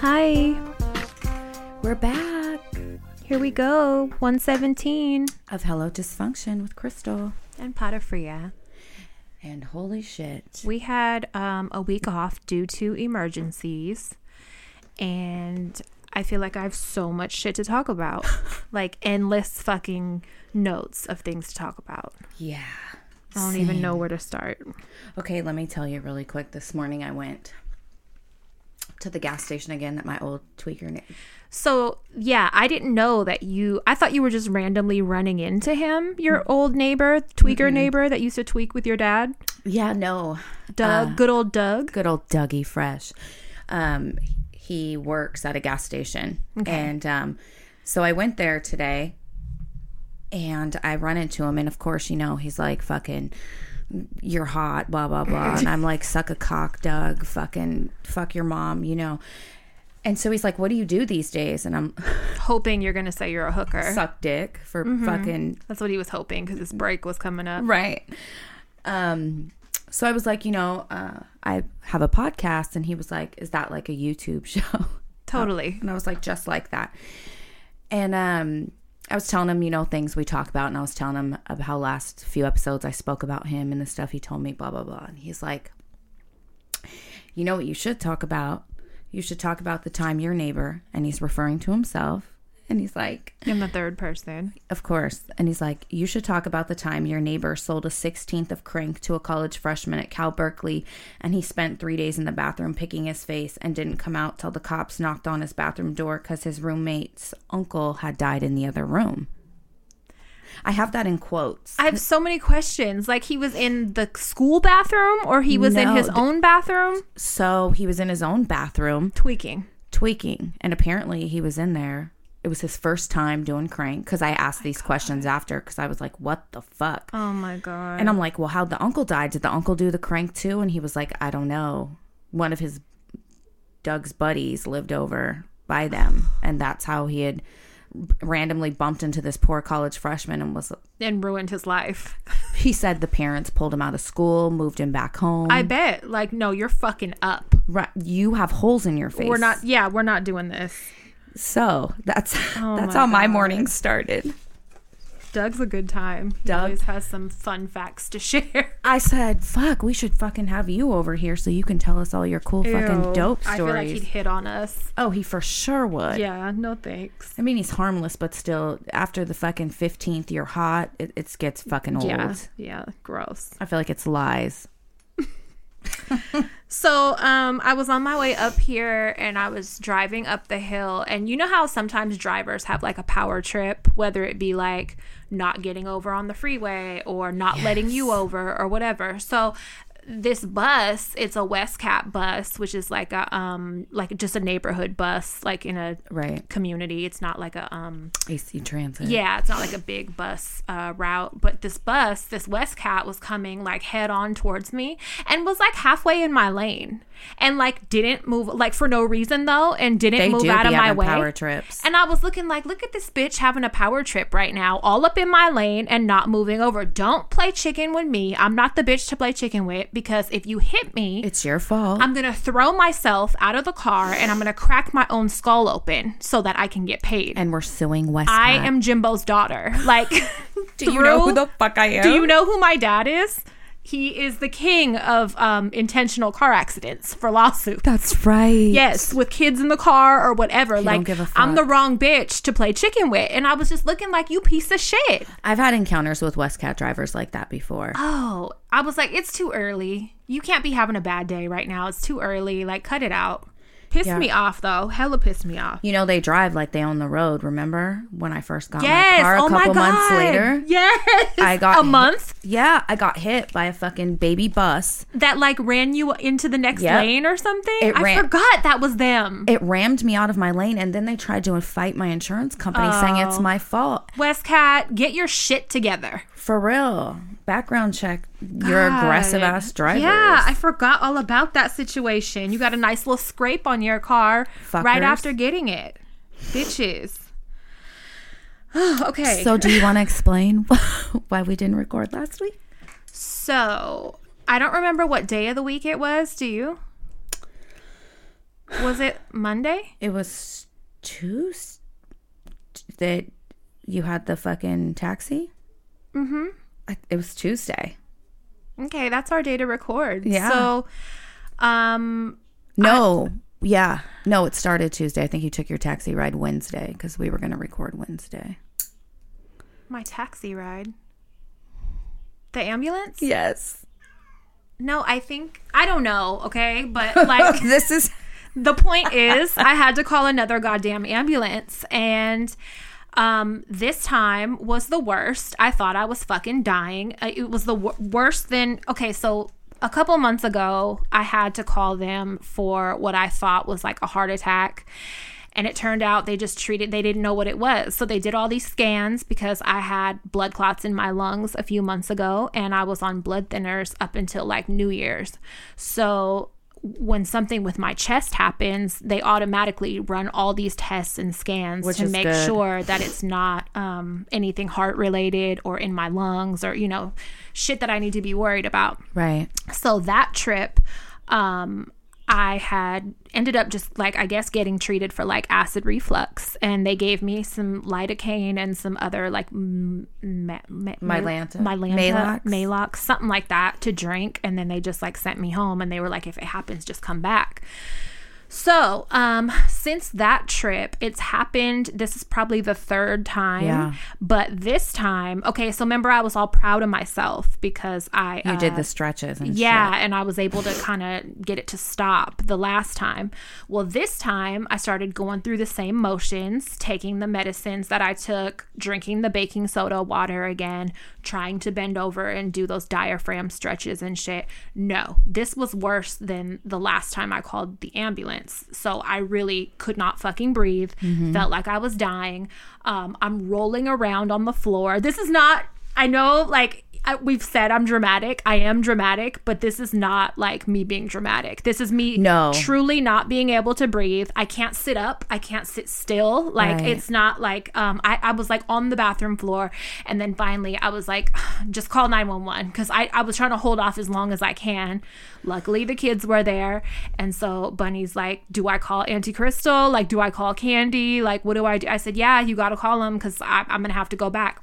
Hi, We're back here we go. 117 of Hello Dysfunction with Crystal. and Patafria. And holy shit. We had um, a week off due to emergencies, and I feel like I have so much shit to talk about. like endless fucking notes of things to talk about. Yeah. I don't even know where to start. Okay, let me tell you really quick. This morning I went to the gas station again that my old tweaker name. So, yeah, I didn't know that you, I thought you were just randomly running into him, your old neighbor, tweaker neighbor that used to tweak with your dad. Yeah, no. Doug, good old Doug. Good old Dougie Fresh. Um, he works at a gas station. And um, so I went there today and I run into him. And of course, you know, he's like, fucking, you're hot, blah, blah, blah. and I'm like, suck a cock, Doug, fucking, fuck your mom, you know. And so he's like, what do you do these days? And I'm, Hoping you're going to say you're a hooker. suck dick for fucking That's what he was hoping because his break was coming up. Right. Um, so I was like, you know, uh, I have a podcast, and he was like, "Is that like a YouTube show?" Totally. And I was like, just like that. And um, I was telling him, you know, things we talk about, and I was telling him of how last few episodes I spoke about him and the stuff he told me, blah blah blah. And he's like, you know what you should talk about? You should talk about the time your neighbor, and he's referring to himself, and he's like, In the third person. of course. And he's like, You should talk about the time your neighbor sold a 16th of crank to a college freshman at Cal Berkeley, and he spent three days in the bathroom picking his face and didn't come out till the cops knocked on his bathroom door because his roommate's uncle had died in the other room. I have that in quotes. I have so many questions. Like he was in the school bathroom or he was in his th- own bathroom So he was in his own bathroom tweaking. tweaking, and apparently he was in there. It was his first time doing crank because I asked these questions after because I was like, What the fuck? Oh my god. And I'm like, well, how'd the uncle die? Did the uncle do the crank too? And he was like, I don't know. One of his Doug's buddies lived over by them, and that's how he had randomly bumped into this poor college freshman and was and ruined his life. he said the parents pulled him out of school moved him back home I bet. Like, no, you're fucking up. Right, you have holes in your face We're not yeah, we're not doing this. So that's Oh that's my how my God. morning started Doug's a good time. He Doug? always has some fun facts to share. i said fuck we should fucking have you over here so you can tell us all your cool fucking Ew. dope I feel like he'd hit on us. oh he for sure would Yeah, no thanks. I mean, he's harmless, but still, after the fucking 15th, you're hot. It, it gets fucking old. Yeah, yeah, gross. I feel like it's lies. So, um, I was on my way up here and I was driving up the hill. And you know how sometimes drivers have like a power trip, whether it be like not getting over on the freeway or not letting you over or whatever. So, this bus, it's a West Cat bus, which is like a um like just a neighborhood bus, like in a Right. community. It's not like a um AC Transit. yeah, it's not like a big bus uh, route, but this bus, this West Cat, was coming like head on towards me and was like halfway in my lane and like didn't move, like for no reason though, and didn't They move out of my way. power trips. And I was looking like, look at this bitch having a power trip right now, all up in my lane and not moving over. Don't play chicken with me. I'm not the bitch to play chicken with because if you hit me, It's your fault. I'm gonna throw myself out of the car and I'm gonna crack my own skull open so that I can get paid. and we're suing West. I am Jimbo's daughter. Like, Do you know who the fuck I am? Do you know who my dad is? He is the king of um, intentional car accidents for lawsuits. That's right. Yes, with kids in the car or whatever. like, give a I'm the wrong bitch to play chicken with. And I was just looking like, you piece of shit. I've had encounters with West Cat drivers like that before. Oh, I was like, it's too early. You can't be having a bad day right now. It's too early. Like, cut it out. Pissed Yeah. me off, though. Hella pissed me off. You know, they drive like they own the road. Remember when I first got Yes. my car a oh couple months later? Yes. I got a hit- month. Yeah, I got hit by a fucking baby bus. that like ran you into the next Yep. lane or something. It I ran- forgot that was them. It rammed me out of my lane, and then they tried to fight my insurance company, saying it's Oh. my fault. West Cat, get your shit together. For real. Background check your aggressive ass driver. Yeah, I forgot all about that situation. You got a nice little scrape on your car right after getting it. Bitches. okay. So, do you want to explain why we didn't record last week? So, I don't remember what day of the week it was. Do you? Was it Monday? It was Tuesday that you had the fucking taxi. Mm-hmm. It was Tuesday. Okay, that's our day to record. Yeah. So, um, No, yeah, no. It started Tuesday. I think you took your taxi ride Wednesday because we were going to record Wednesday. my taxi ride. The ambulance? Yes. No, I think I don't know, okay? But like this is the point is I had to call another goddamn ambulance and um this time was the worst. I thought I was fucking dying. Uh, It was the wor- worse than okay, so a couple months ago I had to call them for what I thought was like a heart attack. And it turned out they just treated, they didn't know what it was. So they did all these scans because I had blood clots in my lungs a few months ago and I was on blood thinners up until like New Year's. So when something with my chest happens, they automatically run all these tests and scans Which to make good. sure that it's not um, anything heart related or in my lungs or, you know, shit that I need to be worried about right. so that trip um i had ended up just like i guess getting treated for like acid reflux and they gave me some lidocaine and some other like m- ma- ma- Mylanta? mylanta Maalox? Maalox, something like that to drink and then they just like sent me home and they were like if it happens just come back so, um, since that trip, it's happened. This is probably the third time. Yeah. But this time, okay, so remember I was all proud of myself because I You uh, did the stretches and yeah, shit. and I was able to kind of get it to stop the last time. Well, this time I started going through the same motions, taking the medicines that I took, drinking the baking soda water again, trying to bend over and do those diaphragm stretches and shit. No, this was worse than the last time I called the ambulance. So I really could not fucking breathe. Felt like I was dying. Um, I'm rolling around on the floor. This is not I know, like, we've said I'm dramatic. I am dramatic, but this is not like me being dramatic. This is me No. truly not being able to breathe. I can't sit up. I can't sit still. Like, Right. it's not like, um, I, I was like on the bathroom floor. And then finally, I was like, just call 911 because I, I was trying to hold off as long as I can. Luckily, the kids were there. And so Bunny's like, do I call Auntie Crystal? Like, do I call Candy? Like, what do I do? I said, yeah, you got to call them because I'm going to have to go back.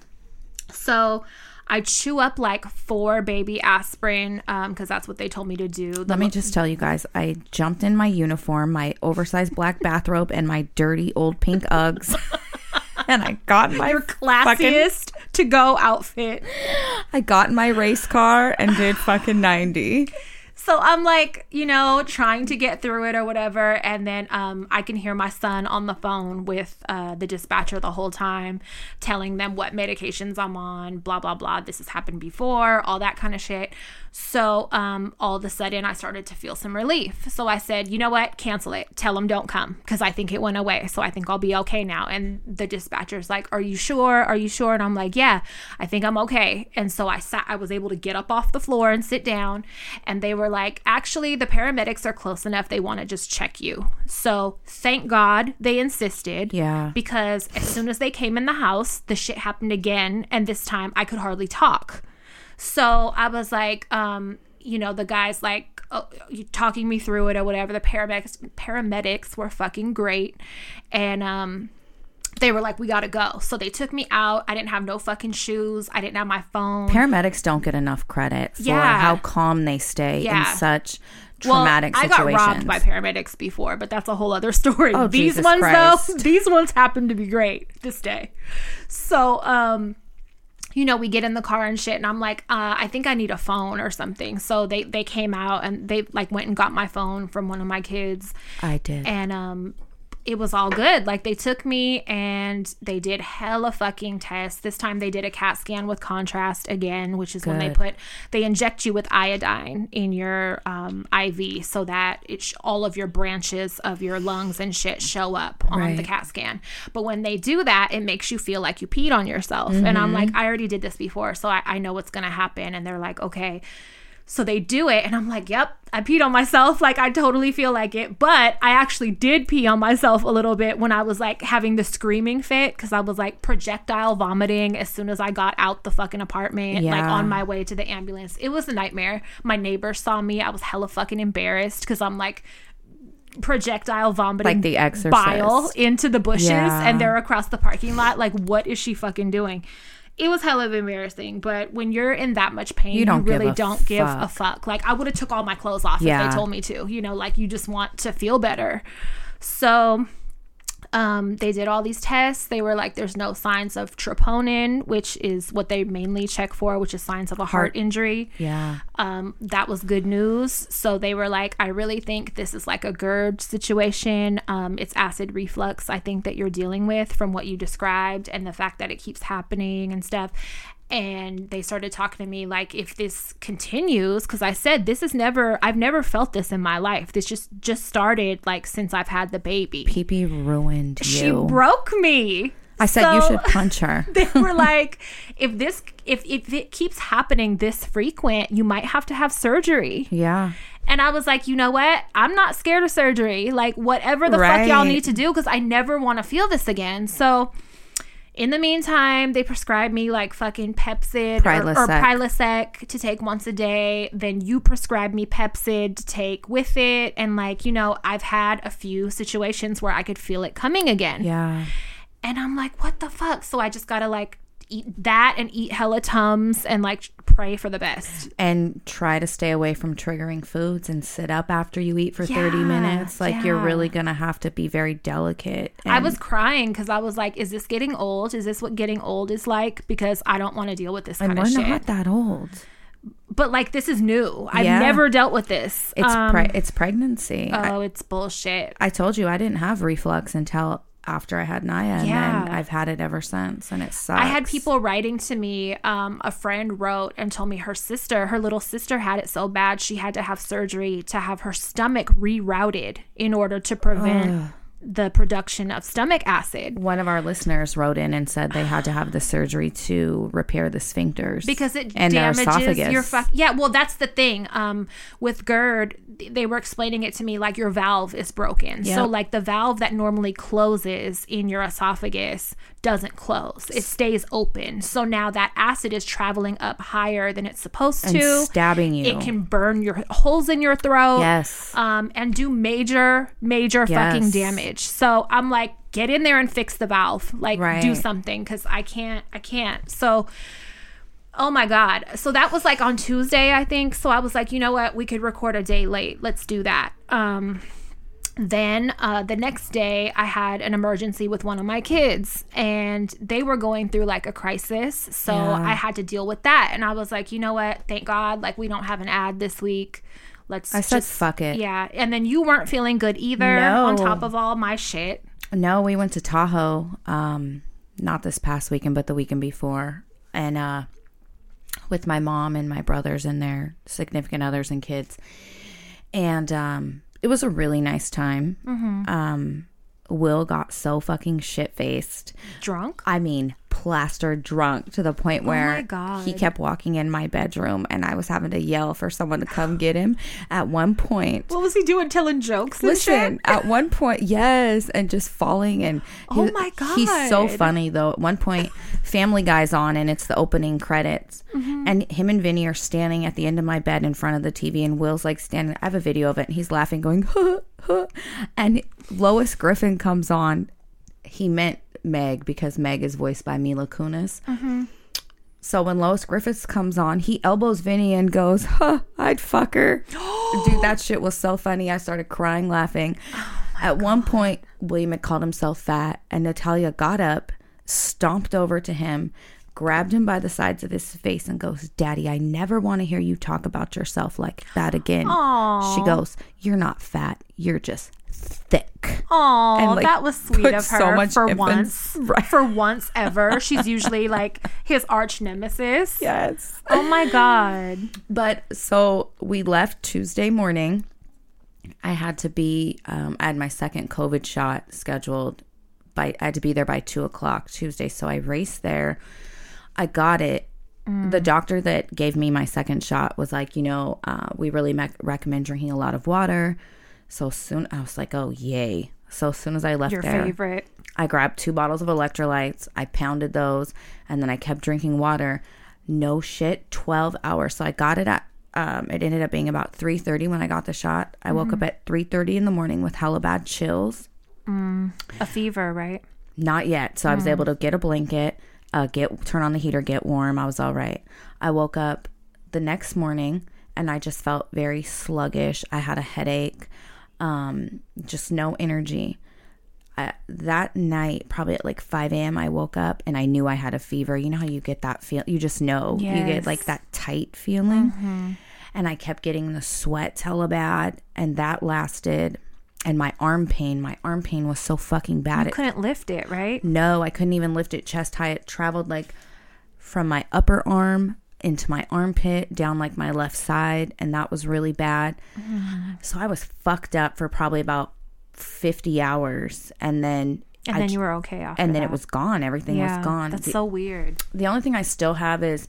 So I chew up like four baby aspirin um, because that's what they told me to do. The Let me just tell you guys, I jumped in my uniform, my oversized black bathrobe, and my dirty old pink Uggs. and I got my your fucking- classiest to go outfit. I got in my race car and did fucking 90. So I'm like, you know, trying to get through it or whatever. And then um, I can hear my son on the phone with uh, the dispatcher the whole time, telling them what medications I'm on, blah, blah, blah. This has happened before, all that kind of shit. So um, all of a sudden, I started to feel some relief. So I said, you know what? Cancel it. Tell them don't come because I think it went away. So I think I'll be okay now. And the dispatcher's like, Are you sure? Are you sure? And I'm like, Yeah, I think I'm okay. And so I sat, I was able to get up off the floor and sit down. And they were like, Actually, the paramedics are close enough. They want to just check you. So thank God they insisted Yeah. because as soon as they came in the house, the shit happened again. And this time I could hardly talk. So I was like, um, you know, the guy's like, you talking me through it or whatever. The paramedics, paramedics were fucking great. And, um, they were like, we gotta go. So they took me out. I didn't have no fucking shoes. I didn't have my phone. Paramedics don't get enough credit for Yeah. how calm they stay Yeah. in such Well, traumatic I got robbed by paramedics before, but that's a whole other story. Oh, these Jesus ones Christ. though, these ones happen to be great this day. So, um, you know, we get in the car and shit, and I'm like, uh, I think I need a phone or something. So they they came out and they like went and got my phone from one of my kids, I did. and um, it was all good. Like they took me and they did hella fucking tests. This time they did a CAT scan with contrast again, which is when they put they inject you with iodine in your um, IV so that it sh- all of your branches of your lungs and shit show up on the CAT scan. But when they do that, it makes you feel like you peed on yourself. And I'm like, I already did this before, so I, I know what's gonna happen. And they're like, okay. So they do it, and I'm like, yep, I peed on myself. Like, I totally feel like it. But I actually did pee on myself a little bit when I was like having the screaming fit because I was like projectile vomiting as soon as I got out the fucking apartment, like on my way to the ambulance. It was a nightmare. My neighbor saw me. I was hella fucking embarrassed because I'm like, projectile vomiting Like The Exorcist. bile into the bushes Yeah. and they're across the parking lot like what is she fucking doing it was hella embarrassing but when you're in that much pain you, don't give really a don't give a fuck. fuck. Like i would have took all my clothes off if they told me to you know like you just want to feel better. So um, they did all these tests. They were like, there's no signs of troponin, which is what they mainly check for, which is signs of a heart, injury Yeah. um, that was good news. So they were like, I really think this is like a GERD situation. Um, it's acid reflux, I think, that you're dealing with from what you described and the fact that it keeps happening and stuff. And they started talking to me like, if this continues, because I said this is never, I've never felt this in my life. This just just started like since I've had the baby. PP ruined you. She broke me. I said you should punch her. they were like, if this, if, if it keeps happening this frequent, you might have to have surgery. Yeah. And I was like, you know what? I'm not scared of surgery. Like, whatever the fuck y'all need to do, because I never want to feel this again. So, in the meantime, they prescribed me like fucking Pepcid or, or Prilosec. Prilosec to take once a day. Then you prescribed me Pepcid to take with it. And like, you know, I've had a few situations where I could feel it coming again. Yeah. And I'm like, what the fuck? So I just gotta like eat that and eat hella Tums and like pray for the best. And try to stay away from triggering foods and sit up after you eat for 30 minutes. Like you're really to have to be very delicate. I was crying because I was like, is this getting old? Is this what getting old is like? Because I don't want to deal with this kind and of we're shit. not that old. but like, this is new. I've Yeah. never dealt with this. It's Um, pre- it's pregnancy. I, oh, it's bullshit. I told you I didn't have reflux until after I had Naya, and Yeah. I've had it ever since, and it sucks. I had people writing to me. Um, a friend wrote and told me her sister, her little sister, had it so bad she had to have surgery to have her stomach rerouted in order to prevent the production of stomach acid. One of our listeners wrote in and said they had to have the surgery to repair the sphincters because it and damages esophagus. your yeah well that's the thing um with gerd they were explaining it to me like your valve is broken so like the valve that normally closes in your esophagus doesn't close it stays open so now that acid is traveling up higher than it's supposed and to stabbing you. it can burn your holes in your throat yes. um, and do major, major fucking damage. So I'm like, get in there and fix the valve, like do something, because I can't, I can't. So, oh my god. So that was like on Tuesday, I think. So I was like, you know what, we could record a day late. Let's do that. Um, then uh, the next day i had an emergency with one of my kids and they were going through like a crisis. So Yeah. i had to deal with that. And i was like you know what? Thank god like we don't have an ad this week. Let's I said, just fuck it. yeah. And then you weren't feeling good either No. on top of all my shit. No, we went to Tahoe, um, not this past weekend, but the weekend before, and uh, with my mom and my brothers and their significant others and kids, and um, it was a really nice time. Um, Will got so fucking shit faced. drunk I mean, plastered drunk to the point where Oh God. he kept walking in my bedroom, and I was having to yell for someone to come get him. At one point, what was he doing telling jokes Listen, at one point, yes, and just falling and Oh he- my god, he's so funny though. At one point, Family Guy's on and it's the opening credits, Mm-hmm. and him and Vinny are standing at the end of my bed in front of the TV, and Will's like standing. I have a video of it, and he's laughing, going, huh, huh. and Lois Griffin comes on. He meant Meg because Meg is voiced by Mila Kunis. Mm-hmm. So when Lois Griffin comes on, he elbows Vinny and goes, huh, I'd fuck her. Dude, that shit was so funny. I started crying laughing. At one point, William had called himself fat, and Natalia got up, stomped over to him, grabbed him by the sides of his face, and goes, Daddy, I never want to hear you talk about yourself like that again. Aw. She goes, You're not fat. You're just thick. Oh, and, like, that was sweet of her so much for emphasis- once. Right. For once ever. She's usually like his arch nemesis. Yes. Oh my god. But so we left Tuesday morning. I had to be, um, I had my second COVID shot scheduled by, I had to be there by two o'clock Tuesday. So I raced there. I got it. The doctor that gave me my second shot was like, you know, uh, we really mec recommend drinking a lot of water. So soon, I was like, oh, yay. So as soon as I left Your there, favorite. I grabbed two bottles of electrolytes. I pounded those, and then I kept drinking water. No shit, twelve hours. So I got it at. Um, it ended up being about three thirty when I got the shot. I woke up at three thirty in the morning with hella bad chills. A fever, right? Not yet. So I was able to get a blanket, uh, get turn on the heater, get warm. I was all right. I woke up the next morning and I just felt very sluggish. I had a headache, um, just no energy. I, that night, probably at like 5 a.m., I woke up and I knew I had a fever. You know how you get that feel? You just know. You get like that tight feeling. And I kept getting the sweats hella bad. And that lasted. And my arm pain, my arm pain was so fucking bad. You It couldn't lift it, right? no, I couldn't even lift it chest high. It traveled like from my upper arm into my armpit, down like my left side, and that was really bad. So I was fucked up for probably about 50 hours and then And I then you were okay after and then it was gone. Everything yeah, was gone. That's the, so weird. the only thing I still have is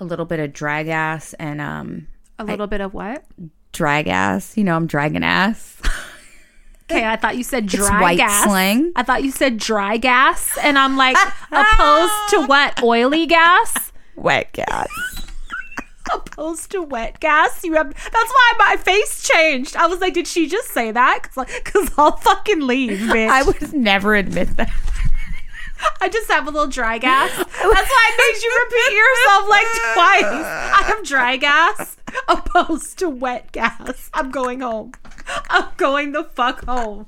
a little bit of drag ass and um A little bit of what? drag ass. You know, I'm dragging ass. Okay, I thought you said dry gas. slang. I thought you said dry gas, and I'm like, opposed to what? Oily gas? Wet gas. Opposed to wet gas? You have. That's why my face changed. I was like, did she just say that? Because like, cause I'll fucking leave, bitch. I would never admit that. I just have a little dry gas. That's why it makes you repeat yourself like twice. I have dry gas opposed to wet gas. I'm going home. I'm going the fuck home.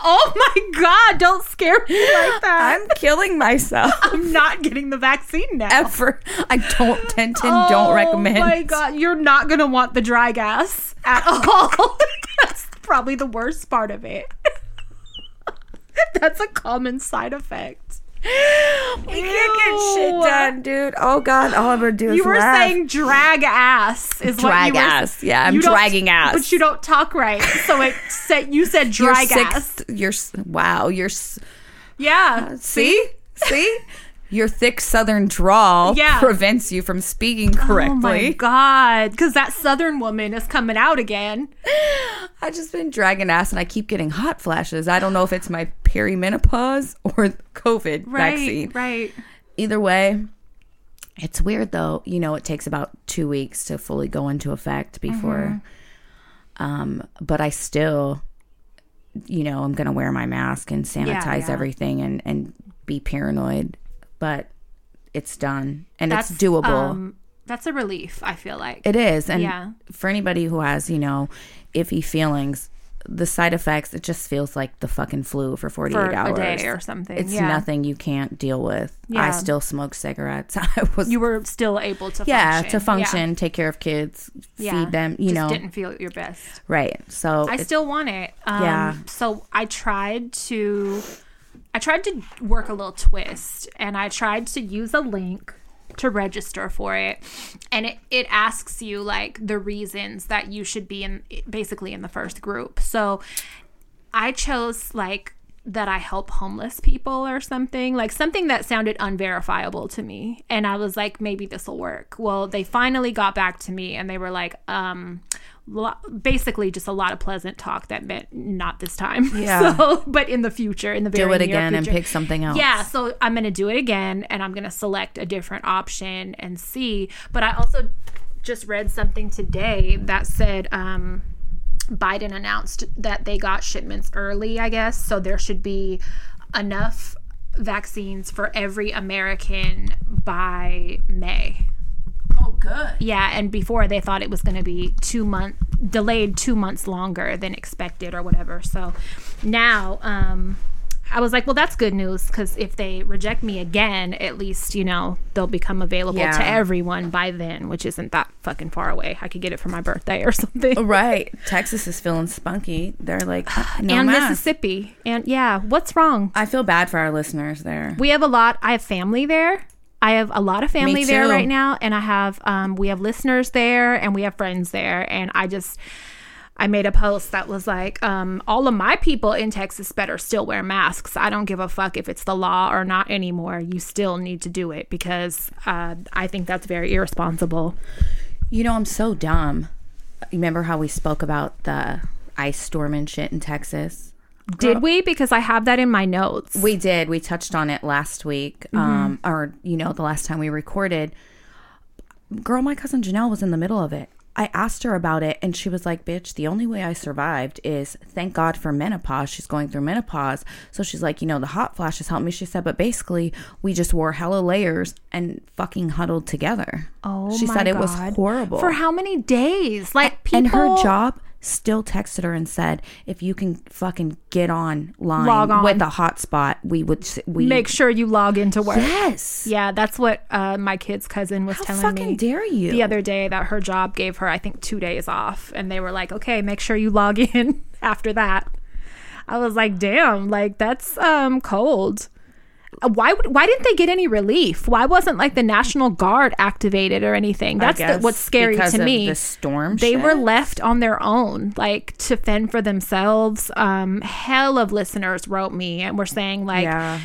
Oh my god, don't scare me like that. I'm killing myself. I'm not getting the vaccine now. Ever. I don't tend to don't oh recommend. Oh my god, you're not gonna want the dry gas at all. That's probably the worst part of it. That's a common side effect. We can't get shit done, dude. Oh god, all I'm gonna do is You were laugh. saying drag ass is what Drag you were ass. Yeah, I'm you dragging ass. but you don't talk right. So it said you said drag ass. You're s- wow. You're s- Yeah. see see. Your thick Southern drawl Yeah. prevents you from speaking correctly. Oh my god, because that Southern woman is coming out again. I just been dragging ass, and I keep getting hot flashes. I don't know if it's my perimenopause or COVID Right, vaccine. right. Either way, it's weird though. You know, it takes about two weeks to fully go into effect before. Mm-hmm. Um, but I still, you know, I'm gonna wear my mask and sanitize yeah. everything and and be paranoid. But it's done and That's it's doable. Um, that's a relief. I feel like. it is, and Yeah. for anybody who has you know iffy feelings. The side effects, it just feels like the fucking flu for 48 for hours. a day or something. It's yeah. nothing you can't deal with. Yeah. I still smoke cigarettes. I was You were still able to yeah function. to function take care of kids Yeah. feed them you Just know didn't feel your best. right so I still want it. Um, Yeah. So I tried to, I tried to work a little twist, and I tried to use a link to register for it, and it it asks you like the reasons that you should be in basically in the first group. So I chose like that I help homeless people or something, like something that sounded unverifiable to me. And I was like, maybe this will work. Well, they finally got back to me and they were like, um, lo- basically just a lot of pleasant talk that meant not this time. Yeah. So, but in the future, in the very do it again and pick something else Yeah, so I'm going to do it again and I'm going to select a different option and see. But I also just read something today that said um, Biden announced that they got shipments early, I guess. So there should be enough vaccines for every American by May. oh good Yeah, and before they thought it was going to be two month delayed two months longer than expected or whatever. So now, um, I was like, well, that's good news because if they reject me again, at least you know they'll become available Yeah. to everyone by then, which isn't that fucking far away. I could get it for my birthday or something. Right. Texas is feeling spunky. They're like, no and. Mississippi, and yeah, what's wrong? I feel bad for our listeners there. We have a lot. I have family there. I have a lot of family there right now, and I have um, we have listeners there, and we have friends there, and I just I made a post that was like, um, all of my people in Texas better still wear masks. I don't give a fuck if it's the law or not anymore. You still need to do it because uh, I think that's very irresponsible. You know, I'm so dumb. Remember how we spoke about the ice storm and shit in Texas? Did we? Because I have that in my notes. We did. We touched on it last week, um, or you know, the last time we recorded. Girl, my cousin Janelle was in the middle of it. I asked her about it, and she was like, "Bitch, the only way I survived is thank God for menopause. She's going through menopause, so she's like, you know, the hot flashes helped me." She said, but basically, we just wore hella layers and fucking huddled together. oh, she said it was horrible For how many days? Like people and her job still texted her and said, "If you can fucking get on line Log on. with a hotspot, we would we make sure you log into work. yes." Yeah, that's what uh, my kid's cousin was How telling fucking me dare you? the other day that her job gave her, I think, two days off, and they were like, "Okay, make sure you log in after that." I was like, "Damn, like that's um cold." Uh, Why would, why didn't they get any relief? Why wasn't like the National Guard activated or anything? That's the, what's scary to me. The storm. they shit. were left on their own like to fend for themselves um hell of listeners wrote me and were saying like yeah.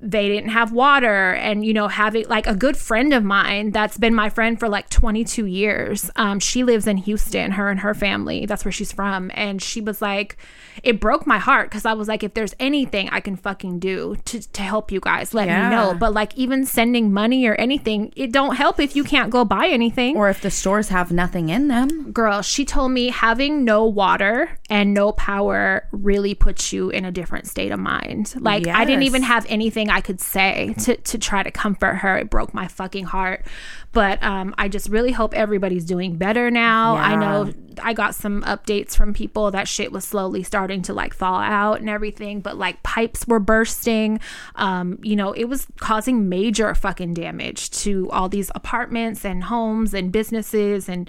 They didn't have water and you know having like a good friend of mine that's been my friend for like 22 years um she lives in houston her and her family that's where she's from and she was like it broke my heart because i was like if there's anything i can fucking do to, to help you guys let Yeah. me know but like even sending money or anything it don't help if you can't go buy anything Or if the stores have nothing in them. girl, she told me having no water and no power really puts you in a different state of mind. Like I didn't even have anything I could say to to try to comfort her. It broke my fucking heart. But um, I just really hope everybody's doing better now. I know I got some updates from people that shit was slowly starting to like thaw out and everything, but like pipes were bursting. Um, you know, it was causing major fucking damage to all these apartments and homes and businesses and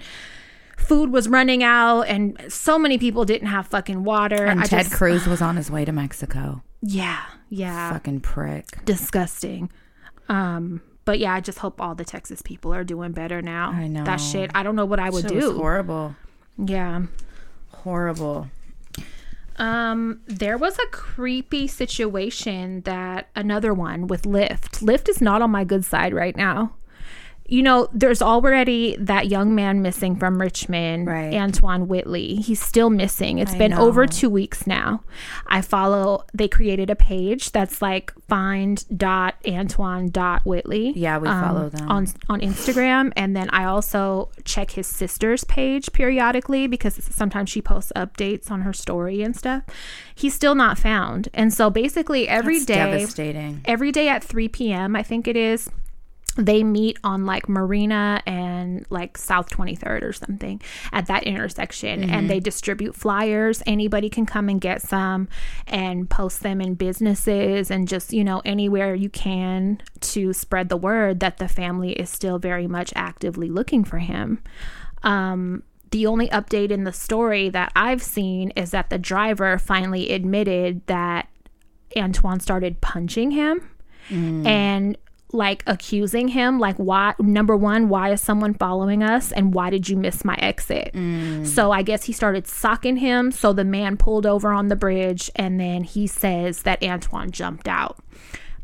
food was running out and so many people didn't have fucking water. And I Ted just, Cruz was on his way to Mexico. Yeah, yeah. Fucking prick. Disgusting. Um but yeah, I just hope all the Texas people are doing better now. I know. That shit, I don't know what I would do. horrible. Yeah. Horrible. Um, there was a creepy situation that another one with Lyft. Lyft is not on my good side right now. You know, there's already that young man missing from Richmond, Right. Antoine Whitley. He's still missing. It's I been know. over two weeks now. I follow, they created a page that's like find.antoine.whitley. Yeah, we um, follow them. on on Instagram, and then I also check his sister's page periodically because sometimes she posts updates on her story and stuff. He's still not found, and so basically every That's day, devastating. every day at three p.m. I think it is. They meet on like Marina and like South 23rd or something at that intersection and they distribute flyers. Anybody can come and get some and post them in businesses and just, you know, anywhere you can to spread the word that the family is still very much actively looking for him. Um, the only update in the story that I've seen is that the driver finally admitted that Antoine started punching him and like accusing him like why number one why is someone following us and why did you miss my exit? So i guess he started socking him so the man pulled over on the bridge and then he says that antoine jumped out.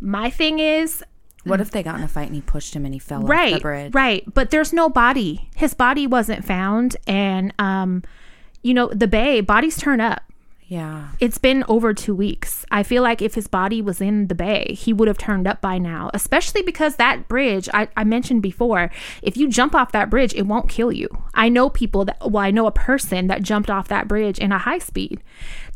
My thing is What if they got in a fight and he pushed him and he fell off the right bridge? right but there's no body. His body wasn't found and um you know the bay bodies turn up Yeah. it's been over two weeks. I feel like if his body was in the bay, he would have turned up by now, especially because that bridge, I, I mentioned before, if you jump off that bridge, it won't kill you. I know people that, well, I know a person that jumped off that bridge in a high speed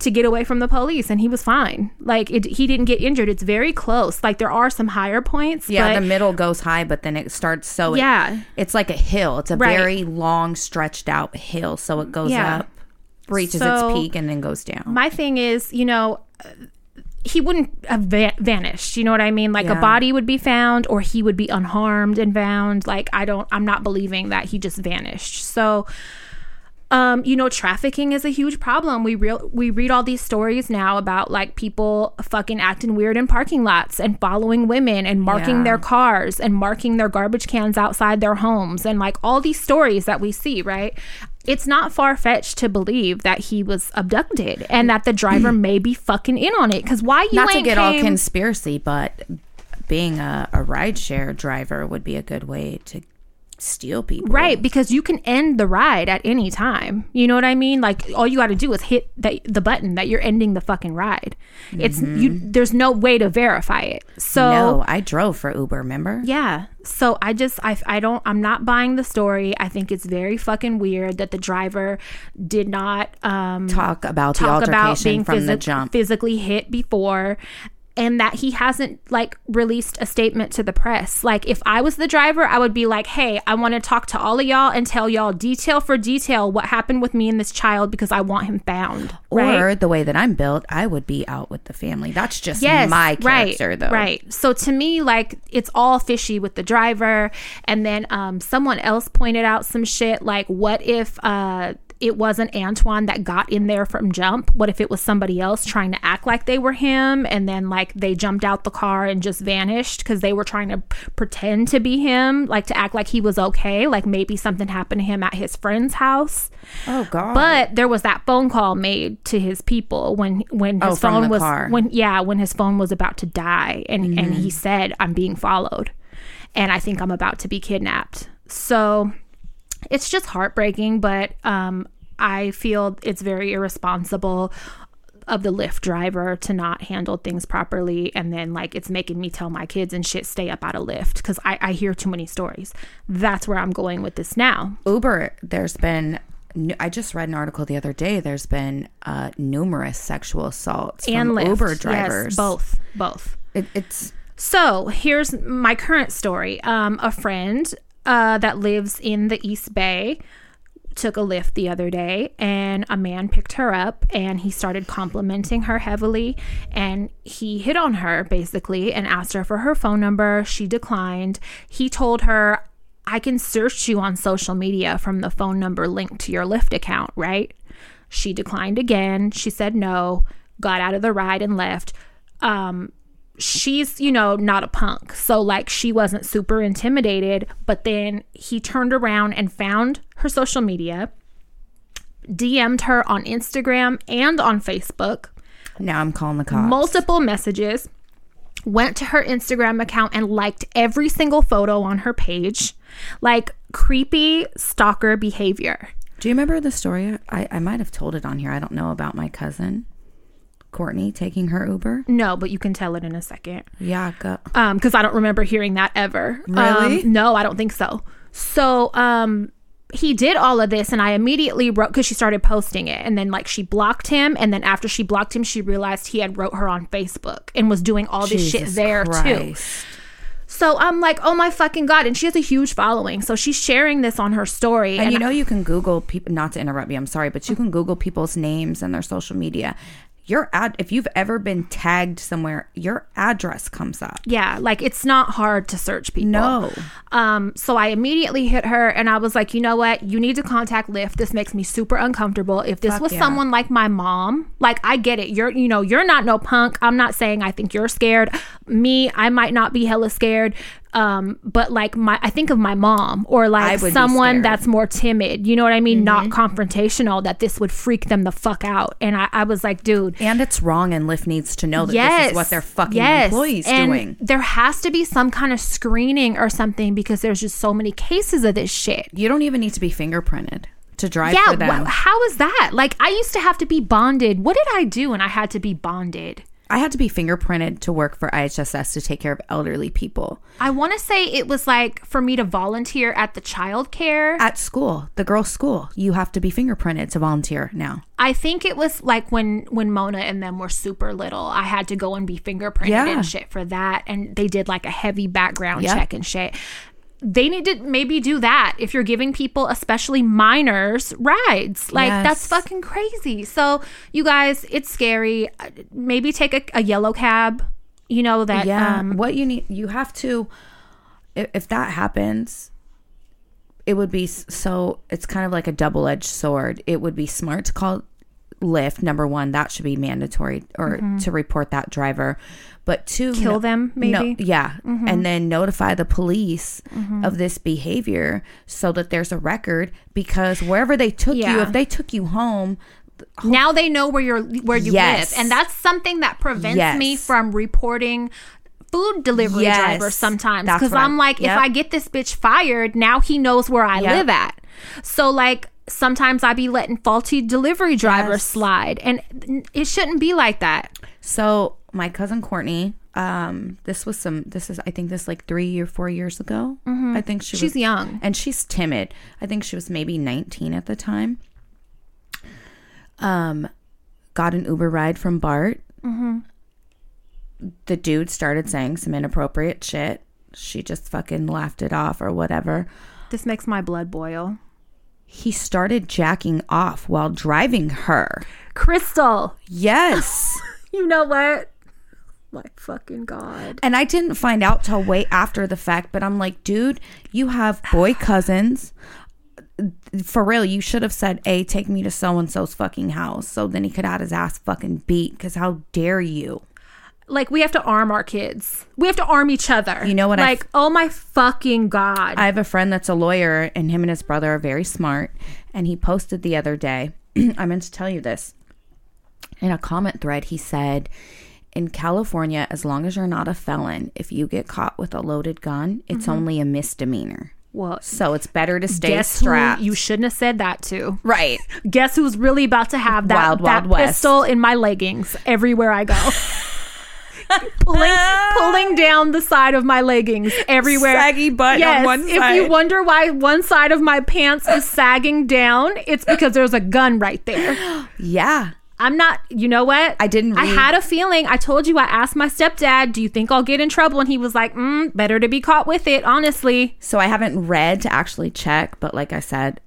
to get away from the police and he was fine. Like, it, he didn't get injured. It's very close. Like, there are some higher points. Yeah, but the middle goes high, but then it starts so. it- Yeah. it's like a hill. It's a Right. very long, stretched out hill. So it goes Yeah. up, reaches So- its peak, and then goes down. my thing is, you know, he wouldn't have va- vanished. You know what I mean? Like a body would be found or he would be unharmed and found. Like I don't I'm not believing that he just vanished. So um, you know, trafficking is a huge problem. We real we read all these stories now about like people fucking acting weird in parking lots and following women and marking Yeah. their cars and marking their garbage cans outside their homes and like all these stories that we see, right? It's not far fetched to believe that he was abducted and that the driver may be fucking in on it. Because why you Not to get all conspiracy, but being a, a rideshare driver would be a good way to steal people. Right, because you can end the ride at any time. You know what I mean? Like all you got to do is hit the, the button that you're ending the fucking ride. It's you. There's no way to verify it. So Mm-hmm. No, I drove for Uber, remember? yeah. So I just I I don't I'm not buying the story. I think it's very fucking weird that the driver did not um Talk about the talk altercation about being from the jump. physically hit before and that he hasn't like released a statement to the press. Like if I was the driver, I would be like, "Hey, I want to talk to all of y'all and tell y'all detail for detail what happened with me and this child because I want him found." right? Or the way that I'm built, I would be out with the family. That's just yes, my character, right, though. Right. So to me, like it's all fishy with the driver. And then um, someone else pointed out some shit like, what if uh, it wasn't Antoine that got in there from jump? What if it was somebody else trying to act like they were him, and then like they jumped out the car and just vanished because they were trying to pretend to be him, like to act like he was okay, like maybe something happened to him at his friend's house. Oh, God. But there was that phone call made to his people when when oh, his Oh, phone was car. when yeah when his phone was about to die and and he mm-hmm. said I'm being followed and I think I'm about to be kidnapped. So it's just heartbreaking, but um I feel it's very irresponsible of the Lyft driver to not handle things properly and then like it's making me tell my kids and shit stay up out of Lyft because I, I hear too many stories. That's where I'm going with this now. Uber, there's been. I just read an article the other day. There's been uh, numerous sexual assaults And from Lyft. Uber Yes, drivers. both. Both. It, it's So here's my current story. Um, a friend uh, that lives in the East Bay took a Lyft the other day and a man picked her up and he started complimenting her heavily and he hit on her basically and asked her for her phone number. She declined. He told her i can search you on social media from the phone number linked to your lyft account right? She declined again. She said no got out of the ride and left. Um she's you know not a punk so like she wasn't super intimidated but then he turned around and found her social media dm'd her on instagram and on facebook now I'm calling the cops. multiple messages went to her instagram account and liked every single photo on her page like creepy stalker behavior Do you remember the story? I, I might have told it on here. I don't know about my cousin, Courtney, taking her Uber. no but you can tell it in a second Yeah, go. um because i don't remember hearing that ever Really? Um, no i don't think so so um he did all of this and i immediately wrote because she started posting it and then like she blocked him and then after she blocked him she realized he had wrote her on facebook and was doing all this shit Jesus there too so i'm like oh my fucking god and she has a huge following so she's sharing this on her story And you know, you can Google people. Not to interrupt you, I'm sorry, but you can Google people's names and their social media. Your ad, if you've ever been tagged somewhere, your address comes up. Yeah, like it's not hard to search people. No. Um, so I immediately hit her and I was like, you know what? You need to contact Lyft. This makes me super uncomfortable. If this Fuck was yeah. someone like my mom, like I get it. You're you know, you're not no punk. I'm not saying I think you're scared. Me, I might not be hella scared. Um, but like my I think of my mom or like someone that's more timid, you know what I mean? Not Mm-hmm. confrontational, that this would freak them the fuck out. And I, I was like, dude, And it's wrong, and Lyft needs to know that this is what their fucking employees and doing. There has to be some kind of screening or something because there's just so many cases of this shit. You don't even need to be fingerprinted to drive Yeah, for them. wh- how is that? Like, I used to have to be bonded. What did I do when I had to be bonded? I had to be fingerprinted to work for IHSS to take care of elderly people I want to say it was like for me to volunteer at the child care. at school, the girls' school. You have to be fingerprinted to volunteer now. I think it was like when when Mona and them were super little. I had to go and be fingerprinted Yeah. and shit for that, and they did like a heavy background check and shit. They need to maybe do that if you're giving people, especially minors, rides. Like Yes. that's fucking crazy. So you guys, it's scary. Uh, Maybe take a, a yellow cab. You know that. Yeah. Um, what you need, you have to, if, if that happens, it would be so, it's kind of like a double edged sword. It would be smart to call Lyft. Number one, that should be mandatory or to report that driver. But two, Mm-hmm. Kill no- them, no- maybe? Mm-hmm. yeah. And then notify the police of this behavior so that there's a record because wherever they took you, if they took you home, now they know where you're where you Yes. live and that's something that prevents Yes. me from reporting food delivery Yes. drivers sometimes because i'm like yep. if i get this bitch fired now he knows where i Yep. live at so like sometimes i be letting faulty delivery drivers slide and it shouldn't be like that So my cousin Courtney, um, this was some. This is I think this like three or four years ago. I think she Mm-hmm. she's was, young and she's timid. I think she was maybe nineteen at the time. Um, got an Uber ride from Bart. Mm-hmm. The dude started saying some inappropriate shit. She just fucking laughed it off or whatever. this makes my blood boil He started jacking off while driving her. crystal Yes. you know what my fucking god And I didn't find out till way after the fact, but I'm like, dude, you have boy cousins. For real, you should have said, "Hey, take me to so and so's fucking house," so then he could have his ass fucking beat. Because how dare you? like we have to arm our kids. We have to arm each other. You know what I Like, oh my fucking god. I have a friend that's a lawyer, and him and his brother are very smart. And he posted the other day. I meant to tell you this in a comment thread. He said, "In California, as long as you're not a felon, if you get caught with a loaded gun, it's mm-hmm. only a misdemeanor." well, So it's better to stay strapped. you shouldn't have said that to. right. Guess who's really about to have that, Wild, that Wild West. pistol in my leggings everywhere I go. pulling pulling down the side of my leggings everywhere. Saggy butt on yes, one if you wonder why one side of my pants is sagging down, it's because there's a gun right there. Yeah. I'm not, you know what? I didn't I had a feeling. I told you, I asked my stepdad, do you think I'll get in trouble? And he was like, mm, better to be caught with it, honestly. So I haven't read to actually check, but like I said,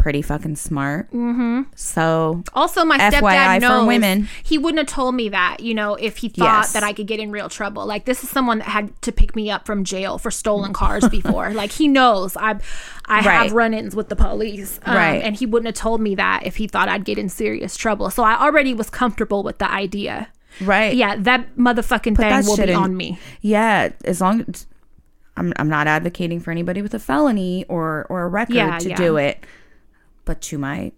pretty fucking smart. Mm-hmm. So Also, my FYI stepdad knows women. he wouldn't have told me that, you know, if he thought Yes. that I could get in real trouble. Like this is someone that had to pick me up from jail for stolen cars before. like he knows I, I Right. have run-ins with the police, um, Right. And he wouldn't have told me that if he thought I'd get in serious trouble. So I already was comfortable with the idea. right. Yeah, that motherfucking thing will be shouldn't- on me. Yeah. As long as I'm, I'm not advocating for anybody with a felony or or a record Yeah, to yeah. do it, but to my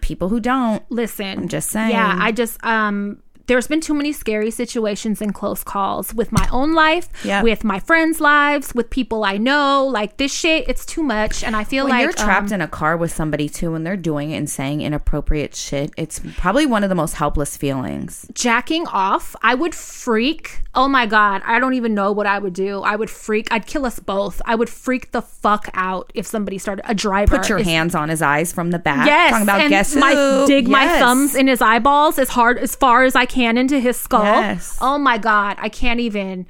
people who don't, Listen, I'm just saying. Yeah, I just um there's been too many scary situations and close calls with my own life, Yeah. with my friends' lives, with people I know. Like this shit, it's too much, and I feel when like you're trapped um, in a car with somebody too, and they're doing and saying inappropriate shit, it's probably one of the most helpless feelings. jacking off. I would freak. Oh my god, I don't even know what I would do. I would freak. I'd kill us both. I would freak the fuck out if somebody started a driver. Put your is- hands on his eyes from the back. Yes, Talking about and guess my, who? dig my thumbs in his eyeballs as hard as far as I can into his skull. Yes. Oh my god, I can't even.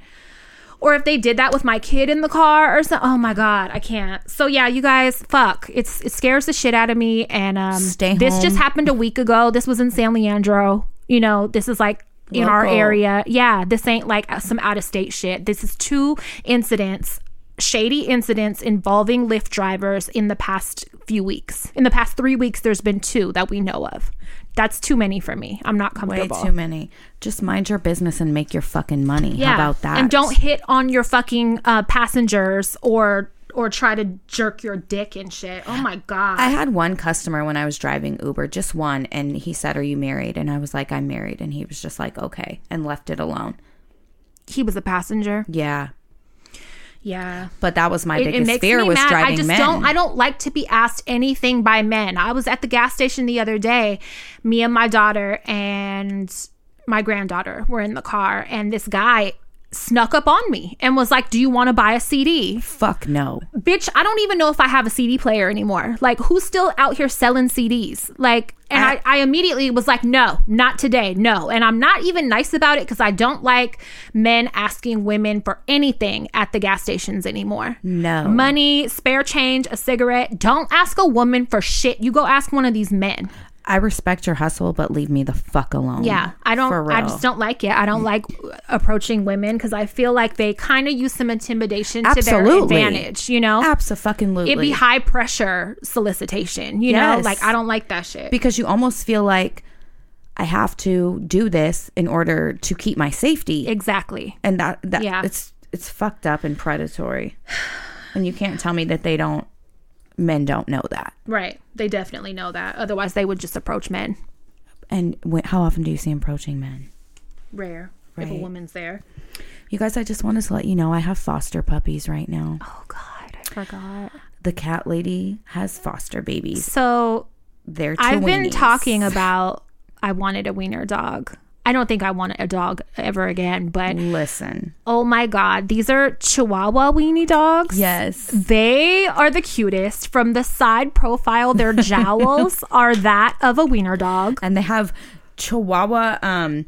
Or if they did that with my kid in the car or something, oh my god, I can't. So yeah, you guys, fuck, it's it scares the shit out of me. And um, Stay this just happened a week ago. This was in San Leandro. You know, this is like in our area. Yeah, this ain't like uh, some out of state shit. This is two incidents shady incidents involving Lyft drivers in the past few weeks. In the past three weeks, there's been two that we know of. That's too many for me. I'm not comfortable. Way too many. Just mind your business and make your fucking money. yeah. How about that? And don't hit on your fucking uh, passengers or or try to jerk your dick and shit. Oh my god. I had one customer when I was driving Uber, just one, and he said, Are you married? And I was like, I'm married. And he was just like, Okay, and left it alone. he was a passenger. Yeah. Yeah. But that was my It, it biggest makes fear was mad. driving I just men. don't. I don't like to be asked anything by men. I was at the gas station the other day. Me and my daughter and my granddaughter were in the car, and this guy snuck up on me and was like, Do you want to buy a CD? Fuck no. Bitch, I don't even know if I have a CD player anymore. Like, who's still out here selling CDs? Like, and I, I immediately was like, No, not today. No. And I'm not even nice about it because I don't like men asking women for anything at the gas stations anymore. No. Money, spare change, a cigarette. Don't ask a woman for shit. You go ask one of these men. I respect your hustle, but leave me the fuck alone. Yeah, I don't. I just don't like it. I don't like approaching women because I feel like they kind of use some intimidation to their advantage. You know, Absolutely. it'd be high pressure solicitation. You know, like I don't like that shit. because you almost feel like I have to do this in order to keep my safety. exactly. and that that Yeah. it's it's fucked up and predatory. And you can't tell me that they don't men don't know that. Right. They definitely know that. Otherwise, they would just approach men. And how often do you see approaching men? Rare. If a woman's there. You guys, I just wanted to let you know I have foster puppies right now. Oh God, I forgot. The cat lady has foster babies. So They're I've been talking about I wanted a wiener dog. I don't think I want a dog ever again, but Listen. oh my god, these are Chihuahua weenie dogs. Yes. They are the cutest. From the side profile, their jowls are that of a wiener dog. And they have chihuahua um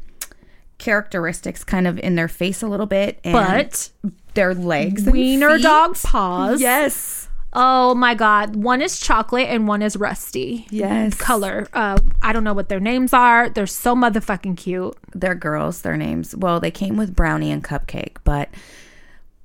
characteristics kind of in their face a little bit and But their legs and wiener dog paws. Yes. Oh my god. One is chocolate and one is rusty. Yes. Color. Uh I don't know what their names are. They're so motherfucking cute. they're girls, their names. Well, they came with Brownie and Cupcake, but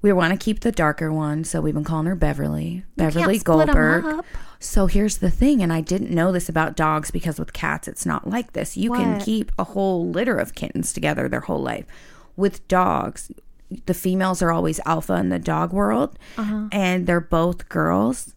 we want to keep the darker one, so we've been calling her Beverly. Beverly Goldberg. So here's the thing, and I didn't know this about dogs because with cats it's not like this. You can keep a whole litter of kittens together their whole life. With dogs, the females are always alpha in the dog world, Uh-huh. and they're both girls.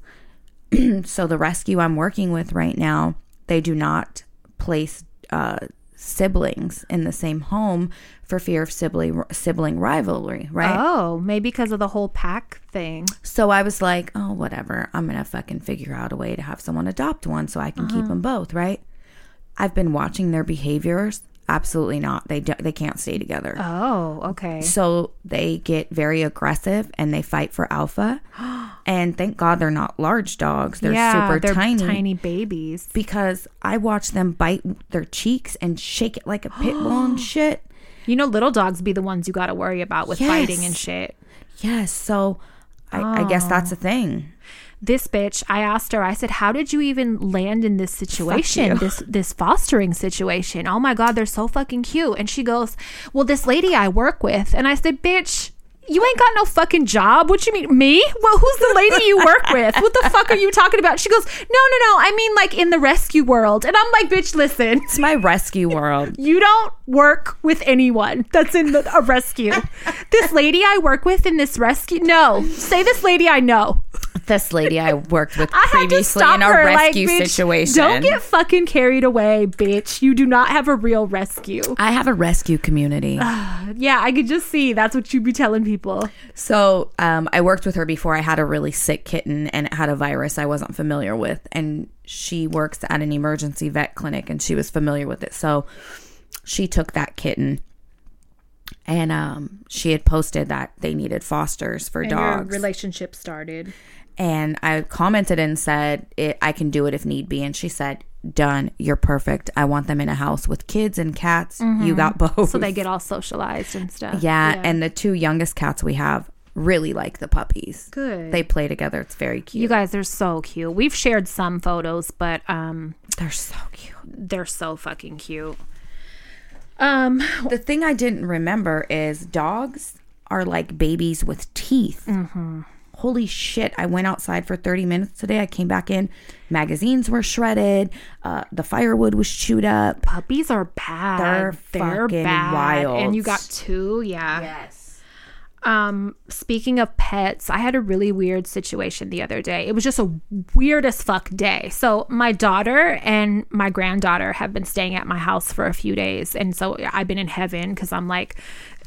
so the rescue I'm working with right now, they do not place uh, siblings in the same home for fear of sibling sibling rivalry, right? Oh, maybe because of the whole pack thing. So I was like, oh, whatever. I'm gonna fucking figure out a way to have someone adopt one so I can keep them both, right? I've been watching their behaviors. Absolutely not. They don't. they can't stay together. Oh, okay. So they get very aggressive and they fight for alpha. and thank God they're not large dogs. They're super they're tiny. tiny babies. Because I watch them bite their cheeks and shake it like a pit bull and shit. You know, little dogs be the ones you got to worry about with fighting and shit. Yes. So I, I guess that's oh. a thing. This bitch, I asked her. I said, "How did you even land in this situation? This this fostering situation? Oh my god, they're so fucking cute." And she goes, "Well, this lady I work with." And I said, "Bitch." You ain't got no fucking job. What you mean, me? Well, who's the lady you work with? What the fuck are you talking about? She goes, no, no, no. I mean, like in the rescue world. And I'm like, bitch, listen. It's my rescue world. You don't work with anyone that's in the, a rescue. this lady I work with in this rescue. No, say this lady I know. This lady I worked with I previously in a her. Like, rescue bitch, situation. Don't get fucking carried away, bitch. You do not have a real rescue. I have a rescue community. Yeah, I could just see that's what you'd be telling people. So um, I worked with her before I had a really sick kitten and it had a virus I wasn't familiar with. And she works at an emergency vet clinic and she was familiar with it. So she took that kitten and um, she had posted that they needed fosters for dogs. relationship started. And I commented and said, it, I can do it if need be. And she said, Done. You're perfect. I want them in a house with kids and cats. You got both. Mm-hmm. So they get all socialized and stuff. Yeah, and the two youngest cats we have really like the puppies. Good. They play together. It's very cute. you guys are so cute. We've shared some photos, but um They're so cute. they're so fucking cute. Um The thing I didn't remember is dogs are like babies with teeth. Mm-hmm. Holy shit. I went outside for 30 minutes today. I came back in. Magazines were shredded. Uh, the firewood was chewed up. puppies are bad. They're fucking wild. And you got two, yeah. Yes. Um, speaking of pets, I had a really weird situation the other day. It was just a weird as fuck day. So my daughter and my granddaughter have been staying at my house for a few days, and so I've been in heaven because I'm like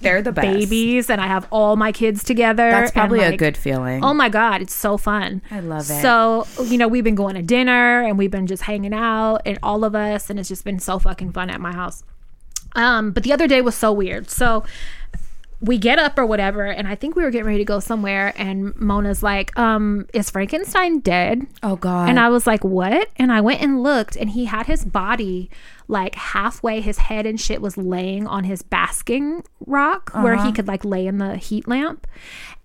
They're the best. babies, and I have all my kids together. That's probably a good feeling. Oh my god, it's so fun. I love it. So, you know, we've been going to dinner and we've been just hanging out and all of us and it's just been so fucking fun at my house. Um, but the other day was so weird. So we get up or whatever, and I think we were getting ready to go somewhere, and Mona's like, um, is Frankenstein dead? Oh God. And I was like, what? And I went and looked, and he had his body like halfway, his head and shit was laying on his basking rock where he could like lay in the heat lamp.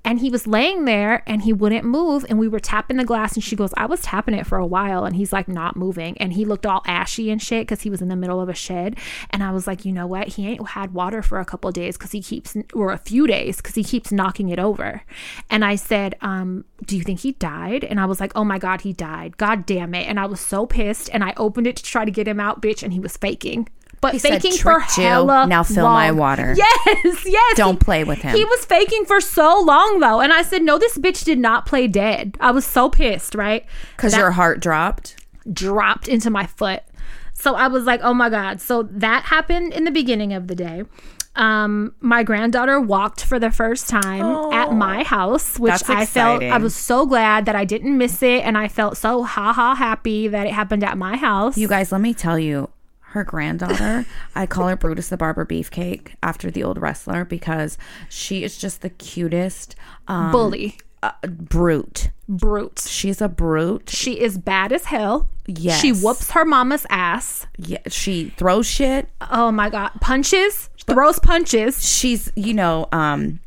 And he was laying there and he wouldn't move. And we were tapping the glass, and she goes, I was tapping it for a while. And he's like, not moving. And he looked all ashy and shit because he was in the middle of a shed. And I was like, you know what? He ain't had water for a couple days because he keeps, or a few days because he keeps knocking it over. And I said, um, Do you think he died? And I was like, Oh my God, he died. God damn it. And I was so pissed. And I opened it to try to get him out, bitch. And he was faking. But He said, faking for "Tricked you. hella Now fill my water." Yes, yes. Don't play with him. He was faking for so long though, and I said, "No, this bitch did not play dead." I was so pissed, right? Because your heart dropped. dropped into my foot. So I was like, "Oh my god!" So that happened in the beginning of the day. Um, my granddaughter walked for the first time at my house, which I felt I was so glad that I didn't miss it, and I felt so ha ha happy that it happened at my house. You guys, let me tell you, her granddaughter, I call her Brutus the Barber Beefcake after the old wrestler because she is just the cutest um, bully, uh, brute. brute. She's a brute. She is bad as hell. Yes. She whoops her mama's ass. Yeah, she throws shit. Oh my god, punches, throws punches. She's, you know, um,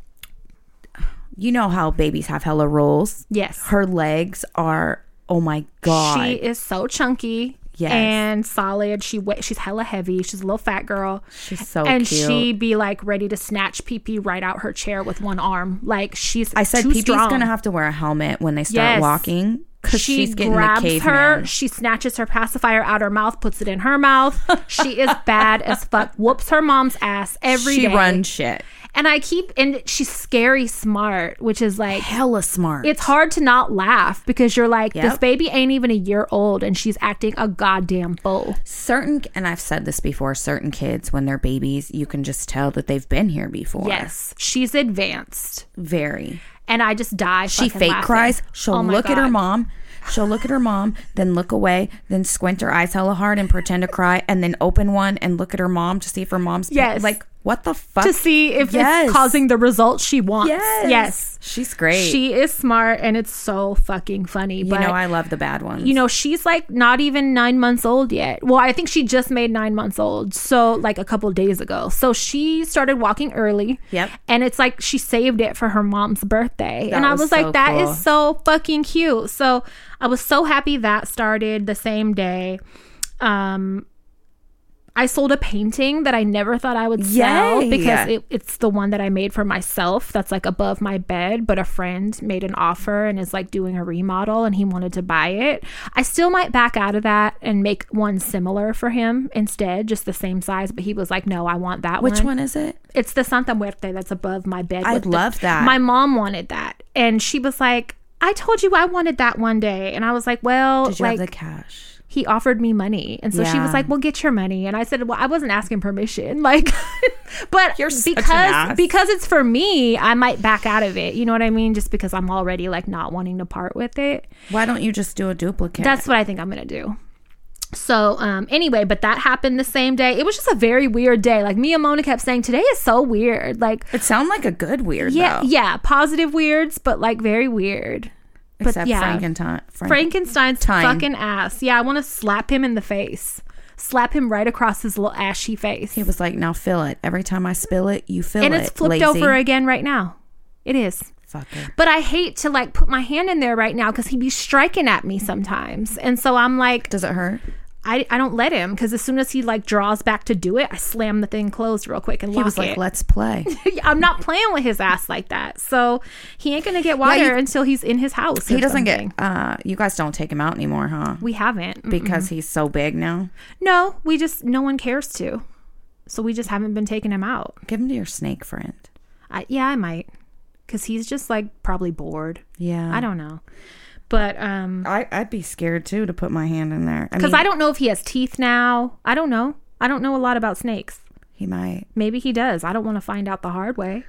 you know how babies have hella rolls. Yes. Her legs are, oh my god. She is so chunky. Yes. And solid. She she's hella heavy. She's a little fat girl. She's so and cute. she be like ready to snatch pee pee right out her chair with one arm. Like she's I said Peepee's strong. gonna have to wear a helmet when they start Yes. walking because she she's getting grabs her, she snatches her pacifier out of her mouth, puts it in her mouth. she is bad as fuck. Whoops her mom's ass every day. she runs shit. And I keep and she's scary smart, which is like Hella smart. it's hard to not laugh because you're like, this baby ain't even a year old and she's acting a goddamn fool. certain and I've said this before, certain kids when they're babies, you can just tell that they've been here before. Yes, she's advanced. Very. And I just die. She fake laughing. cries. She'll Oh look at her mom. She'll look at her mom, then look away, then squint her eyes hella hard and pretend to cry, and then open one and look at her mom to see if her mom's Yes. like what the fuck to see if Yes. it's causing the results she wants. Yes, Yes. she's great. She is smart and it's so fucking funny. you but know I love the bad ones. you know, she's like not even nine months old yet. Well, I think she just made nine months old. So, like a couple days ago. So, she started walking early. Yep. And it's like she saved it for her mom's birthday. and I was was so like, that is cool. so fucking cute. So, I was so happy that started the same day. Um, I sold a painting that I never thought I would sell Yay. because it, it's the one that I made for myself that's like above my bed. But a friend made an offer and is like doing a remodel and he wanted to buy it. I still might back out of that and make one similar for him instead, just the same size. But he was like, no, I want that Which one. Which one is it? It's the Santa Muerte that's above my bed. I with the- love that. My mom wanted that. And she was like, I told you I wanted that one day. And I was like, well, Did you like, have the cash? He offered me money. And so she was like well get your money. And i said well i wasn't asking permission. Like but You're because because it's for me i might back out of it. You know what i mean? Just because i'm already like not wanting to part with it. Why don't you just do a duplicate? that's what i think i'm gonna do. So um anyway but that happened the same day. It was just a very weird day. Like me and mona kept saying today is so weird. Like it sounds like a good weird yeah though. yeah positive weirds but like very weird Except yeah. Frankenstein. Frank- Frankenstein's Time. fucking ass. Yeah, I want to slap him in the face. Slap him right across his little ashy face. He was like, "Now fill it. Every time I spill it, you fill and it." And it's flipped lazy. over again right now. It is. Fucker. But I hate to like put my hand in there right now because he'd be striking at me sometimes. And so I'm like, Does it hurt? I, I don't let him because as soon as he like draws back to do it, I slam the thing closed real quick and He was like, it. "Let's play." I'm not playing with his ass like that. So he ain't gonna get water you- until he's in his house. he doesn't something. get. uh You guys don't take him out anymore, huh? We haven't. Because he's so big now. No, we just no one cares to. So we just haven't been taking him out. Give him to your snake friend. I, yeah, I might, because he's just like probably bored. Yeah, I don't know, but um, I, I'd be scared too to put my hand in there. I because mean, I don't know if he has teeth now. I don't know. I don't know a lot about snakes. he might. Maybe he does. I don't want to find out the hard way.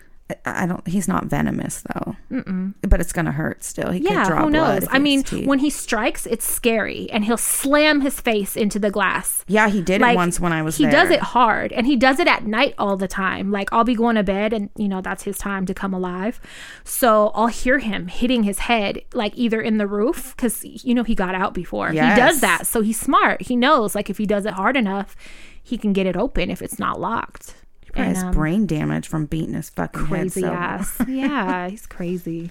I don't. He's not venomous though. Mm-mm. But it's gonna hurt still. He Yeah, who knows? I mean, teeth. when he strikes, it's scary, and he'll slam his face into the glass. yeah, he did it once when I was he there. does it hard and he does it at night all the time like i'll be going to bed and you know that's his time to come alive so i'll hear him hitting his head like either in the roof because you know he got out before he does that so he's smart he knows like if he does it hard enough he can get it open if it's not locked Probably And, has um, brain damage from beating his fucking crazy head. So. ass yeah he's crazy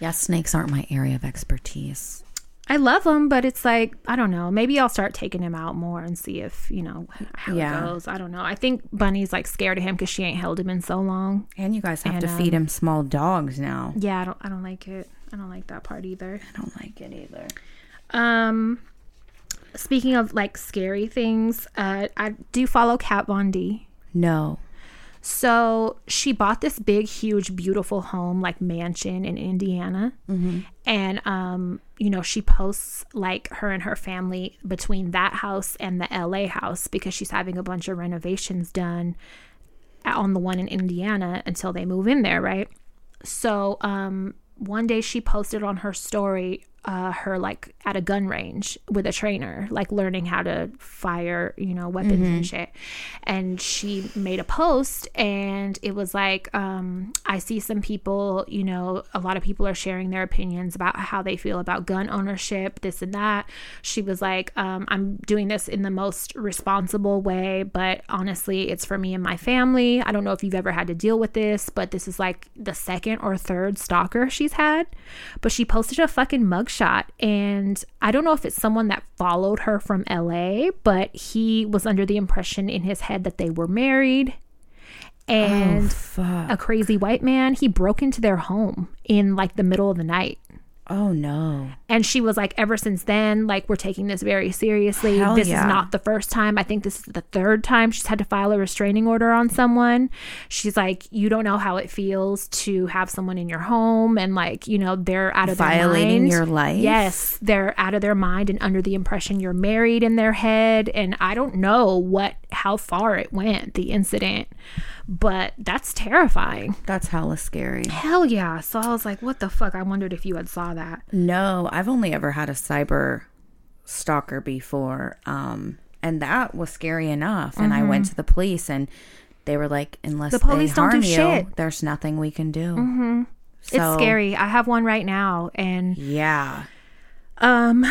Yeah, snakes aren't my area of expertise. I love him, but it's like I don't know. Maybe I'll start taking him out more and see if you know how Yeah. it goes. I don't know. I think Bunny's like scared of him because she ain't held him in so long. And you guys have And, to feed him small dogs now. Yeah, I don't. I don't like it. I don't like that part either. I don't like it either. Um, speaking of like scary things, uh, I do follow Kat Von D. No. So she bought this big, huge, beautiful home, like mansion in Indiana. And, um, you know, she posts like her and her family between that house and the LA house because she's having a bunch of renovations done on the one in Indiana until they move in there, right? So, um, one day she posted on her story uh, her like at a gun range with a trainer, like learning how to fire, you know, weapons and shit. And she made a post and it was like, um, I see some people, you know, a lot of people are sharing their opinions about how they feel about gun ownership, this and that. She was like, um, I'm doing this in the most responsible way, but honestly, it's for me and my family. I don't know if you've ever had to deal with this, but this is like the second or third stalker she's had. But she posted a fucking mugshot, and I don't know if it's someone that followed her from LA, but he was under the impression in his head that they were married. Oh, and Oh, a crazy white man, he broke into their home in like the middle of the night. Oh no. And she was like, ever since then, like, we're taking this very seriously. Hell this yeah. is not the first time. I think this is the third time she's had to file a restraining order on someone. She's like, you don't know how it feels to have someone in your home and, like, you know, they're out of Violating their mind. your life? Yes. They're out of their mind and under the impression you're married in their head. And I don't know what, how far it went, the incident, but that's terrifying. That's hella scary. Hell yeah. So I was like, what the fuck? I wondered if you had saw that. No, I've only ever had a cyber stalker before. Um, and that was scary enough. And I went to the police and they were like, unless Mm-hmm. The police they don't harm do you, shit. there's nothing we can do. Mm-hmm. it's scary. I have one right now and Yeah. Um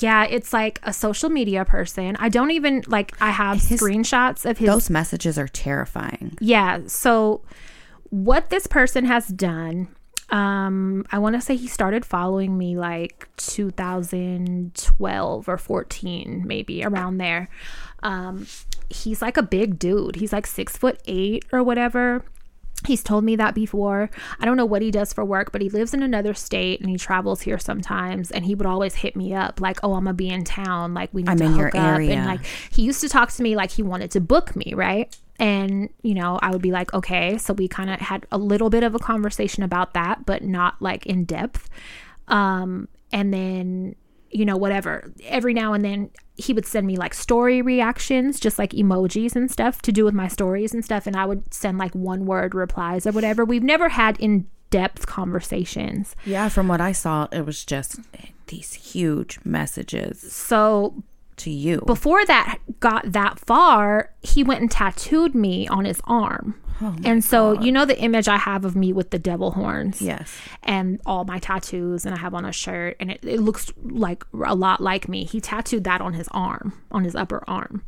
yeah, it's like a social media person. I don't even like I have screenshots of his Those messages are terrifying. Yeah, so what this person has done um I want to say he started following me like 2012 or 14 maybe around there. Um he's like a big dude. He's like 6 foot 8 or whatever. He's told me that before. I don't know what he does for work, but he lives in another state and he travels here sometimes. And he would always hit me up like, "Oh, I'm gonna be in town. Like, we need I'm to in your hook up." area. And like, he used to talk to me like he wanted to book me, right? And you know, I would be like, "Okay." So we kind of had a little bit of a conversation about that, but not like in depth. Um, and then you know, whatever. Every now and then he would send me like story reactions, just like emojis and stuff to do with my stories and stuff. And I would send like one word replies or whatever. We've never had in depth conversations. Yeah, from what I saw, it was just these huge messages So to you. before that got that far, he went and tattooed me on his arm. And so, you know, the image I have of me with the devil horns. yes. and all my tattoos and I have on a shirt and it, it looks like a lot like me. He tattooed that on his arm, on his upper arm.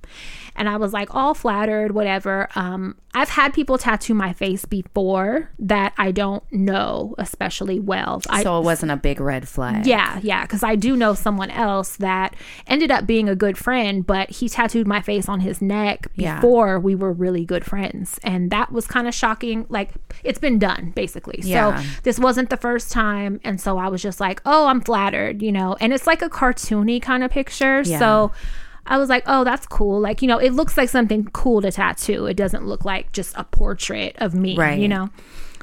And I was like all flattered, whatever. Um, I've had people tattoo my face before that I don't know especially well. I, So it wasn't a big red flag. yeah, yeah, because I do know someone else that ended up being a good friend, but he tattooed my face on his neck Yeah. before we were really good friends. And that was kind of shocking. Like, it's been done, basically. Yeah. So, this wasn't the first time. And so I was just like, oh, I'm flattered, you know? And it's like a cartoony kind of picture. Yeah. So, I was like, oh, that's cool. Like, you know, it looks like something cool to tattoo. It doesn't look like just a portrait of me, Right. you know?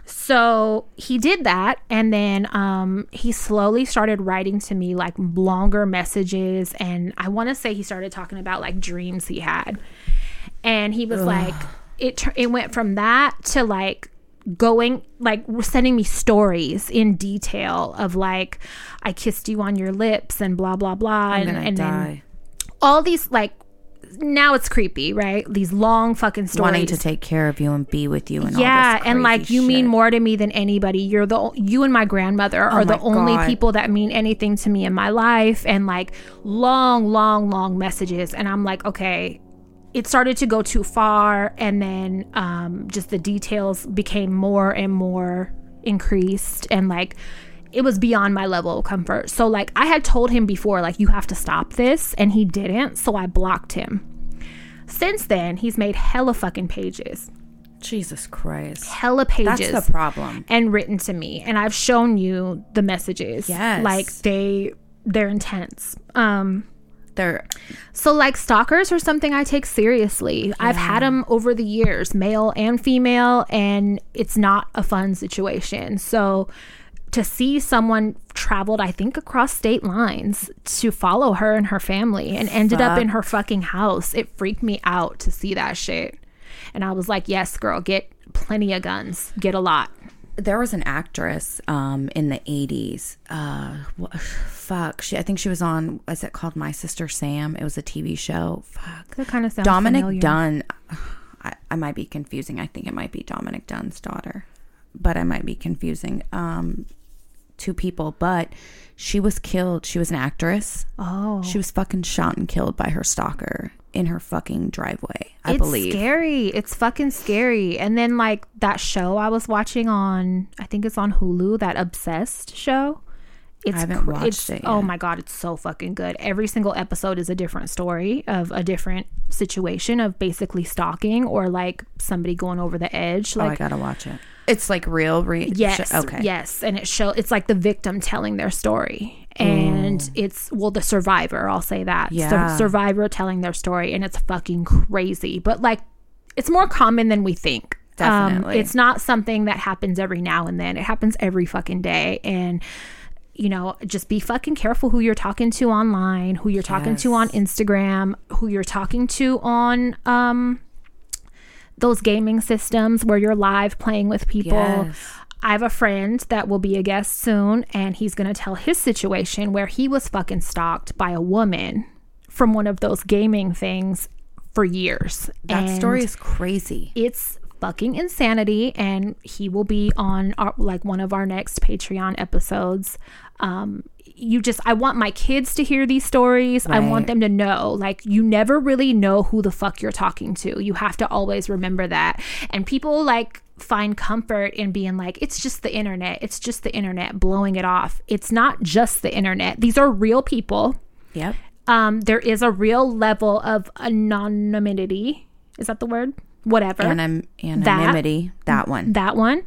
So he did that, and then um, he slowly started writing to me like longer messages, and I want to say he started talking about like dreams he had, and he was like, it it went from that to like going like sending me stories in detail of like I kissed you on your lips and blah blah blah I'm and, and then all these like now it's creepy, right? These long fucking stories. Wanting to take care of you and be with you and all yeah, and like you mean more to me than anybody. You're the you and my grandmother oh are the my only God. people that mean anything to me in my life and like long long long messages and I'm like, okay, it started to go too far and then um just the details became more and more increased and like it was beyond my level of comfort. So like I had told him before like you have to stop this and he didn't, so I blocked him. Since then, he's made hella fucking pages. Jesus Christ. Hella pages That's the problem. and written to me and I've shown you the messages. Yes. Like they they're intense. Um They're so like stalkers are something I take seriously. I've had them over the years, male and female, and it's not a fun situation. So to see someone traveled, I think, across state lines to follow her and her family and ended up in her fucking house, it freaked me out to see that shit. And I was like, yes, girl, get plenty of guns, get a lot. There was an actress um in the 80s uh fuck she i think she was on is it called my sister sam? It was a tv show. Fuck. That kind of sounds dominic familiar. dunn I, I might be confusing i think it might be Dominick Dunne's daughter but i might be confusing um two people but she was killed she was an actress. Oh, she was fucking shot and killed by her stalker in her fucking driveway i believe. it's believe scary. It's fucking scary. And then like that show I was watching on, I think it's on Hulu, that Obsessed show. It's haven't cr- watched it's, it Oh my god, it's so fucking good. Every single episode is a different story of a different situation of basically stalking or like somebody going over the edge. oh i gotta watch it it's like real re- Yes. okay Yes. And it show it's like the victim telling their story. And it's well the survivor, I'll say that. Yeah. survivor telling their story and it's fucking crazy. But like it's more common than we think. Um, Definitely. it's not something that happens every now and then. It happens every fucking day. And you know, just be fucking careful who you're talking to online, who you're talking to on Instagram, who you're talking to on um those gaming systems where you're live playing with people. Yes. I have a friend that will be a guest soon, and he's going to tell his situation where he was fucking stalked by a woman from one of those gaming things for years. That And story is crazy. it's fucking insanity and he will be on our, like one of our next patreon episodes. Um you just i want my kids to hear these stories. I want them to know like you never really know who the fuck you're talking to. You have to always remember that. And people like find comfort in being like it's just the internet. It's just the internet blowing it off. It's not just the internet. These are real people. Yep. um there is a real level of anonymity. Is that the word? Whatever. Anim- anonymity. That, one. that one.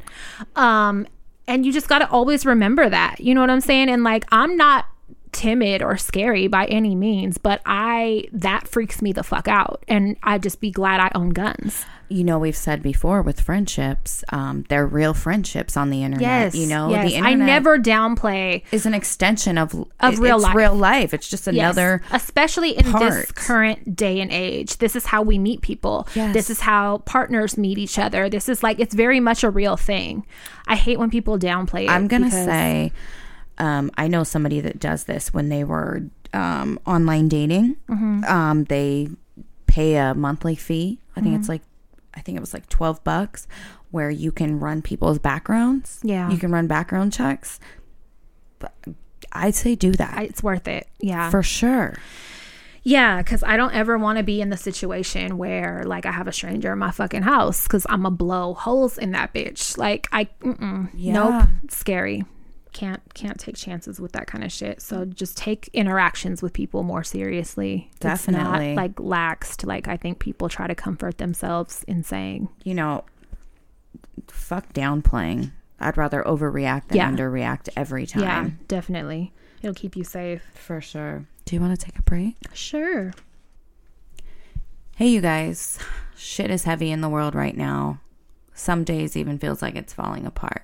Um and you just got to always remember that. You know what i'm saying? And like i'm not timid or scary by any means but i that freaks me the fuck out and i'd just be glad i own guns You know, we've said before with friendships, um, they're real friendships on the internet. yes You know, yes. the internet i never downplay is an extension of Of real it's life. real life. It's just Yes. another. especially in this current day and age this is how we meet people Yes. this is how partners meet each other this is like it's very much a real thing i hate when people downplay it I'm gonna because- say, um, I know somebody that does this when they were um, online dating. Mm-hmm. Um, they pay a monthly fee. I think Mm-hmm. it's like, I think it was like twelve bucks, where you can run people's backgrounds. Yeah. you can run background checks. But I'd say do that it's worth it yeah for sure. Yeah, because I don't ever want to be in the situation where like I have a stranger in my fucking house because I'm gonna blow holes in that bitch. Like I, Yeah. nope, scary. Can't can't take chances with that kind of shit. So just take interactions with people more seriously. Definitely. it's not like laxed. Like I think people try to comfort themselves in saying, You know, fuck downplaying. I'd rather overreact than Yeah. underreact every time. yeah, definitely, it'll keep you safe. for sure. Do you want to take a break? Sure. Hey, you guys. Shit is heavy in the world right now. Some days even feels like it's falling apart.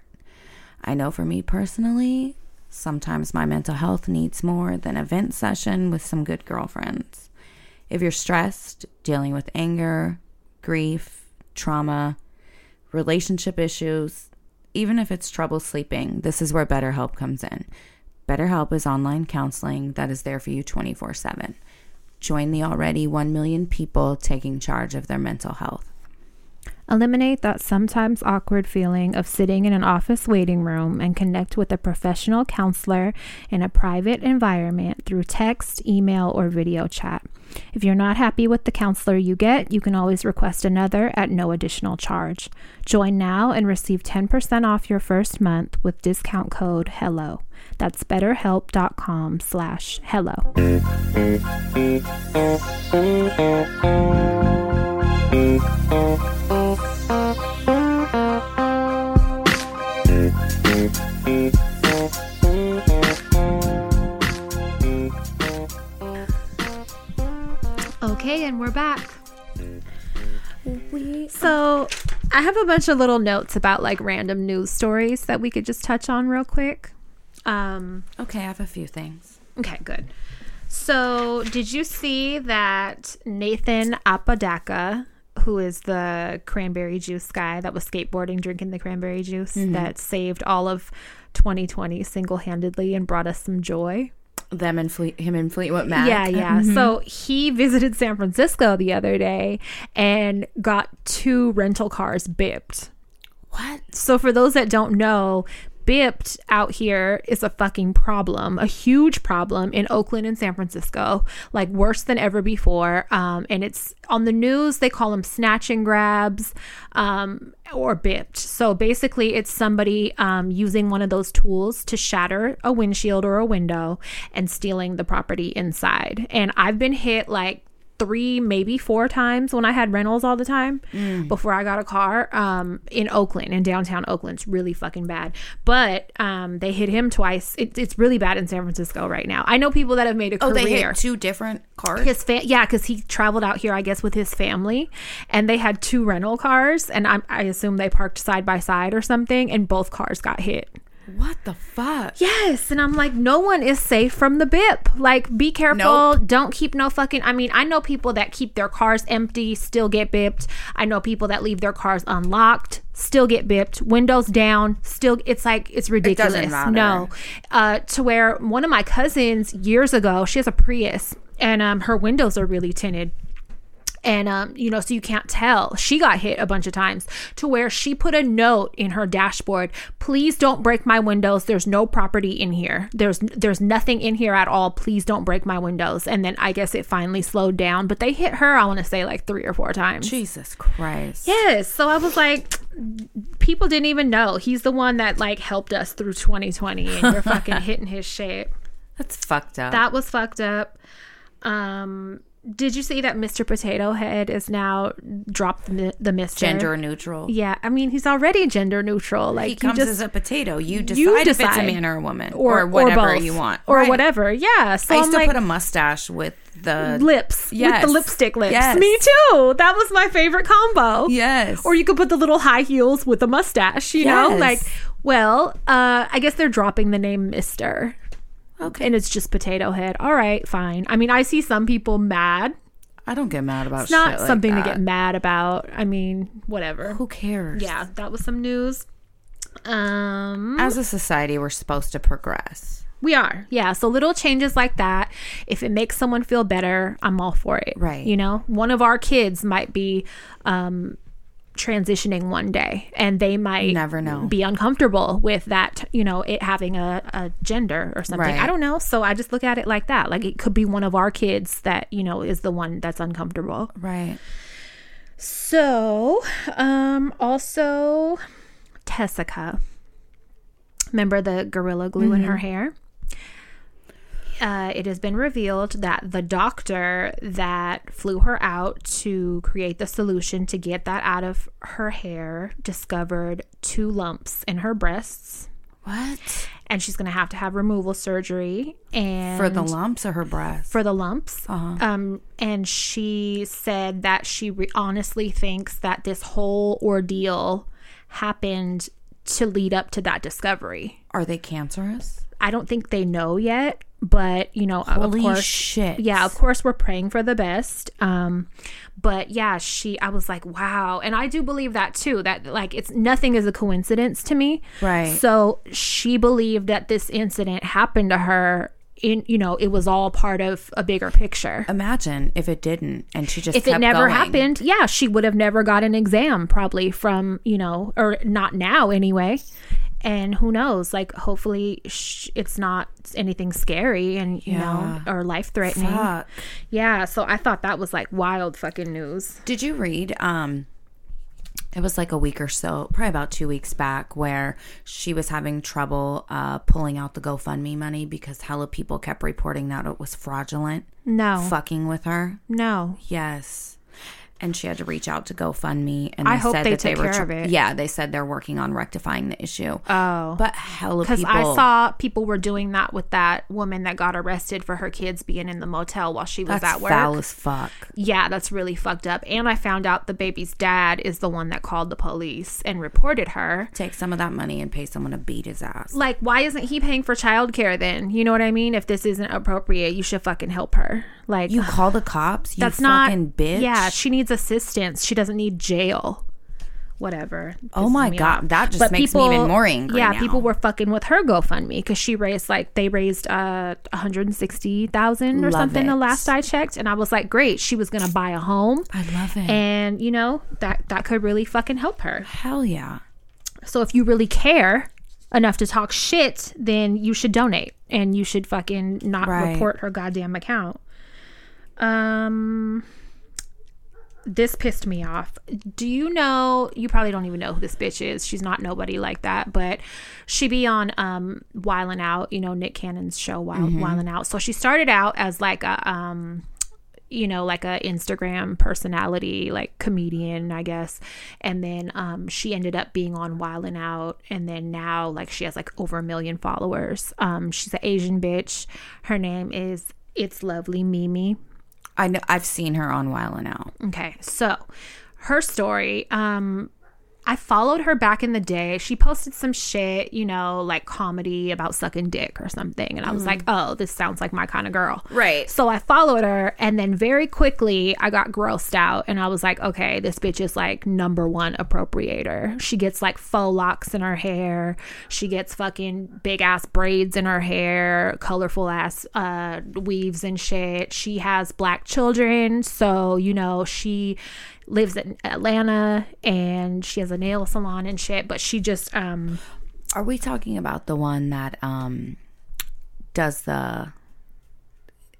I know for me personally, sometimes my mental health needs more than a vent session with some good girlfriends. If you're stressed, dealing with anger, grief, trauma, relationship issues, even if it's trouble sleeping, this is where BetterHelp comes in. BetterHelp is online counseling that is there for you 24 7. Join the already 1 million people taking charge of their mental health. Eliminate that sometimes awkward feeling of sitting in an office waiting room and connect with a professional counselor in a private environment through text, email, or video chat. If you're not happy with the counselor you get, you can always request another at no additional charge. Join now and receive 10% off your first month with discount code HELLO. That's betterhelp.com slash hello. Okay, and we're back. So, I have a bunch of little notes about like random news stories that we could just touch on real quick. Um, Okay, I have a few things. okay, good. So, did you see that Nathan Apodaca, who is the cranberry juice guy that was skateboarding drinking the cranberry juice mm-hmm. that saved all of 2020 single-handedly and brought us some joy? Them and Fleet, him and Fleetwood Mac. Yeah, yeah. Mm-hmm. So he visited San Francisco the other day and got two rental cars bipped. What? So for those that don't know, bipped out here is a fucking problem, a huge problem in Oakland and San Francisco, like worse than ever before. Um, and it's on the news. They call them snatch and grabs um, or bipped. So basically, it's somebody um, using one of those tools to shatter a windshield or a window and stealing the property inside. And I've been hit like three, maybe four times when I had rentals all the time before I got a car um, in Oakland, in downtown Oakland. It's really fucking bad. But um, they hit him twice. It, it's really bad in San Francisco right now. I know people that have made a Oh, career. they hit two different cars? His fa- yeah, because he traveled out here, I guess, with his family, and they had two rental cars, and I, I assume they parked side by side or something, and both cars got hit. What the fuck? Yes, and I'm like, no one is safe from the bip. Like, be careful. Nope. Don't keep no fucking. I mean, I know people that keep their cars empty, still get bipped. I know people that leave their cars unlocked, still get bipped. Windows down, still. It's like it's ridiculous. matter. No, uh, to where one of my cousins years ago, she has a Prius, and um, her windows are really tinted and um you know so you can't tell. She got hit a bunch of times to where she put a note in her dashboard please don't break my windows. There's no property in here. There's there's nothing in here at all. Please don't break my windows. And then i guess it finally slowed down but they hit her i want to say like three or four times. Jesus Christ. yes. So i was like people didn't even know. He's the one that like helped us through 2020 and you're fucking hitting his shit. That's fucked up. that was fucked up. Um, did you see that Mr. Potato Head is now dropped the, the Mister Gender neutral. Yeah, I mean he's already gender neutral. Like He comes just as a potato. You decide, you if it's a man or a woman or, whatever both, you want. or Right. whatever. Yeah. So I I'm used to like, put a mustache with the lips Yes. with the lipstick lips. Yes. Me too. That was my favorite combo. Yes. Or you could put the little high heels with a mustache. You know, like well, uh, I guess they're dropping the name Mister. Okay. And it's just potato head. All right, fine. I mean, I see some people mad I don't get mad about it's not like something that. to get mad about. I mean, whatever. Who cares? Yeah, that was some news. Um, As a society, we're supposed to progress. we are. Yeah, so little changes like that, if it makes someone feel better, I'm all for it. Right. You know, one of our kids might be um transitioning one day and they might Never know. be uncomfortable with that you know it having a, a gender or something Right. i don't know so i just look at it like that like it could be one of our kids that you know is the one that's uncomfortable Right. So, um, also Tessica. Remember the gorilla glue in her hair? Uh, it has been revealed that the doctor that flew her out to create the solution to get that out of her hair discovered two lumps in her breasts, What? and she's going to have to have removal surgery. And For the lumps or her breast? for the lumps. Uh-huh. Um, and she said that she re- honestly thinks that this whole ordeal happened to lead up to that discovery. Are they cancerous? I don't think they know yet, but you know, Holy of course, shit. yeah, of course, we're praying for the best. Um, but yeah, she, I was like, wow, and I do believe that too. That like it's nothing is a coincidence to me. Right. So she believed that this incident happened to her. In you know, it was all part of a bigger picture. Imagine if it didn't, and she just if it never going. happened, yeah, she would have never got an exam probably from, you know, or not now anyway. And who knows? Like, hopefully, sh- it's not anything scary and, you know, or life threatening. Yeah. So I thought that was like wild fucking news. Did you read? Um, it was like a week or so, probably about two weeks back, where she was having trouble uh, pulling out the GoFundMe money because hella people kept reporting that it was fraudulent, No. fucking with her. No. Yes. And she had to reach out to GoFundMe, and they I hope said they that they took were. care of it. Yeah, they said they're working on rectifying the issue. Oh. but hella Because people. I saw people were doing that with that woman that got arrested for her kids being in the motel while she was that's at work. foul as fuck. Yeah, that's really fucked up. And I found out the baby's dad is the one that called the police and reported her. Take some of that money and pay someone to beat his ass. Like, why isn't he paying for childcare then? You know what I mean? If this isn't appropriate, you should fucking help her. Like, You call the cops? You that's not. fucking bitch. Yeah, she needs assistance. She doesn't need jail. Whatever. Oh my God, off. that just makes me even more angry Yeah, now. people were fucking with her GoFundMe because she raised like they raised uh 160,000 or Love something the last I checked, and I was like, great, she was gonna buy a home, I love it. and you know that that could really fucking help her. Hell yeah. So if you really care enough to talk shit, then you should donate and you should fucking not Right. report her goddamn account. Um this pissed me off. Do you know you probably don't even know who this bitch is. She's not nobody like that, but she be on um Wildin' Out, you know, Nick Cannon's show Wild Wildin' Out. So she started out as like a um you know, like a Instagram personality, like comedian, I guess. And then um, she ended up being on Wild and Out, and then now like she has like over a million followers. Um, she's an Asian bitch. Her name is It's Lovely Mimi. I know I've seen her on Wildin' Out. Okay, so her story. Um, I followed her back in the day. She posted some shit, you know, like comedy about sucking dick or something, and I was like, oh, this sounds like my kind of girl. Right. So I followed her, and then very quickly I got grossed out, and I was like, okay, this bitch is like number one appropriator. She gets like faux locks in her hair. She gets fucking big ass braids in her hair, colorful ass uh, weaves and shit. She has black children, so you know she lives in Atlanta and she has a nail salon and shit. But she just um Are we talking about the one that um does the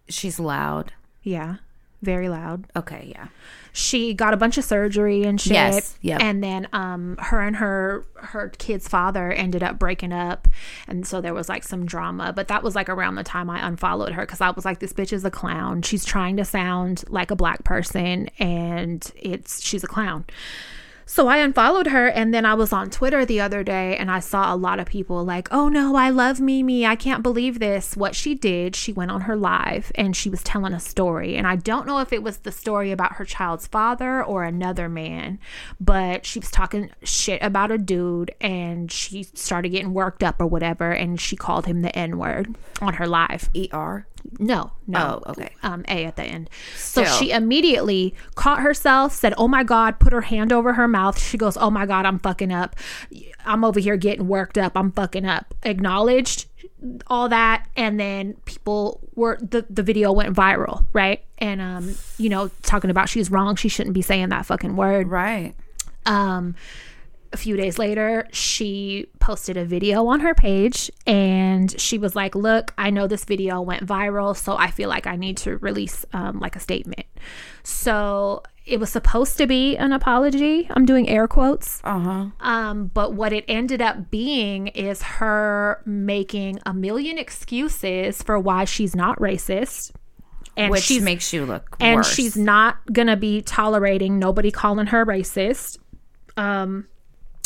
she's loud? yeah, very loud. Okay, yeah. she got a bunch of surgery and shit. Yes, yep. And then um her and her her kid's father ended up breaking up and so there was like some drama. But that was like around the time I unfollowed her because I was like, this bitch is a clown. She's trying to sound like a black person and it's she's a clown. So I unfollowed her and then I was on Twitter the other day and I saw a lot of people like, "Oh no, I love Mimi. I can't believe this." What she did, she went on her live and she was telling a story. And I don't know if it was the story about her child's father or another man, but she was talking shit about a dude and she started getting worked up or whatever and she called him the N-word on her live. ER. No, no. Oh, okay. Um, A at the end. So Still. she immediately caught herself, said, Oh my God, put her hand over her mouth. She goes, Oh my God, I'm fucking up. I'm over here getting worked up. I'm fucking up. Acknowledged all that. And then people were, the, the video went viral, right? And, um, you know, talking about she's wrong. She shouldn't be saying that fucking word. Right. Um, a few days later, she posted a video on her page and she was like, Look, I know this video went viral, so I feel like I need to release um, like a statement. So it was supposed to be an apology. I'm doing air quotes. Uh-huh. Um, but what it ended up being is her making a million excuses for why she's not racist. And Which makes you look and worse. she's not gonna be tolerating nobody calling her racist um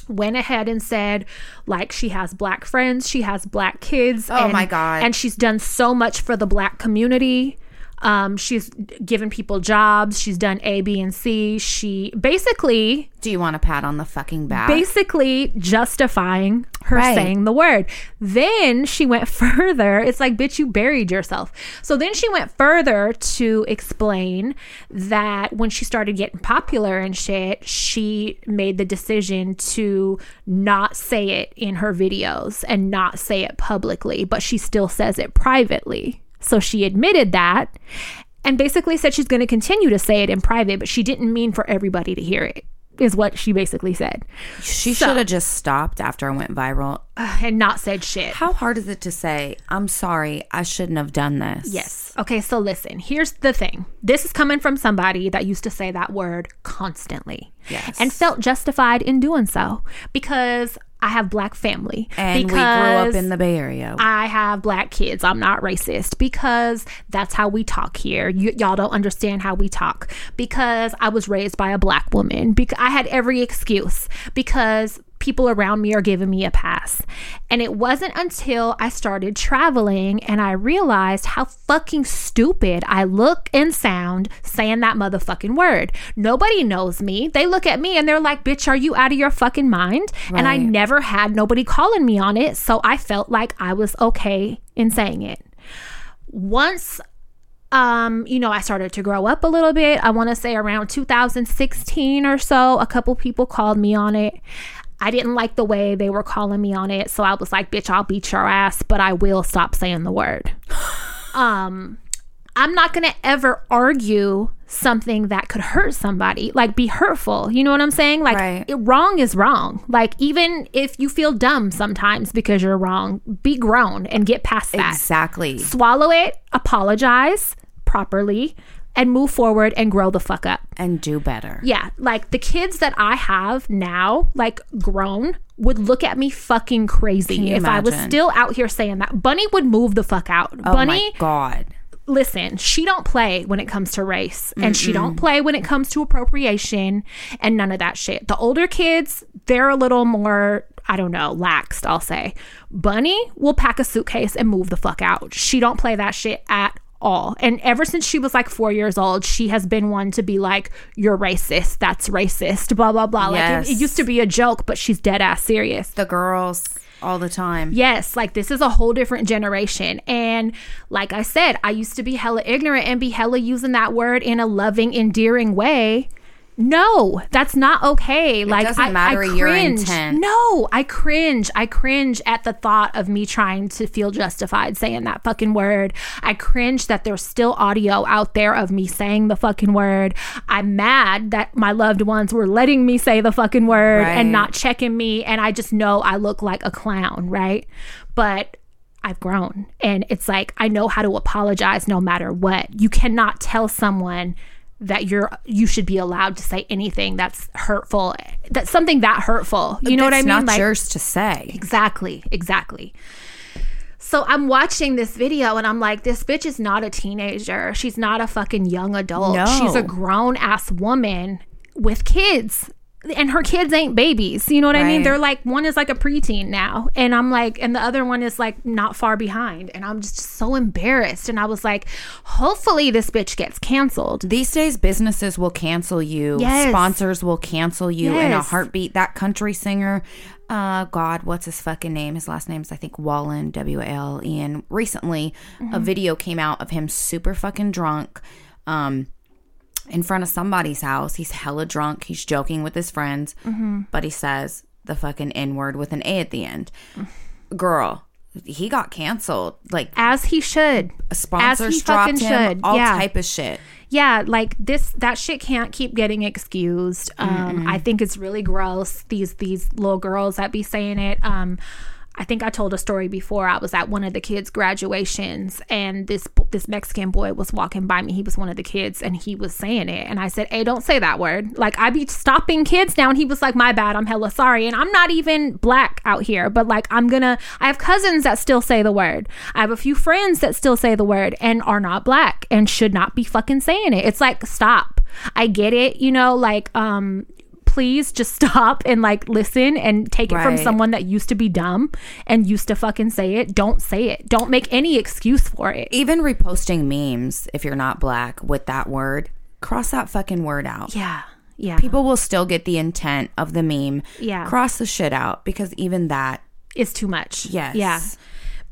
went ahead and said like she has black friends she has black kids Oh and- my God. and she's done so much for the black community Um, she's given people jobs. She's done A, B, and C. She basically Do you want a pat on the fucking back? basically justifying her Right. saying the word. Then she went further. It's like, bitch, you buried yourself. So then she went further to explain that when she started getting popular and shit, she made the decision to not say it in her videos and not say it publicly, but she still says it privately. So she admitted that and basically said she's going to continue to say it in private, but she didn't mean for everybody to hear it. Is what she basically said, she So- should have just stopped after I went viral. and not said shit. How hard is it to say, I'm sorry, I shouldn't have done this? Yes. Okay, so listen, here's the thing. This is coming from somebody that used to say that word constantly. Yes. And felt justified in doing so because I have black family. And we grew up in the Bay Area. I have black kids. I'm not racist because that's how we talk here. You, y'all don't understand how we talk because I was raised by a black woman. Because I had every excuse because people around me are giving me a pass. And it wasn't until I started traveling and I realized how fucking stupid I look and sound saying that motherfucking word. Nobody knows me. They look at me and they're like, bitch, are you out of your fucking mind? And I never had nobody calling me on it. So I felt like I was okay in saying it. Once um, you know, I started to grow up a little bit. I want to say around 2016 or so, a couple people called me on it. I didn't like the way they were calling me on it, so I was like, "Bitch, I'll beat your ass, but I will stop saying the word." um, I'm not going to ever argue something that could hurt somebody, like be hurtful. You know what I'm saying? Like Right. it, wrong is wrong. Like even if you feel dumb sometimes because you're wrong, be grown and get past that Exactly. swallow it, apologize properly, and move forward and grow the fuck up. And do better. Yeah, like the kids that I have now, like grown, would look at me fucking crazy if I was still out here saying that. Bunny would move the fuck out. Oh Bunny, my God. listen, she don't play when it comes to race and she don't play when it comes to appropriation and none of that shit. The older kids, they're a little more I don't know, laxed, I'll say. Bunny will pack a suitcase and move the fuck out. She don't play that shit at all. And ever since she was like 4 years old, she has been one to be like you're racist, that's racist, blah blah blah. Like it, it used to be a joke, but she's dead ass serious. The girls all the time. Yes, like this is a whole different generation. And like I said, I used to be hella ignorant and be hella using that word in a loving, endearing way. No, that's not okay. like doesn't I, matter I your cringe. intent. No, I cringe. I cringe at the thought of me trying to feel justified saying that fucking word. I cringe that there's still audio out there of me saying the fucking word. I'm mad that my loved ones were letting me say the fucking word Right. and not checking me. And I just know I look like a clown, right? But I've grown and it's like I know how to apologize no matter what. You cannot tell someone that you're you should be allowed to say anything that's hurtful that's something that hurtful. You know what i mean not like yours to say. exactly exactly. So i'm watching this video and i'm like this bitch is not a teenager. She's not a fucking young adult. No. she's a grown ass woman with kids and her kids ain't babies you know what i mean they're like one is like a preteen now and i'm like and the other one is like not far behind and i'm just so embarrassed and i was like hopefully this bitch gets canceled These days, businesses will cancel you. Yes. Sponsors will cancel you in a heartbeat. That country singer, uh, God, what's his fucking name? His last name's I think Wallen, W A L E N. Recently, a video came out of him super fucking drunk, um, in front of somebody's house. He's hella drunk. He's joking with his friends, but he says the fucking N word with an A at the end. Girl, he got canceled. Like as he should A sponsors he dropped him. should, All yeah. type of shit. yeah like this that shit can't keep getting excused um i think it's really gross these these little girls that be saying it um I think I told a story before. I was at one of the kids' graduations, and this this Mexican boy was walking by me. He was one of the kids, and he was saying it. And I said, "Hey, don't say that word." Like I be stopping kids now, and he was like, "My bad. I'm hella sorry." And I'm not even black out here, but like I'm gonna. I have cousins that still say the word. I have a few friends that still say the word and are not black and should not be fucking saying it. It's like stop. I get it, you know, like um please just stop and like listen and take it from someone that used to be dumb and used to fucking say it. Don't say it. Don't make any excuse for it. Even reposting memes, if you're not black, with that word, cross that fucking word out. Yeah. Yeah. People will still get the intent of the meme. Yeah. Cross the shit out because even that, is too much. Yes. Yeah.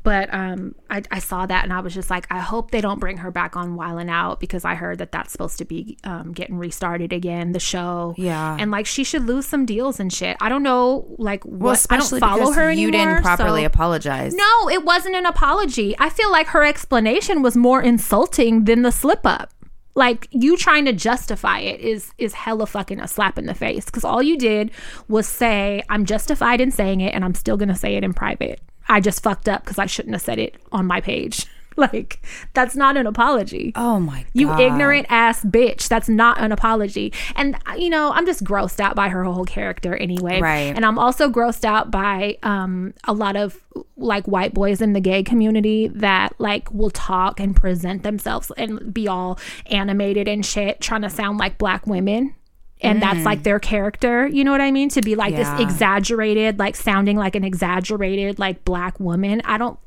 But um, I, I saw that and I was just like, I hope they don't bring her back on While Wildin' Out because I heard that that's supposed to be um, getting restarted again, the show. Yeah. And like she should lose some deals and shit. I don't know, like, what, well, I especially don't follow her you anymore. didn't properly so- apologize. No, it wasn't an apology. I feel like her explanation was more insulting than the slip up. Like you trying to justify it is is hella fucking a slap in the face because all you did was say I'm justified in saying it and I'm still gonna say it in private. I just fucked up because I shouldn't have said it on my page. like that's not an apology. Oh my god. You ignorant ass bitch. That's not an apology. And uh, you know, I'm just grossed out by her whole character anyway. Right. And I'm also grossed out by um a lot of like white boys in the gay community that like will talk and present themselves and be all animated and shit trying to sound like black women. And that's like their character, you know what I mean? To be like Mm. Yeah. this exaggerated, like sounding like an exaggerated, like black woman. I don't,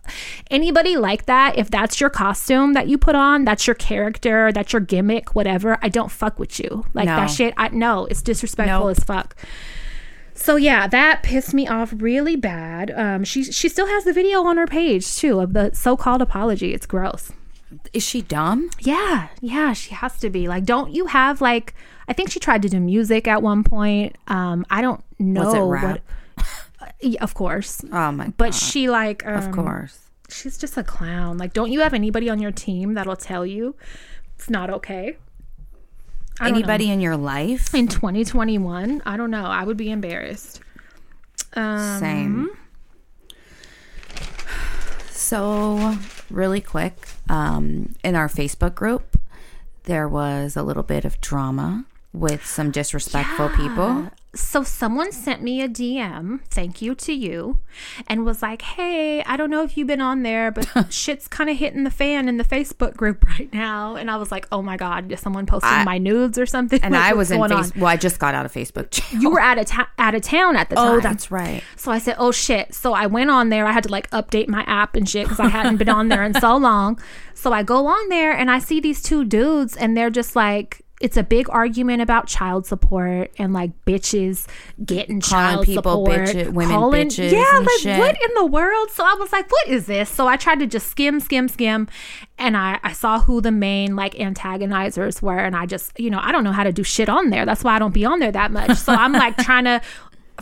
anybody like that, if that's your costume that you put on, that's your character, that's your gimmick, whatever, I don't fuck with you. Like No. that shit, I no, it's disrespectful Nope. as fuck. So yeah, that pissed me off really bad. Um, she she still has the video on her page too of the so-called apology. It's gross. Is she dumb? Yeah, yeah, she has to be. Like, don't you have like? I think she tried to do music at one point. Um, I don't know Was it rap? what. Yeah, of course, Oh my but god. she like um, of course. she's just a clown. Like, don't you have anybody on your team that'll tell you it's not okay? Know. Anybody in your life? in 2021? I don't know. I would be embarrassed. Um, Same. So, really quick, um, in our Facebook group, there was a little bit of drama with some disrespectful people. So someone sent me a DM, thank you to you, and was like, "Hey, I don't know if you've been on there, but shit's kind of hitting the fan in the Facebook group right now." And I was like, "Oh my god, someone posting I- my nudes or something?" And Like, I was in on? Well, I just got out of Facebook jail. You were out of ta- out of town at the oh, time. oh, that's right. So I said, "Oh shit!" So I went on there. I had to like update my app and shit because I hadn't been on there in so long. So I go on there and I see these two dudes, and they're just like, it's a big argument about child support and like bitches getting Calling child people support, bitches- women bitches yeah, like shit. what in the world? So I was like, what is this? So I tried to just skim, skim, skim, and I I saw who the main like antagonizers were, and I just you know I don't know how to do shit on there. That's why I don't be on there that much. So I'm like trying to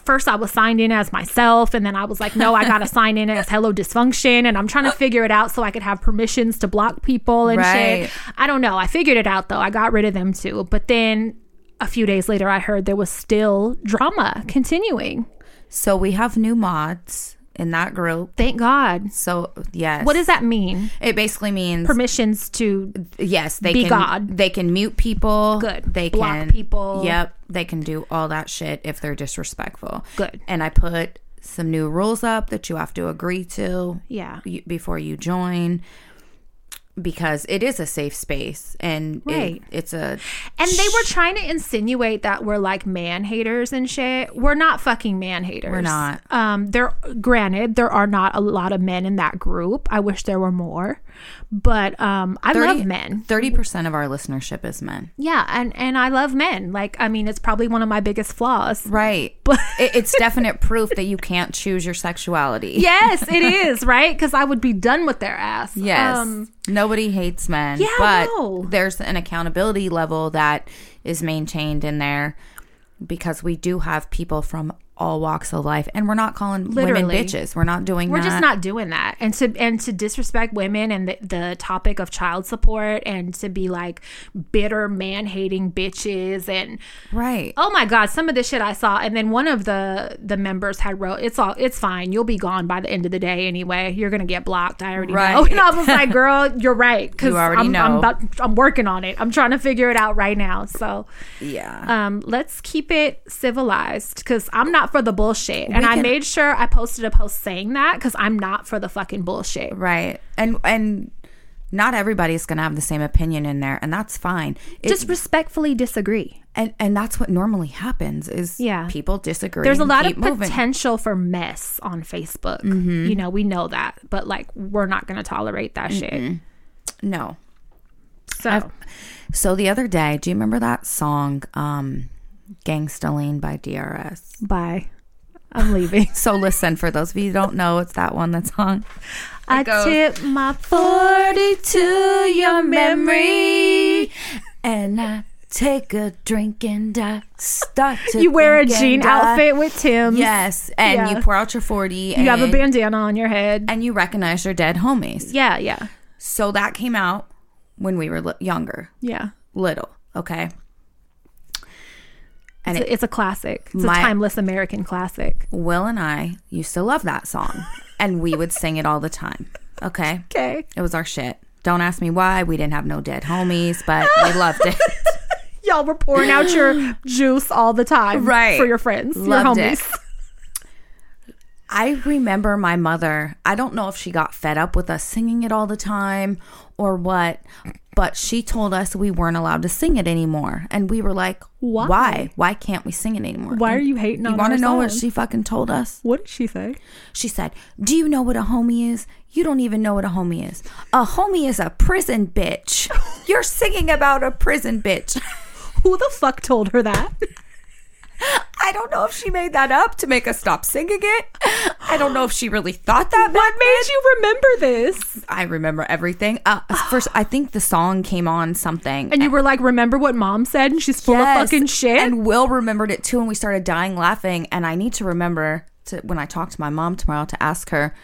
first I was signed in as myself and then I was like, no, I gotta sign in as hello dysfunction and I'm trying to figure it out so I could have permissions to block people and Right. shit. I don't know. I figured it out though. I got rid of them too. But then a few days later I heard there was still drama continuing. So we have new mods in that group. Thank God. So yes, What does that mean? It basically means Permissions to yes, they Be can God. they can mute people. Good. They Block can people. Yep, they can do all that shit if they're disrespectful. Good. And I put some new rules up that you have to agree to. Yeah. Before you join, because it is a safe space and it- Right. it's a And they were trying to insinuate that we're like man haters and shit. We're not fucking man haters. We're not. Um, there granted, there are not a lot of men in that group. I wish there were more. But um I love men. Thirty percent of our listenership is men. Yeah, and and I love men. Like I mean, it's probably one of my biggest flaws. Right. But it, it's definite proof that you can't choose your sexuality. Yes, it is, right? Because I would be done with their ass. Yes. Um, Nobody hates men. Yeah, but no. there's an accountability level that is maintained in there because we do have people from all walks of life and we're not calling women bitches. We're not doing we're that. just not doing that and to and to disrespect women and the, the topic of child support and to be like bitter man hating bitches and right. oh my god some of the shit i saw and then one of the the members had wrote it's all it's fine you'll be gone by the end of the day anyway you're gonna get blocked i already know Right. and i was like girl you're right because You I'm, know. I'm, about, I'm working on it i'm trying to figure it out right now so Yeah. um, let's keep it civilized because I'm not for the bullshit. And We I made sure I posted a post saying that because I'm not for the fucking bullshit. right. And and not everybody's going to have the same opinion in there and that's fine. It- Just respectfully disagree. and and that's what normally happens is Yeah. people disagree. There's a lot of moving. potential for mess on Facebook. You know, we know that, but like we're not going to tolerate that shit. No. So, So the other day, do you remember that song, um, Gangsta Lean by DRS? bye. I'm leaving. So listen, for those of you who don't know, it's that one that song. I goes, tip my 40 to your memory, and I take a drink and I start to You wear a jean and I- outfit with Tim's. Yes, and Yeah. you pour out your 40 You have a bandana on your head. and you recognize your dead homies. Yeah, yeah, So that came out when we were li- younger, yeah. little, okay? And It's a, it's a classic. It's My- a timeless American classic. Will and I used to love that song, and we would sing it all the time. Okay, Okay. it was our shit. Don't ask me why. We didn't have no dead homies, but we loved it. Y'all were pouring out your juice all the time. Right. For your friends, Loved your it. I remember my mother, I don't know if she got fed up with us singing it all the time or what, but she told us we weren't allowed to sing it anymore. And we were like, Why? why? Why, can't we sing it anymore? Why are you hating on You want to know what she fucking told us? What did she say? She said, Do you know what a homie is? You don't even know what a homie is. A homie is a prison bitch. You're singing about a prison bitch. Who the fuck told her that? I don't know if she made that up to make us stop singing it. I don't know if she really thought that. What made you remember this? I remember everything. Uh, first, I think the song came on something. And you were like, remember what mom said? And she's full Yes. of fucking shit. And Will remembered it too, and we started dying laughing. And I need to remember to when I talk to my mom tomorrow to ask her,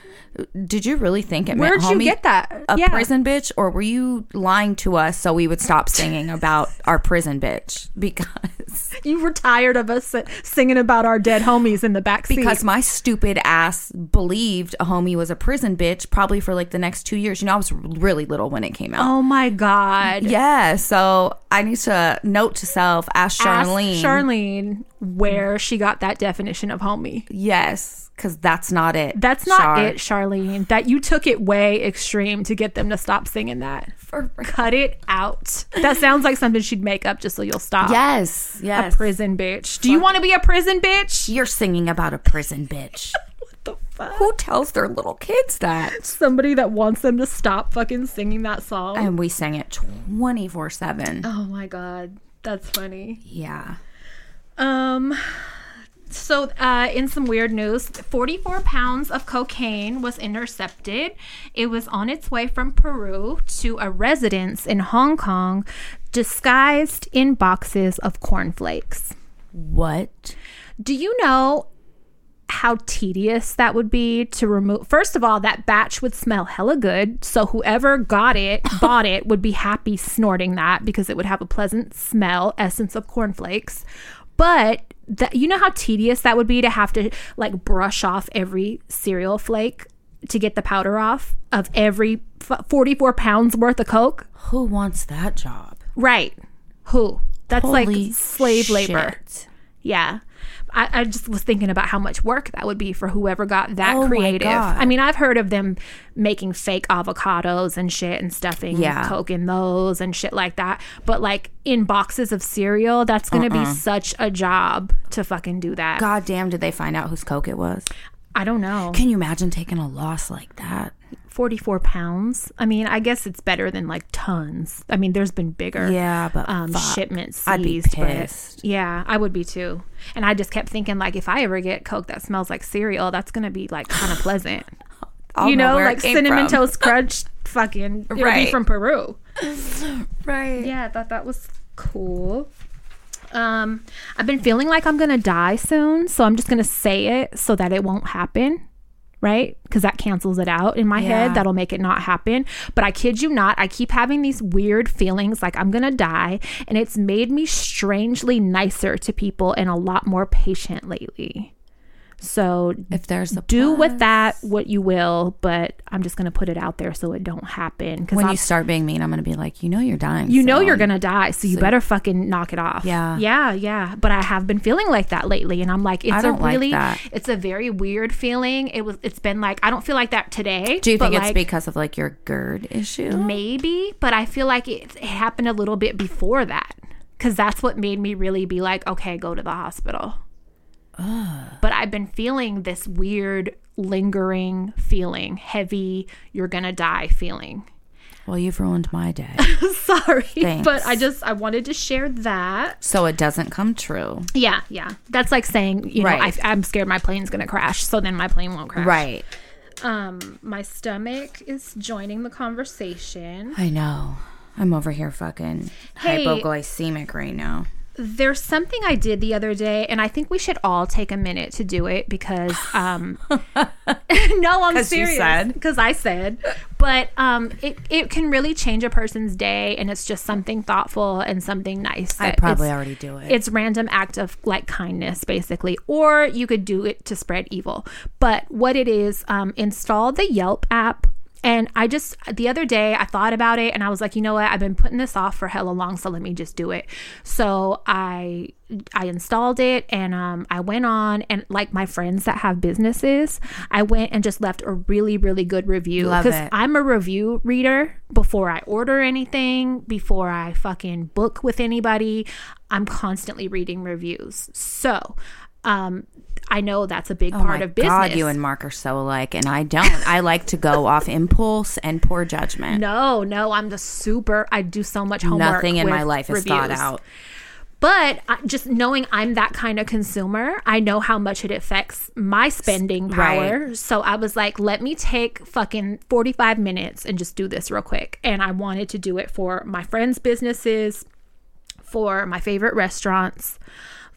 did you really think it Where'd meant you get that? A Yeah. prison bitch, or were you lying to us so we would stop singing about our prison bitch? Because you were tired of us singing about our dead homies in the back seat. because my stupid ass believed a homie was a prison bitch probably for like the next two years. You know, I was really little when it came out. oh my god. Yeah, so I need to note to self, ask Ask Charlene. Charlene where she got that definition of homie. Yes, because that's not it. That's not Char. it, Charlene. That you took it way extreme to get them to stop singing that. For- Cut it out. That sounds like something she'd make up just so you'll stop. yes, A yes. prison bitch. Do you want to be a prison bitch? You're singing about a prison bitch. What the fuck? Who tells their little kids that? Somebody that wants them to stop fucking singing that song. And we sang it 24 7. oh my god. That's funny. Yeah. Um so uh, in some weird news 44 pounds of cocaine was intercepted. It was on its way from peru to a residence in hong kong disguised in boxes of cornflakes What? do you know how tedious that would be to remove first of all that batch would smell hella good so whoever got it bought it would be happy snorting that because it would have a pleasant smell essence of cornflakes but that you know how tedious that would be to have to like brush off every cereal flake to get the powder off of every f- 44 pounds worth of coke? Who wants that job? right. Who? That's Holy like slave labor. yeah. I, I just was thinking about how much work that would be for whoever got that Oh creative. I mean, I've heard of them making fake avocados and shit and stuffing Yeah. Coke in those and shit like that. But like in boxes of cereal, that's going to be such a job to fucking do that. God damn, did they find out whose Coke it was? I don't know. Can you imagine taking a loss like that? 44 pounds. I mean, I guess it's better than like tons. I mean, there's been bigger. Yeah, but um, shipments I'd be seized, but- pissed. yeah, I would be too. And I just kept thinking, like, if I ever get Coke that smells like cereal, that's gonna be like kind of pleasant. You know, it like cinnamon from. toast crunch, fucking, Right. be from Peru. Right. Yeah, I thought that was cool. Um, I've been feeling like I'm gonna die soon, so I'm just gonna say it so that it won't happen. Right? Because that cancels it out in my Yeah. head. That'll make it not happen. But I kid you not, I keep having these weird feelings like I'm gonna die, and it's made me strangely nicer to people and a lot more patient lately. So If there's a do with that what you will, but I'm just gonna put it out there so it don't happen. Because When you start being mean, I'm going to be like, you know, you're dying. you know you're gonna die, so you better fucking knock it off. Yeah. yeah, yeah. But I have been feeling like that lately, and I'm like, it's a like really, that. it's a very weird feeling. It was, it's been like I don't feel like that today. Do you think it's like, because of like your GERD issue? maybe? But I feel like it, it happened a little bit before that because that's what made me really be like, okay, go to the hospital. But I've been feeling this weird, lingering feeling, heavy, you're gonna die feeling. Well, you've ruined my day. Sorry, Thanks. but I just I wanted to share that. so it doesn't come true. Yeah, yeah, that's like saying you know Right. I, I'm scared my plane's gonna crash, so then my plane won't crash. Right. Um, my stomach is joining the conversation. I know. I'm over here fucking Hey. hypoglycemic right now. There's something I did the other day, and I think we should all take a minute to do it because, um, no, I'm serious. Because I said, but um, it it can really change a person's day, and it's just something thoughtful and something nice. I probably already do it. It's random act of like kindness, basically, or you could do it to spread evil. But what it is, um, install the Yelp app. And I just the other day I thought about it and I was like, you know what? I've been putting this off for hella long, so let me just do it. So I I installed it and um I went on and like my friends that have businesses, I went and just left a really really good review because. I'm a review reader before I order anything, before I fucking book with anybody. I'm constantly reading reviews. So, um, I know that's a big Oh part of business. God, you and Mark are so alike, and I don't. I like to go off impulse and poor judgment. no, no, I'm the super. I do so much homework. Nothing in my life is thought out. But uh, just knowing I'm that kind of consumer, I know how much it affects my spending power. So I was like, let me take fucking 45 minutes and just do this real quick. And I wanted to do it for my friends' businesses, for my favorite restaurants,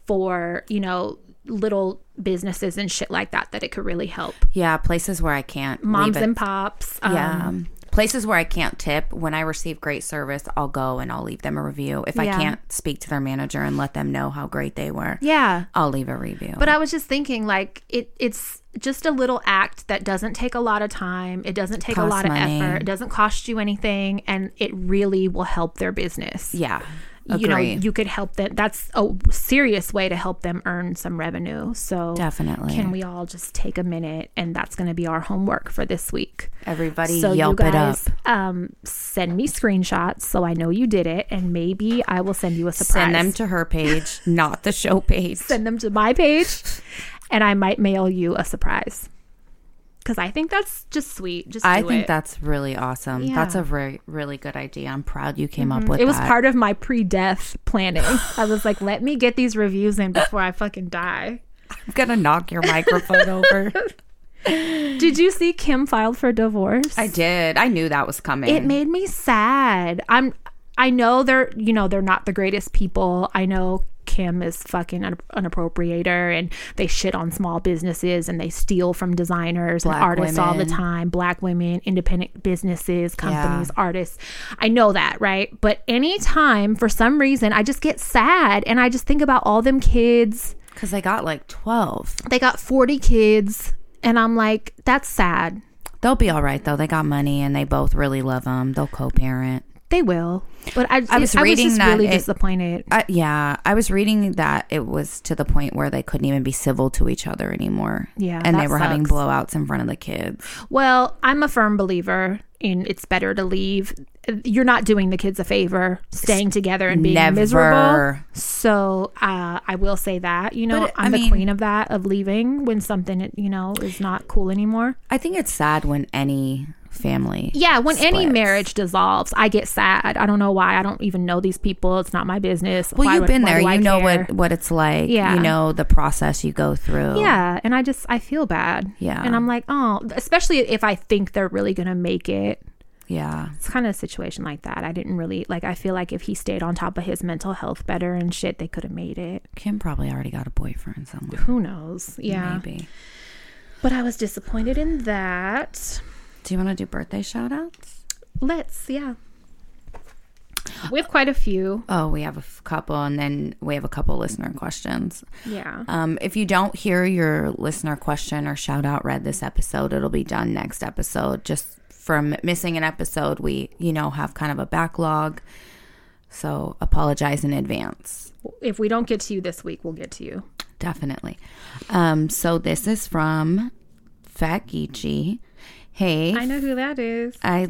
for, you know, little businesses and shit like that, that it could really help. Yeah, places where I can't. Moms and pops. um, Yeah. Places where I can't tip, when I receive great service, I'll go and I'll leave them a review. If I Yeah. can't speak to their manager and let them know how great they were, Yeah. I'll leave a review. But I was just thinking, like it, it's just a little act that doesn't take a lot of time. It doesn't take a Costs lot of money. effort. It doesn't cost you anything, and it really will help their business. yeah, You know, you could help them. That's a serious way to help them earn some revenue. So Definitely. can we all just take a minute, and that's going to be our homework for this week. Everybody So yelp you it up. guys, um, send me screenshots so I know you did it, and maybe I will send you a surprise. Send them to her page, not the show page. send them to my page and I might mail you a surprise. Cause I think that's just sweet. Just I think it. that's really awesome. That's a very, really good idea. I'm proud you came up mm-hmm. with it It was that. part of my pre-death planning. I was like, let me get these reviews in before I fucking die. I'm gonna knock your microphone over. Did you see Kim filed for divorce? I did. I knew that was coming. it made me sad. I'm I know they're you know they're not the greatest people. I know Kim is fucking an, an appropriator and they shit on small businesses and they steal from designers Black and artists all the time. Black women, independent businesses, companies, artists. I know that, right? But anytime for some reason I just get sad and I just think about all them kids. because they got like 12. They got 40 kids and I'm like that's sad. They'll be all right though. They got money and they both really love them. They'll co-parent. They will. But I, I was I reading was just that really it- disappointed. Uh, yeah, I was reading that it was to the point where they couldn't even be civil to each other anymore. Yeah, and they were having blowouts in front of the kids. Well, I'm a firm believer in it's better to leave. You're not doing the kids a favor staying together and being Never. miserable. So uh, I will say that. You know, But, I I'm the mean- queen of that, of leaving when something, you know, is not cool anymore. I think it's sad when any family. Yeah, when any marriage dissolves, I get sad. I don't know why. I don't even know these people. It's not my business. Well, Why you've would- been there. do I You know care? what what it's like. Yeah. You know the process you go through. Yeah, and I just I feel bad. Yeah. and I'm like, oh, especially if I think they're really gonna make it. Yeah. it's kind of a situation like that. I didn't really like. I feel like if he stayed on top of his mental health better and shit, they could have made it. Kim probably already got a boyfriend somewhere. Who knows? Yeah. Maybe. But I was disappointed in that. Do you want to do birthday shout outs? Let's. Yeah. We have quite a few. Oh, we have a f- couple, and then we have a couple listener questions. Yeah. Um, if you don't hear your listener question or shout out read this episode, it'll be done next episode. Just from missing an episode, we, you know, have kind of a backlog. So apologize in advance. If we don't get to you this week, we'll get to you. Definitely. Um, so this is from Fat Geechee. Hey, I know who that is. I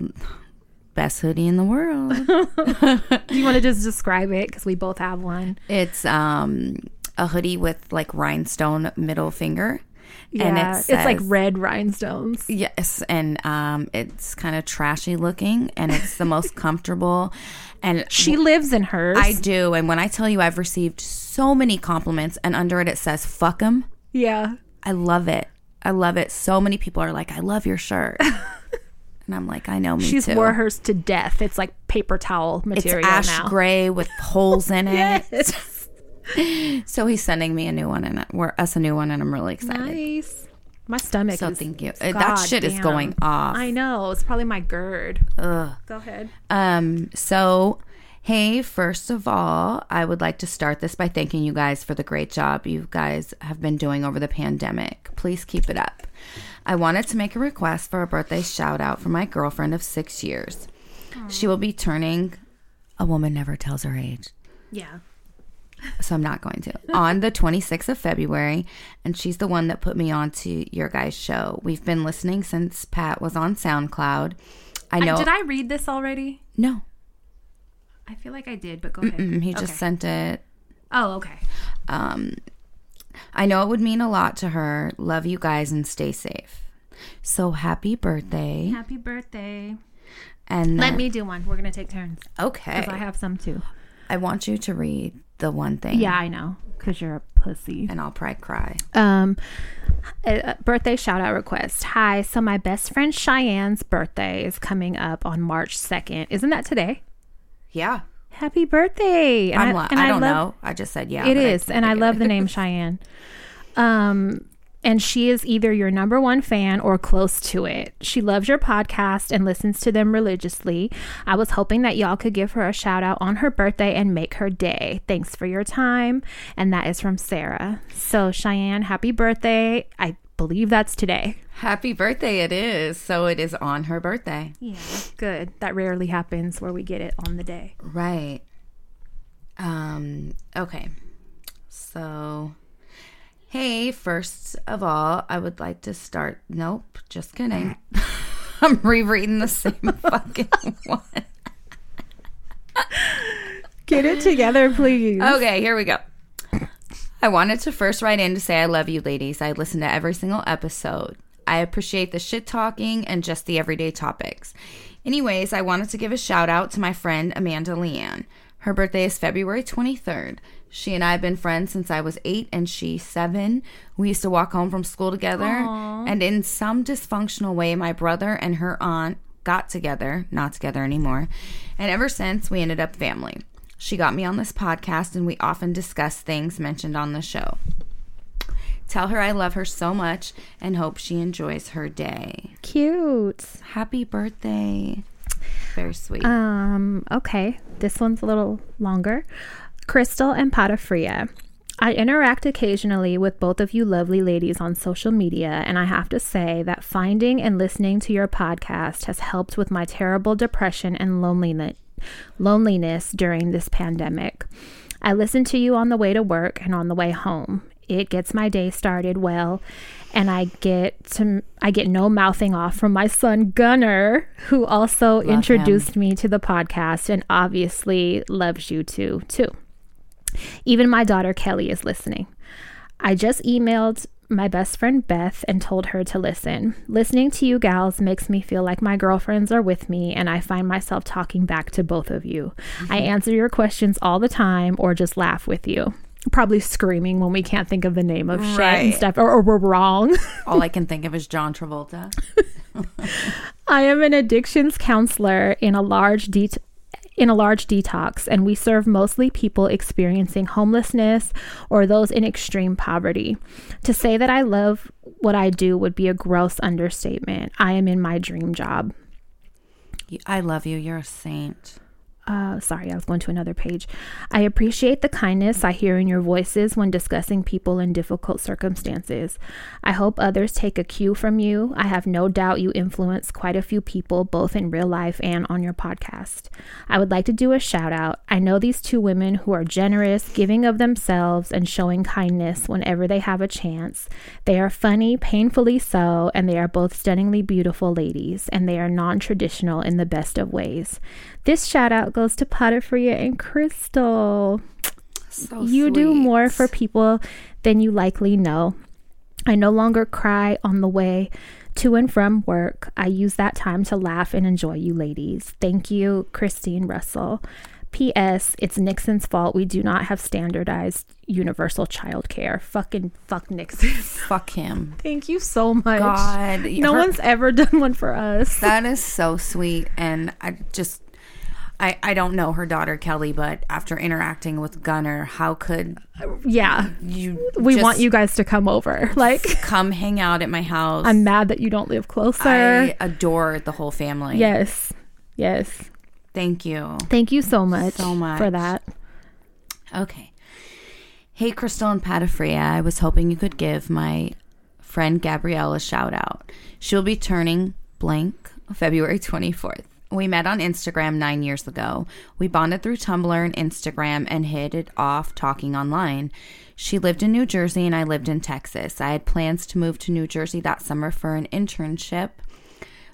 best hoodie in the world. Do you want to just describe it? Because we both have one. it's um a hoodie with like rhinestone middle finger. and Yeah, it it's like red rhinestones. Yes, and um, it's kind of trashy looking, and it's the most comfortable. And She lives in hers. I do, and when I tell you, I've received so many compliments, and under it it says "fuck "fuck 'em." yeah. I love it. I love it. So many people are like, "I love your shirt," and I'm like, "I know, me She's too." wore hers to death. It's like paper towel material it's ash now. gray with holes in it. Yes. So he's sending me a new one, and we're us a new one, and I'm really excited. Nice. My stomach So is. thank you. Uh, that God shit is going off. I know. It's probably my GERD. Ugh. Go ahead. Um, so hey, first of all, I would like to start this by thanking you guys for the great job you guys have been doing over the pandemic. Please keep it up. I wanted to make a request for a birthday shout out for my girlfriend of six years. She will be turning a woman never tells her age. Yeah. So I'm not going to. On the 26th of February, and she's the one that put me onto your guys' show. We've been listening since Pat was on SoundCloud. I know. Did I read this already? no, I feel like I did, but go ahead. Mm, he just sent it Oh, okay. Um, I know it would mean a lot to her. Love you guys and stay safe. So happy birthday. Happy birthday. And Let then- me do one. We're going to take turns. okay. Because I have some too. I want you to read the one thing. Yeah, I know. Because you're a pussy. And I'll probably cry. Um, a, a birthday shout out request. Hi. So, my best friend Cheyenne's birthday is coming up on March 2nd. Isn't that today? Yeah. Happy birthday. And I'm li- and I don't love- know. I just said yeah. It is. is, and I think it love the name Cheyenne. Um, and she is either your number one fan or close to it. She loves your podcast and listens to them religiously. I was hoping that y'all could give her a shout out on her birthday and make her day. Thanks for your time. And that is from Sarah. So, Cheyenne, happy birthday. I believe that's today. Happy birthday it is. So it is on her birthday. Yeah, good. That rarely happens where we get it on the day. Right. Um, okay. So hey, first of all, I would like to start nope, just kidding. I'm rereading the same fucking one. Get it together, please. Okay, here we go. I wanted to first write in to say I love you, ladies. I listen to every single episode. I appreciate the shit talking and just the everyday topics. Anyways, I wanted to give a shout out to my friend Amanda Leanne. Her birthday is February 23rd. She and I have been friends since I was eight and she's seven. We used to walk home from school together. And in some dysfunctional way, my brother and her aunt got together, not together anymore. And ever since, we ended up family. She got me on this podcast, and we often discuss things mentioned on the show. Tell her I love her so much and hope she enjoys her day. Cute. Happy birthday. Very sweet. Um, okay. This one's a little longer. Crystal and Patafria. I interact occasionally with both of you lovely ladies on social media, and I have to say that finding and listening to your podcast has helped with my terrible depression and loneliness loneliness during this pandemic. I listen to you on the way to work and on the way home. It gets my day started well, and I get to I get no mouthing off from my son Gunner, who also introduced me to the podcast and obviously loves you too too. Even my daughter Kelly is listening. I just emailed my best friend Beth and told her to listen. Listening to you gals makes me feel like my girlfriends are with me and I find myself talking back to both of you. I mm-hmm. answer your questions all the time or just laugh with you. Probably screaming when we can't think of the name of shit and stuff or, or we're wrong. All I can think of is John Travolta. I am an addictions counselor in a large det- in a large detox and we serve mostly people experiencing homelessness or those in extreme poverty. To say that I love what I do would be a gross understatement. I am in my dream job. I love you. You're a saint. Uh, sorry, I was going to another page. I appreciate the kindness I hear in your voices when discussing people in difficult circumstances. I hope others take a cue from you. I have no doubt you influence quite a few people, both in real life and on your podcast. I would like to do a shout out. I know these two women who are generous, giving of themselves, and showing kindness whenever they have a chance. They are funny, painfully so, and they are both stunningly beautiful ladies, and they are non traditional in the best of ways. This shout out goes to Patafria and Crystal. So you do more for people than you likely know. I no longer cry on the way to and from work. I use that time to laugh and enjoy you ladies. Thank you, Christine Russell. P.S. It's Nixon's fault we do not have standardized universal child care. Fucking fuck Nixon. Fuck him. Thank you so much. God, No her- one's ever done one for us. That is so sweet, and I just. I, I don't know her daughter Kelly, but after interacting with Gunner, how could yeah. you? We want you guys to come over. Like, come hang out at my house. I'm mad that you don't live closer. I adore the whole family. yes. Yes. Thank you. Thank you so much, So much. for that. Okay. Hey, Crystal and Patafria. I was hoping you could give my friend Gabrielle a shout out. She'll be turning blank February 24th. We met on Instagram nine years ago. We bonded through Tumblr and Instagram and hit it off talking online. She lived in New Jersey and I lived in Texas. I had plans to move to New Jersey that summer for an internship.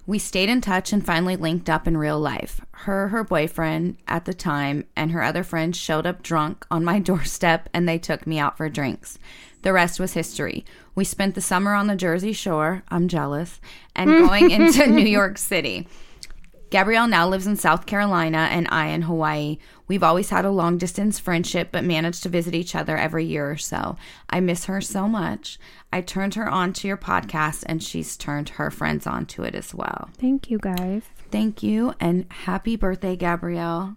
We stayed in touch and finally linked up in real life. Her, her boyfriend at the time, and her other friends showed up drunk on my doorstep and they took me out for drinks. The rest was history. We spent the summer on the Jersey Shore, I'm jealous, and going into New York City. Gabrielle now lives in South Carolina and I in Hawaii. We've always had a long distance friendship, but managed to visit each other every year or so. I miss her so much. I turned her on to your podcast, and she's turned her friends on to it as well. Thank you, guys. Thank you, and happy birthday, Gabrielle.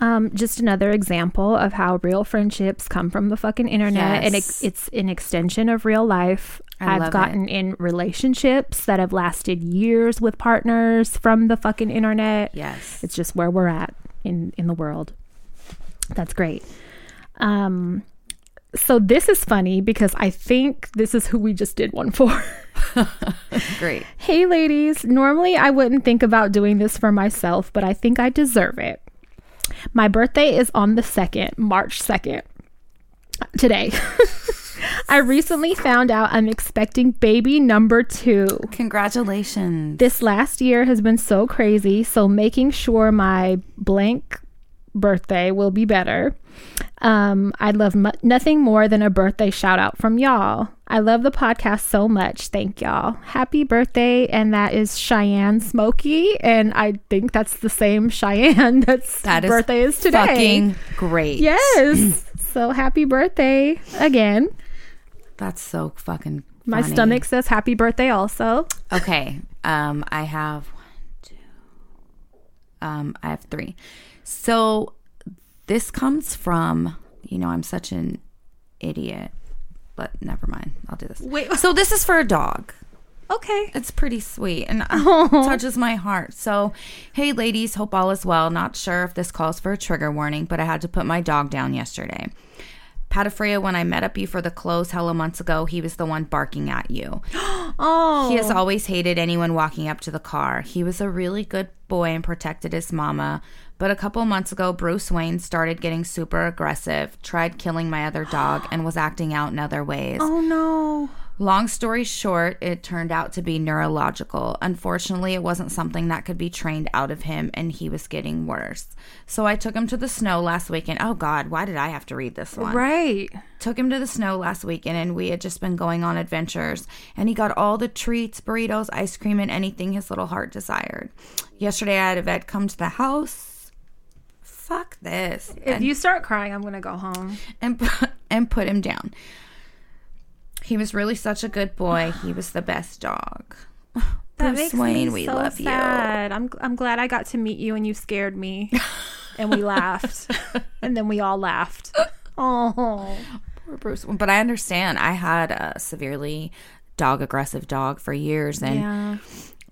Um, just another example of how real friendships come from the fucking internet, and it, it's an extension of real life. I I've love gotten in relationships that have lasted years with partners from the fucking internet. Yes. It's just where we're at in in the world. That's great. Um, so this is funny because I think this is who we just did one for. Great. Hey, ladies. Normally, I wouldn't think about doing this for myself, but I think I deserve it. My birthday is on the 2nd, March 2nd, today. I recently found out I'm expecting baby number two. Congratulations. This last year has been so crazy, so making sure my blank birthday will be better. Um, I'd love mu- nothing more than a birthday shout out from y'all. I love the podcast so much. Thank y'all. Happy birthday. And that is Cheyenne Smokey. And I think that's the same Cheyenne that's That is birthday is today. Fucking great. yes. so happy birthday again. That's so fucking My stomach says happy birthday also. Okay. Um, I have one, two. Um, I have three. So this comes from, you know, I'm such an idiot, but never mind. I'll do this. Wait. So this is for a dog. Okay. It's pretty sweet and uh, touches my heart. So, hey, ladies, hope all is well. Not sure if this calls for a trigger warning, but I had to put my dog down yesterday. Patafria, when I met up you for the close hella months ago, he was the one barking at you. Oh. He has always hated anyone walking up to the car. He was a really good boy and protected his mama. But a couple months ago, Bruce Wayne started getting super aggressive, tried killing my other dog, and was acting out in other ways. Oh no. Long story short, it turned out to be neurological. Unfortunately, it wasn't something that could be trained out of him, and he was getting worse. So I took him to the snow last weekend. Oh, God, why did I have to read this one? Right. took him to the snow last weekend and we had just been going on adventures and he got all the treats burritos ice cream and anything his little heart desired yesterday i had a vet come to the house fuck this. If you start crying, I'm gonna go home. and and put him down. He was really such a good boy. He was the best dog. That Bruce makes Wayne, me we so love sad. I'm I'm glad I got to meet you and you scared me, and we laughed, and then we all laughed. Oh, Poor Bruce but i understand. I had a severely dog aggressive dog for years. And yeah.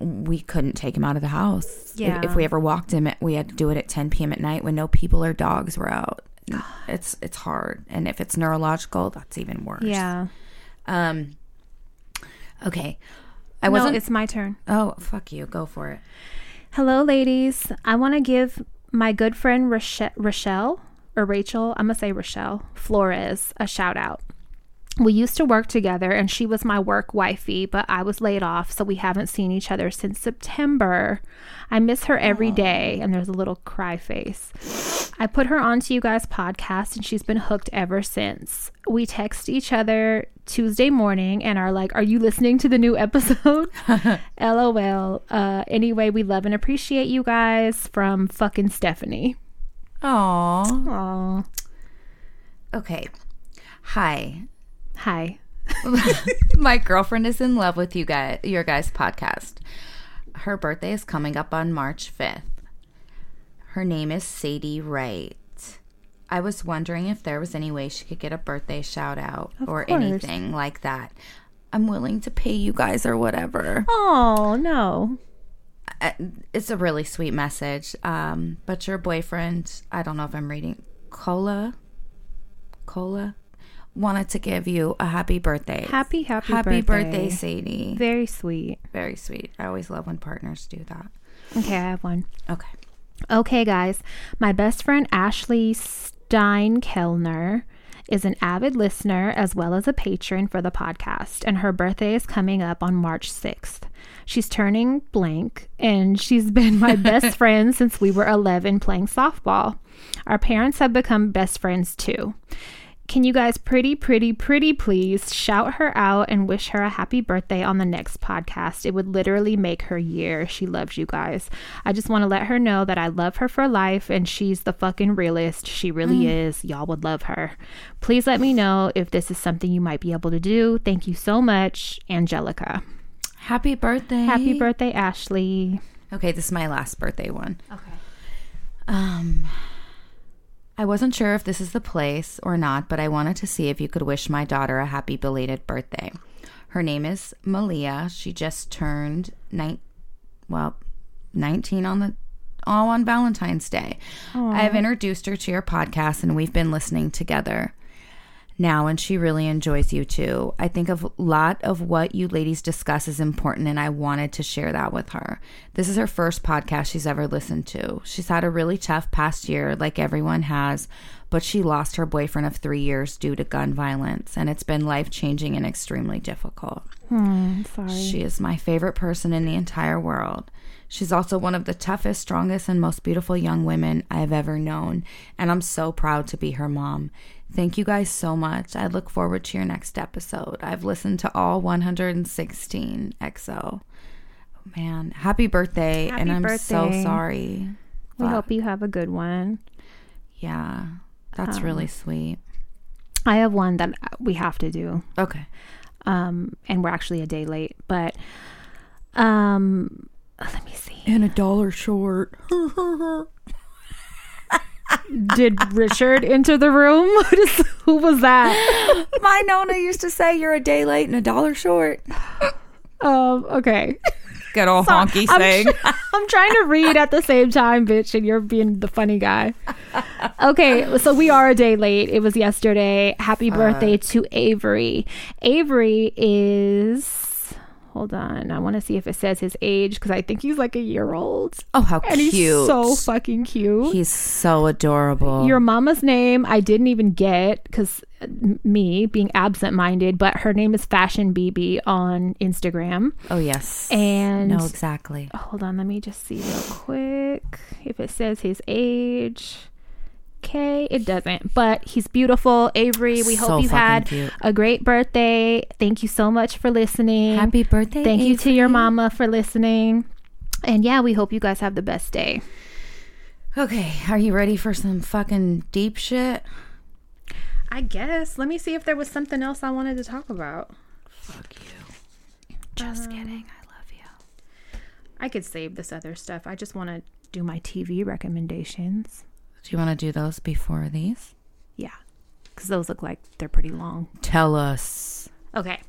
We couldn't take him out of the house. If- Yeah. If, we ever walked him, we had to do it at 10 p.m. at night when no people or dogs were out. It's it's hard, and if it's neurological, that's even worse. Yeah. Um. Okay. I no, wasn't. it's my turn. oh, fuck you. Go for it. Hello, ladies. I want to give my good friend Rochelle, Rochelle or Rachel, I'm going to say Rochelle Flores, a shout out. We used to work together and she was my work wifey, but I was laid off, so we haven't seen each other since September. I miss her every day, and there's a little cry face. I put her onto you guys' podcast and she's been hooked ever since. We text each other Tuesday morning and are like, Are you listening to the new episode? LOL. Uh, anyway, we love and appreciate you guys from fucking Stephanie. Aw. Aw. Okay. Hi. Hi. My girlfriend is in love with you guys, your guys' podcast. Her birthday is coming up on March 5th. Her name is Sadie Wright. I was wondering if there was any way she could get a birthday shout out Of or course. anything like that. I'm willing to pay you guys or whatever. Oh, no. It's a really sweet message. Um, but your boyfriend, I don't know if I'm reading, Cola, Cola, wanted to give you a happy birthday. Happy, happy, Happy birthday, birthday. Sadie. Very sweet. Very sweet. I always love when partners do that. Okay, I have one. Okay. Okay, guys. My best friend Ashley Steinkellner is an avid listener as well as a patron for the podcast, and her birthday is coming up on March 6th. She's turning blank, and she's been my best friend since we were 11 playing softball. Our parents have become best friends too. Can you guys pretty, pretty, pretty please shout her out and wish her a happy birthday on the next podcast? It would literally make her year. She loves you guys. I just want to let her know that I love her for life and she's the fucking realist. She really is. Y'all would love her. Please let me know if this is something you might be able to do. Thank you so much, Angelica. Happy birthday. Happy birthday, Ashley. Okay, this is my last birthday one. Okay. Um I wasn't sure if this is the place or not, but I wanted to see if you could wish my daughter a happy belated birthday. Her name is Malia. She just turned nine well, 19 on the all on Valentine's Day. I've introduced her to your podcast and we've been listening together. Now and she really enjoys you too. I think a lot of what you ladies discuss is important and I wanted to share that with her. This is her first podcast she's ever listened to. She's had a really tough past year like everyone has, but she lost her boyfriend of 3 years due to gun violence and it's been life-changing and extremely difficult. Hmm, sorry. She is my favorite person in the entire world. She's also one of the toughest, strongest, and most beautiful young women I have ever known, and I'm so proud to be her mom. Thank you guys so much. I look forward to your next episode. I've listened to all 116 XO. Oh, man, happy birthday, Happy and I'm so sorry. we Fuck. hope you have a good one. Yeah, that's really sweet. I have one that we have to do. Okay. um, and we're actually a day late. But um, let me see. And a dollar short. Did Richard enter the room? What is, who was that? My Nona used to say you're a day late and a dollar short. Um, okay. Good old honky I'm, saying. tr- I'm trying to read at the same time, bitch, and you're being the funny guy. Okay, so we are a day late. It was yesterday. Happy birthday to Avery. Avery is. Hold on. I want to see if it says his age because I think he's like a year old. Oh, how And cute. he's so fucking cute. He's so adorable. Your mama's name I didn't even get because uh, me being absent minded, but her name is Fashion BB on Instagram. oh, yes. And no, exactly. hold on, let me just see real quick if it says his age. Okay, it doesn't, but he's beautiful. Avery, we So hope you had cute. a great birthday. Thank you so much for listening. Happy birthday. Thank you to your mama for listening. And yeah, we hope you guys have the best day. Okay, are you ready for some fucking deep shit? I guess. Let me see if there was something else I wanted to talk about. Fuck you. Just um, kidding. I love you. I could save this other stuff. I just want to do my TV recommendations. Do you want to do those before these? Yeah, because those look like they're pretty long. Tell us. Okay,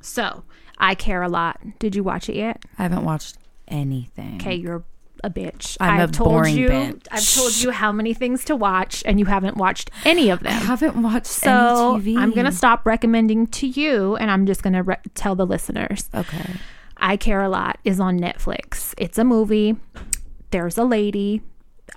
so I care a lot. Did you watch it yet? I haven't watched anything. Okay, you're a bitch. I'm a I've told boring you. bitch. I've told you how many things to watch, and you haven't watched any of them. I haven't watched So any TV. I'm gonna stop recommending to you, and I'm just gonna re- tell the listeners. Okay. I Care a Lot is on Netflix. It's a movie. There's a lady.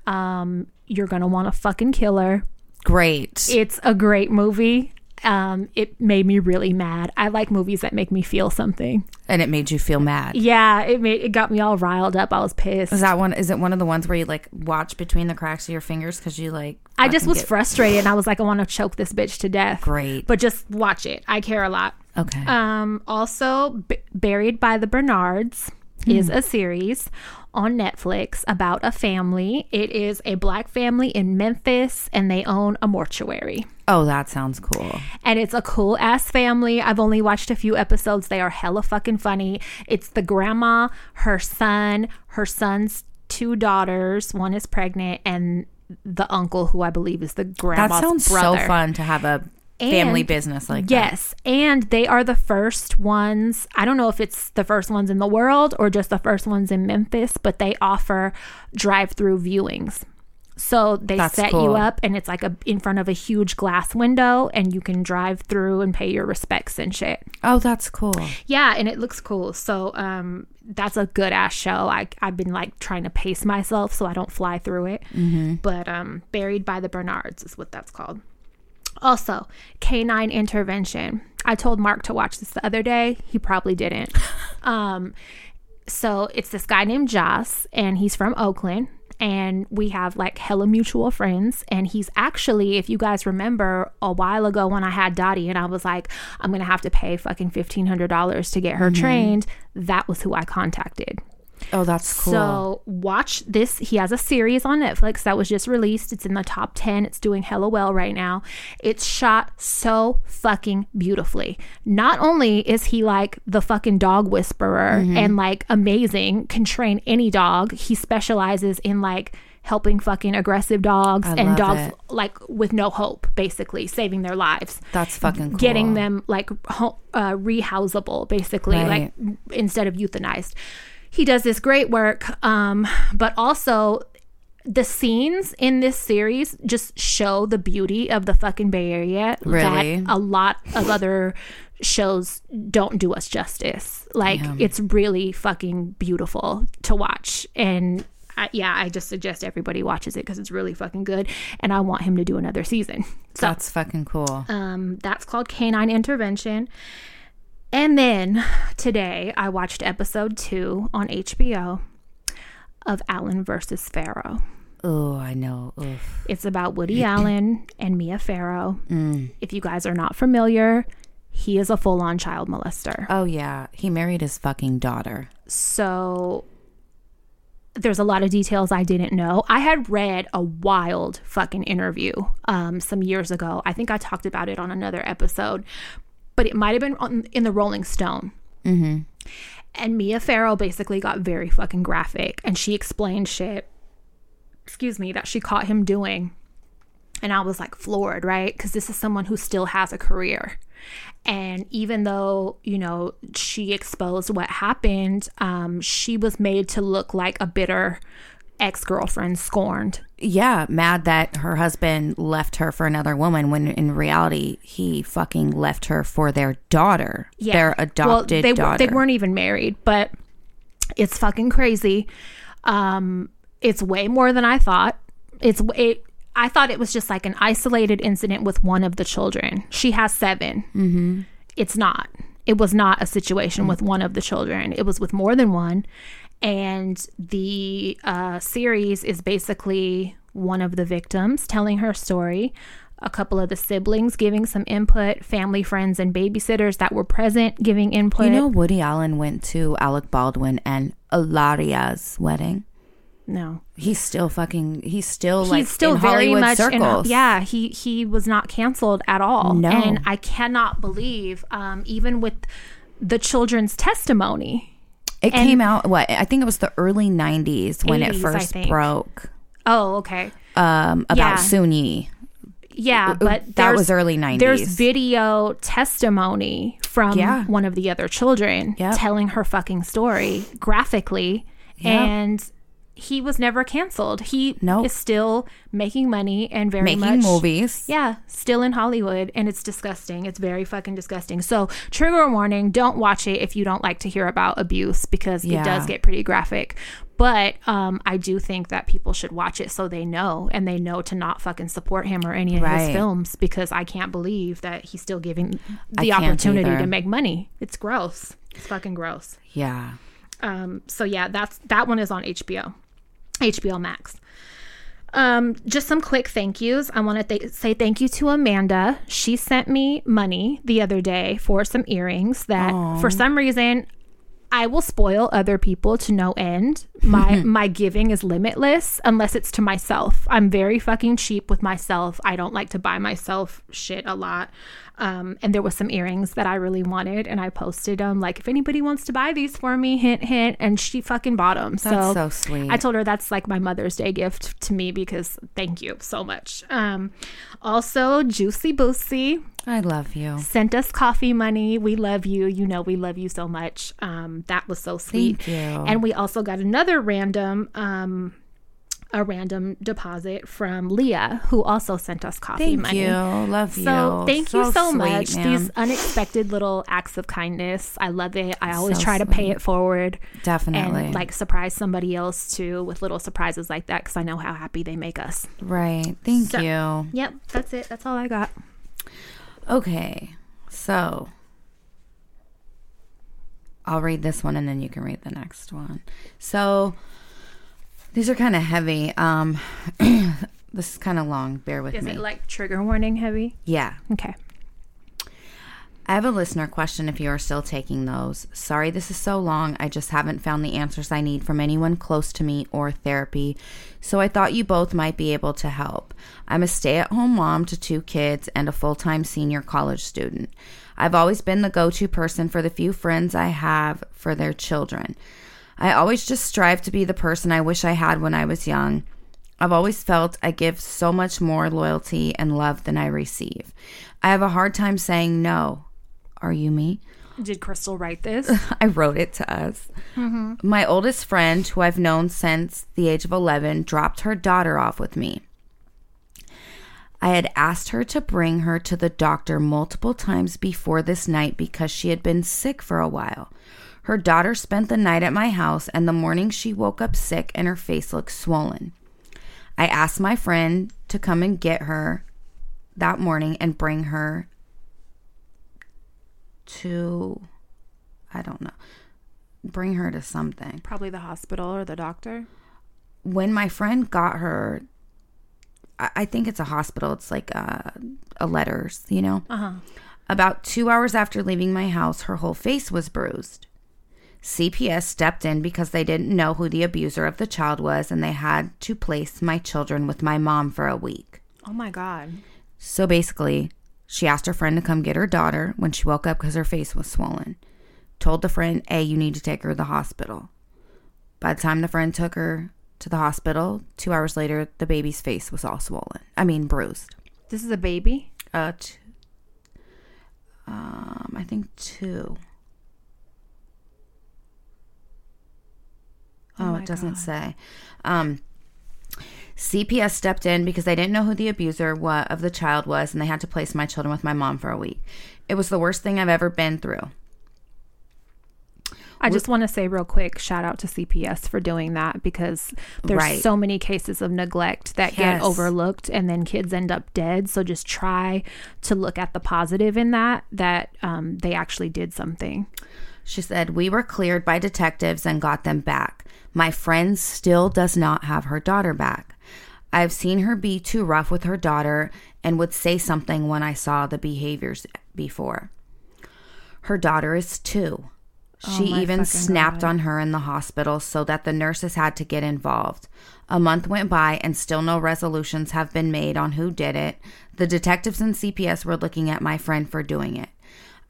Um, you're gonna want to fucking kill her. Great. It's a great movie. Um, it made me really mad. I like movies that make me feel something. and it made you feel mad. Yeah, it made it got me all riled up. I was pissed. Is that one? Is it one of the ones where you like watch between the cracks of your fingers because you like? I just was get- frustrated and I was like, I want to choke this bitch to death. Great. But just watch it. I care a lot. Okay. Um, also, B- Buried by the Bernards is a series on Netflix about a family. It is a black family in Memphis and they own a mortuary. oh, that sounds cool. And it's a cool ass family. I've only watched a few episodes. They are hella fucking funny. It's the grandma, her son, her son's two daughters. One is pregnant, and the uncle, who I believe is the grandma. That sounds brother. so fun to have a family business like that. Yes, and they are the first ones. I don't know if it's the first ones in the world or just the first ones in Memphis, but they offer drive-through viewings. So they That's set cool. you up and it's like a in front of a huge glass window and you can drive through and pay your respects and shit. Oh, that's cool. Yeah, and it looks cool. So um that's a good ass show. I I've been like trying to pace myself so I don't fly through it. But um Buried by the Bernards is what that's called. Also, canine intervention. I told Mark to watch this the other day. He probably didn't. um, so it's this guy named Joss, and he's from Oakland. And we have like hella mutual friends. And he's actually, if you guys remember a while ago when I had Dottie and I was like, I'm going to have to pay fucking $1,500 to get her trained, that was who I contacted. Oh, that's cool. So watch this. He has a series on Netflix that was just released. It's in the top 10. It's doing hella well right now. It's shot so fucking beautifully. Not only is he like the fucking dog whisperer and like amazing, can train any dog, he specializes in like helping fucking aggressive dogs and dogs it. like with no hope, basically saving their lives that's fucking cool. getting them like ho- uh, rehousable basically Right. like instead of euthanized he does this great work um but also the scenes in this series just show the beauty of the fucking bay area Really? that a lot of other shows don't do us justice like it's really fucking beautiful to watch and I, yeah i just suggest everybody watches it because it's really fucking good and i want him to do another season so That's fucking cool. um, that's called Canine Intervention. And then today I watched episode two on HBO of Allen versus Farrow. oh, I know. Oof. It's about Woody Allen and Mia Farrow. If you guys are not familiar, he is a full on child molester. Oh yeah, he married his fucking daughter. So there's a lot of details I didn't know. I had read a wild fucking interview um, some years ago. I think I talked about it on another episode, but it might have been on, in the Rolling Stone. Mm-hmm. And Mia Farrow basically got very fucking graphic and she explained shit, excuse me, that she caught him doing. And I was like floored, right? Because this is someone who still has a career. And even though, you know, she exposed what happened, um, she was made to look like a bitter ex girlfriend scorned. Yeah, mad that her husband left her for another woman when in reality he fucking left her for their daughter. Their adopted they, daughter. They weren't even married, but it's fucking crazy. Um, it's way more than I thought. It's it. I thought it was just like an isolated incident with one of the children. She has 7 Mm-hmm. It's not. It was not a situation with one of the children. It was with more than one. And the uh, series is basically one of the victims telling her story, a couple of the siblings giving some input, family, friends, and babysitters that were present giving input. You know, Woody Allen went to Alec Baldwin and Hilaria's wedding. no. He's still fucking. He's still like he's still in very Hollywood much in, circles. yeah he he was not canceled at all No. and i cannot believe um even with the children's testimony it came out. What I think it was the early '90s when it 80s I first broke. oh okay Um, about Yeah. Soon-Yi. yeah but that was early 90s. there's video testimony from Yeah. one of the other children Yep. telling her fucking story graphically and he was never canceled. He Nope. is still making money and very Making much movies. yeah, still in Hollywood, and it's disgusting. It's very fucking disgusting. So, trigger warning: don't watch it if you don't like to hear about abuse because Yeah. it does get pretty graphic. But um, I do think that people should watch it so they know and they know to not fucking support him or any of his films because I can't believe that he's still giving the opportunity either. to make money. It's gross. It's fucking gross. Yeah. Um, so yeah, that's that one is on HBO, HBO Max. Um, just some quick thank yous. I want to th- say thank you to Amanda. She sent me money the other day for some earrings that, for some reason, I will spoil other people to no end. My my giving is limitless unless it's to myself. I'm very fucking cheap with myself. I don't like to buy myself shit a lot. Um, and there was some earrings that I really wanted, and I posted them like, if anybody wants to buy these for me, hint hint. And she fucking bought them. That's so sweet. I told her that's like my Mother's Day gift to me because thank you so much. Um, also, Juicy Boosie I love you. sent us coffee money. We love you. You know we love you so much. Um, that was so sweet. Thank you. And we also got another random um a random deposit from Leah, who also sent us coffee Thank money. you. Love you. So thank you so sweet, much. man. These unexpected little acts of kindness. I love it. I always So try to pay it forward Definitely. and like surprise somebody else too with little surprises like that because I know how happy they make us. right. Thank So- you. Yep, that's it. That's all I got. Okay. So I'll read this one and then you can read the next one. So these are kind of heavy. Um this is kind of long. Bear with Is me. Is it like trigger warning heavy? yeah. Okay. I have a listener question if you are still taking those. Sorry this is so long. I just haven't found the answers I need from anyone close to me or therapy. So I thought you both might be able to help. I'm a stay at home mom to two kids and a full time senior college student. I've always been the go to person for the few friends I have for their children. I always just strive to be the person I wish I had when I was young. I've always felt I give so much more loyalty and love than I receive. I have a hard time saying no. Are you me? Did Crystal write this? I wrote it to us. Mm-hmm. My oldest friend, who I've known since the age of 11, dropped her daughter off with me. I had asked her to bring her to the doctor multiple times before this night because she had been sick for a while. Her daughter spent the night at my house, and the morning she woke up sick and her face looked swollen. I asked my friend to come and get her that morning and bring her to, I don't know, bring her to something. Probably the hospital or the doctor. When my friend got her, I, think it's a hospital. It's like uh, a letters, you know? Uh huh. About two hours after leaving my house, her whole face was bruised. CPS stepped in because they didn't know who the abuser of the child was and they had to place my children with my mom for a week. Oh my god. So basically, she asked her friend to come get her daughter when she woke up because her face was swollen. Told the friend, hey, you need to take her to the hospital. By the time the friend took her to the hospital, two hours later, the baby's face was all swollen. I mean, bruised. This is a baby. Uh, t- um, I think two. Oh Oh, it doesn't God. say. Um, CPS stepped in because they didn't know who the abuser wa- of the child was, and they had to place my children with my mom for a week. It was the worst thing I've ever been through. I just want to say real quick, shout out to CPS for doing that because there's Right. so many cases of neglect that Yes. get overlooked and then kids end up dead. So just try to look at the positive in that, that um, they actually did something. She said, We were cleared by detectives and got them back. My friend still does not have her daughter back. I've seen her be too rough with her daughter and would say something when I saw the behaviors before. Her daughter is two. Oh she Oh my even snapped God. on her in the hospital so that the nurses had to get involved. A month went by and still no resolutions have been made on who did it. The detectives and CPS were looking at my friend for doing it.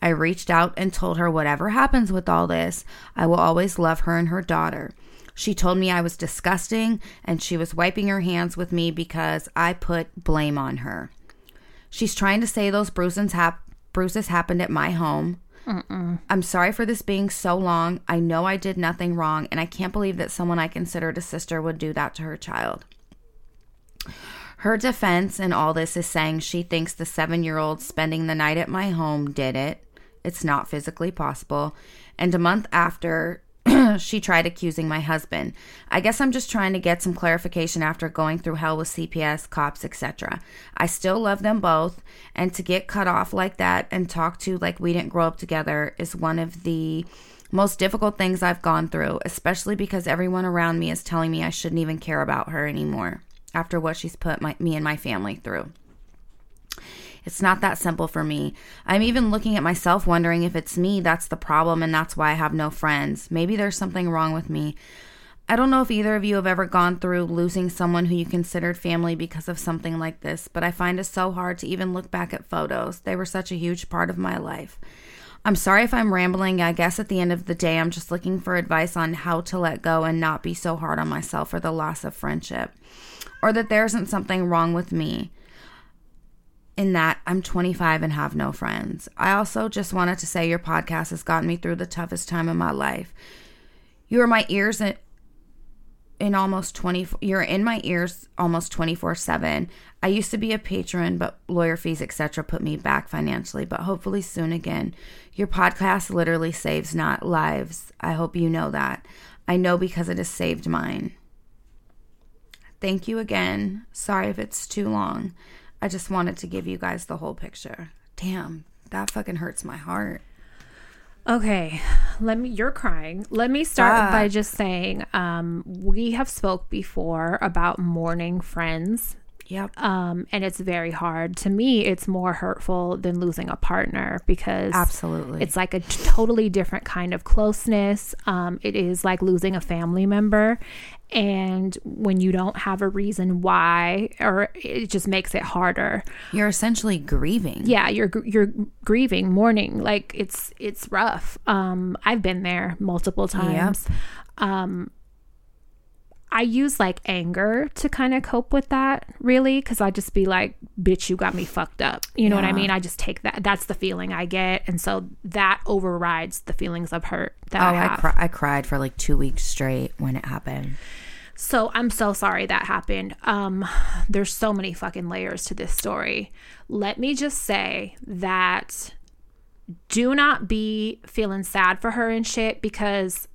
I reached out and told her whatever happens with all this, I will always love her and her daughter. She told me I was disgusting and she was wiping her hands with me because I put blame on her. She's trying to say those bruises, hap- bruises happened at my home. I'm sorry for this being so long. I know I did nothing wrong, and I can't believe that someone I considered a sister would do that to her child. Her defense in all this is saying she thinks the seven year old spending the night at my home did it. It's not physically possible. And a month after, she tried accusing my husband. I guess I'm just trying to get some clarification after going through hell with CPS, cops, etc. I still love them both, and to get cut off like that and talked to like we didn't grow up together is one of the most difficult things I've gone through, especially because everyone around me is telling me I shouldn't even care about her anymore after what she's put my, me and my family through. It's not that simple for me. I'm even looking at myself wondering if it's me that's the problem and that's why I have no friends. Maybe there's something wrong with me. I don't know if either of you have ever gone through losing someone who you considered family because of something like this, but I find it so hard to even look back at photos. They were such a huge part of my life. I'm sorry if I'm rambling. I guess at the end of the day, I'm just looking for advice on how to let go and not be so hard on myself for the loss of friendship, or that there isn't something wrong with me in that I'm 25 and have no friends. I also just wanted to say your podcast has gotten me through the toughest time of my life. You are my ears in, in almost 20 you're in my ears almost 24/7. I used to be a patron, but lawyer fees etc put me back financially, but hopefully soon again. Your podcast literally saves not lives. I hope you know that. I know because it has saved mine. Thank you again. Sorry if it's too long. I just wanted to give you guys the whole picture. Damn, that fucking hurts my heart. Okay, let me. You're crying. Let me start by just saying, um, we have spoke before about mourning friends, Yep. um, and it's very hard. To me, it's more hurtful than losing a partner because Absolutely. it's like a totally different kind of closeness. Um, it is like losing a family member. And when you don't have a reason why, or it just makes it harder. You're essentially grieving. Yeah, you're you're grieving, mourning. Like it's it's rough. Um, I've been there multiple times. Um, I use like anger to kind of cope with that, really, because I just be like, "Bitch, you got me fucked up." You know what I mean? I just take that. That's the feeling I get, and so that overrides the feelings of hurt that Oh, I I, have. cri- I cried for like two weeks straight when it happened. So I'm so sorry that happened. Um, there's so many fucking layers to this story. Let me just say that do not be feeling sad for her and shit because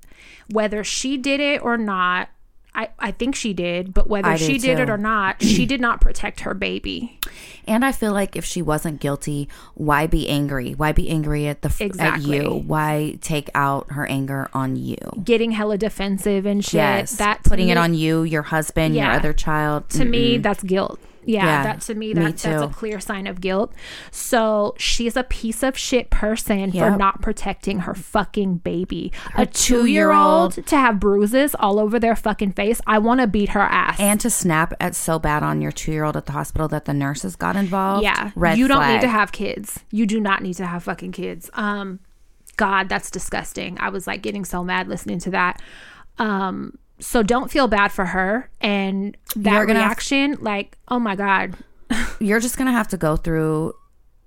whether she did it or not, I, I think she did, but whether I she did it or not, she did not protect her baby. And I feel like if she wasn't guilty, why be angry? Why be angry at the f- Exactly. at you? Why take out her anger on you? Getting hella defensive and shit. Yes, that putting it on you, your husband, your other child. to me that's guilt yeah, Yeah, that to me, me that's a clear sign of guilt. So she's a piece of shit person for not protecting her fucking baby. Her a two-year-old two-year-old- to have bruises all over their fucking face. I want to beat her ass. And to snap at so bad on your two year old at the hospital that the nurses got involved. yeah red you don't need to have kids. You do not need to have fucking kids. Um god that's disgusting. I was like getting so mad listening to that. Um so don't feel bad for her and that You're gonna have- reaction like oh my god You're just gonna have to go through.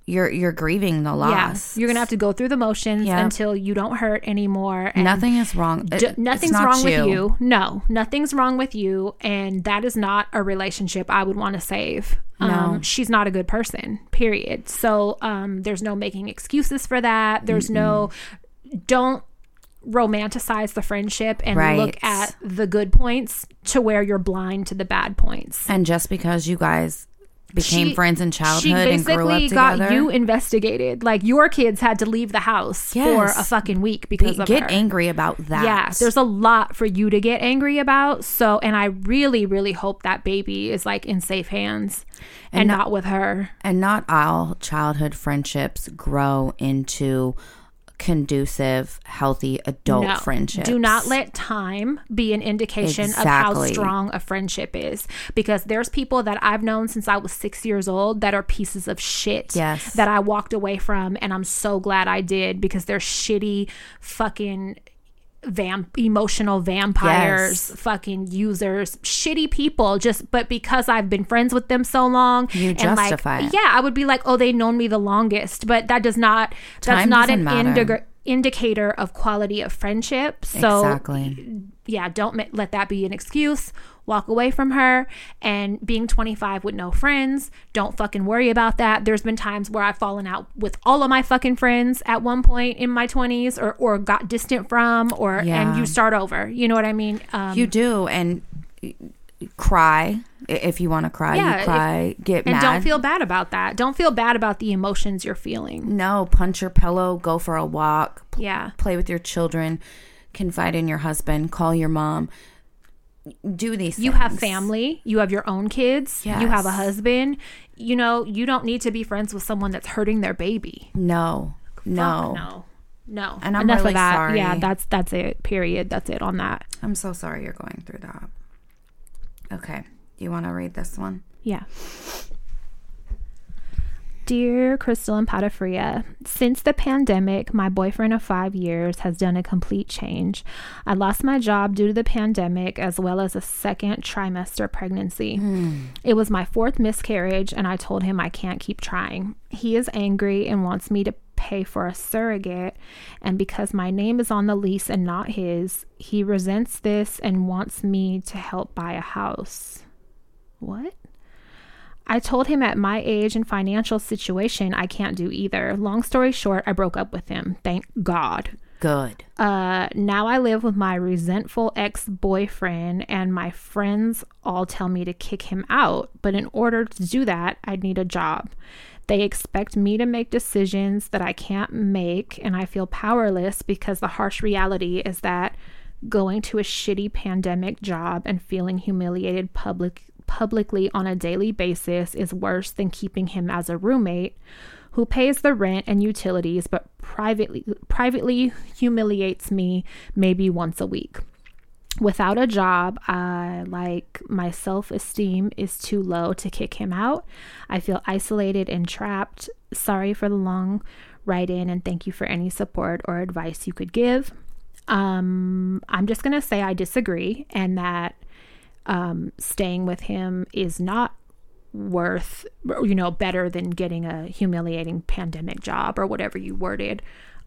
You're you're grieving the loss. Yes, you're gonna have to go through the motions Yeah. until you don't hurt anymore. And Nothing is wrong. D- nothing's not wrong with you. No, nothing's wrong with you, and that is not a relationship I would want to save. Um, No. she's not a good person. Period. So um, there's no making excuses for that. There's no don't romanticize the friendship and Right. look at the good points to where you're blind to the bad points. And just because you guys became She- friends in childhood and grew up basically together, got you investigated. Like your kids had to leave the house for a fucking week be- because of get her. angry about that. Yeah, there's a lot for you to get angry about. So, and I really, really hope that baby is like in safe hands and, And not with her. and not all childhood friendships grow into conducive, healthy adult No, friendships. do not let time be an indication of how strong a friendship is. Because there's people that I've known since I was six years old that are pieces of shit Yes. that I walked away from, and I'm so glad I did because they're shitty, fucking vamp emotional vampires, Yes. fucking users, shitty people. Just but because I've been friends with them so long, You justify like it. yeah, I would be like, oh, they've known me the longest, but that does not that's Time not doesn't an matter. Indica- indicator of quality of friendship. So exactly. yeah, don't let that be an excuse. Walk away from her. And being 25 with no friends, don't fucking worry about that. There's been times where I've fallen out with all of my fucking friends at one point in my 20s or, or got distant from, or, and you start over. You know what I mean? Um, You do, and cry if you want to cry. Yeah, you if- cry, get and mad. don't feel bad about that. Don't feel bad about the emotions you're feeling. no, punch your pillow, go for a walk, p- Yeah. play with your children, confide in your husband, call your mom. Do these. Things. You have family, you have your own kids, you have a husband. You know, you don't need to be friends with someone that's hurting their baby. No, no, no. No. And I'm Enough really of that. sorry. Yeah, that's that's it. Period. That's it on that. I'm so sorry you're going through that. Okay, you want to read this one? Yeah. Dear Crystal and Patafria, since the pandemic, my boyfriend of five years has done a complete change. I lost my job due to the pandemic as well as a second trimester pregnancy. Hmm. It was my fourth miscarriage, and I told him I can't keep trying. He is angry and wants me to pay for a surrogate, and because my name is on the lease and not his, he resents this and wants me to help buy a house. What? I told him at my age and financial situation, I can't do either. Long story short, I broke up with him. Thank God. Good. Uh, now I live with my resentful ex boyfriend, and my friends all tell me to kick him out. But in order to do that, I'd need a job. They expect me to make decisions that I can't make, and I feel powerless because the harsh reality is that going to a shitty pandemic job and feeling humiliated public publicly on a daily basis is worse than keeping him as a roommate who pays the rent and utilities but privately privately humiliates me maybe once a week. Without a job, I like my self-esteem is too low to kick him out. I feel isolated and trapped. Sorry for the long write in and thank you for any support or advice you could give. Um, I'm just going to say I disagree and that um, staying with him is not worth, you know, better than getting a humiliating pandemic job or whatever you worded.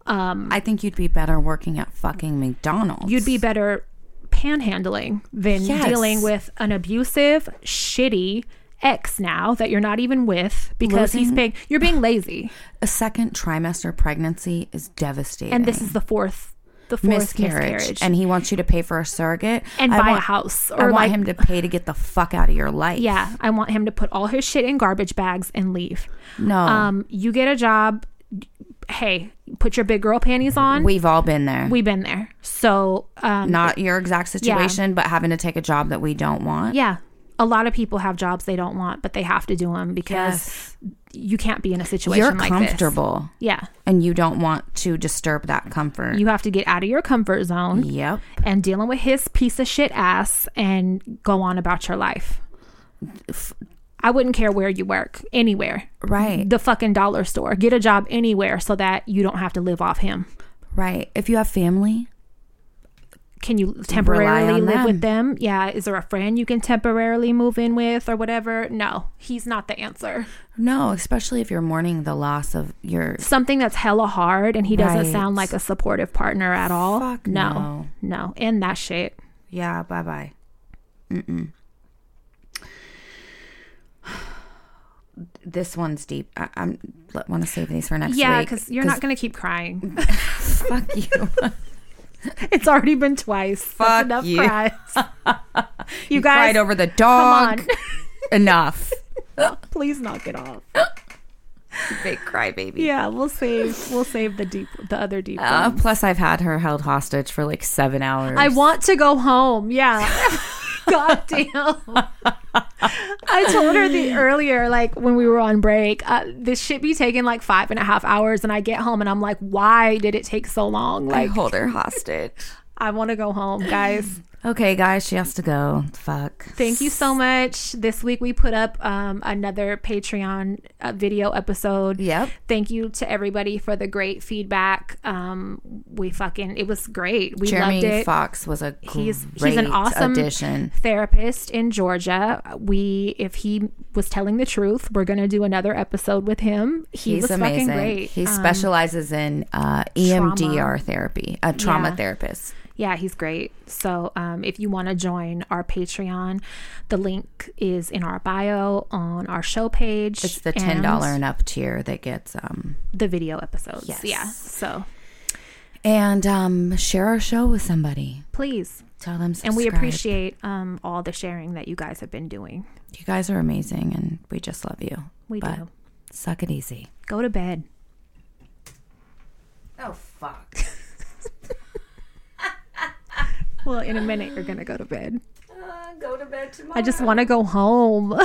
Um, I think you'd be better working at fucking McDonald's. you'd be better panhandling than Yes. dealing with an abusive, shitty ex now that you're not even with because he's paying. You're being lazy, a second trimester pregnancy is devastating. and this is the fourth, the fourth miscarriage. miscarriage, and he wants you to pay for a surrogate and I buy a want- house I or want him to pay to get the fuck out of your life. Yeah, I want him to put all his shit in garbage bags and leave. No. Um, you get a job. Hey, put your big girl panties on. We've all been there. We've been there. So, um, Not your exact situation, but having to take a job that we don't want. yeah, a lot of people have jobs they don't want, but they have to do them because you can't be in a situation You're like comfortable this. Yeah, and you don't want to disturb that comfort. you have to get out of your comfort zone yep. and dealing with his piece of shit ass and go on about your life. I wouldn't care where you work, anywhere. Right. the fucking dollar store. Get a job anywhere so that you don't have to live off him. Right. If you have family, Can you temporarily live with them. them? Yeah. Is there a friend you can temporarily move in with or whatever? No, he's not the answer. no, especially if you're mourning the loss of your Something that's hella hard and he doesn't sound like a supportive partner at all. Fuck no, no. no. End that shit. Yeah, bye bye. Mm-mm. This one's deep. I, I'm want to save these for next Yeah, week. Yeah, because you're not going to keep crying. Fuck you. it's already been twice. Fuck That's enough you. cries. you, You guys, cried over the come dog. on. Enough. Please knock it off. Big crybaby. Yeah, we'll save we'll save the deep the other deep Uh, plus, I've had her held hostage for like seven hours. I want to go home. Yeah. God damn. I told her the earlier, like when we were on break, uh, this should be taking like five and a half hours, and I get home and I'm like, why did it take so long? I Like, hold her hostage. I want to go home, guys. Okay, guys, she has to go. Fuck. Thank you so much. This week we put up um, another Patreon uh, video episode. Yep. Thank you to everybody for the great feedback. Um, we fucking it was great. We Jeremy loved it. Fox was a He's he's an awesome addition. therapist in Georgia. We if he was telling the truth, we're gonna do another episode with him. He He's was amazing. fucking great. He Um, specializes in uh, EMDR therapy, a trauma Yeah. therapist. Yeah, he's great. So, um, if you want to join our Patreon, the link is in our bio on our show page. It's the ten dollar and up tier that gets um the video episodes. Yes. Yeah. So and um share our show with somebody. please, Tell them and we appreciate um, all the sharing that you guys have been doing. you guys are amazing and we just love you. We But do. Suck it easy. Go to bed. Oh fuck. Well, in a minute, you're gonna go to bed. Uh, go to bed tomorrow. I just want to go home.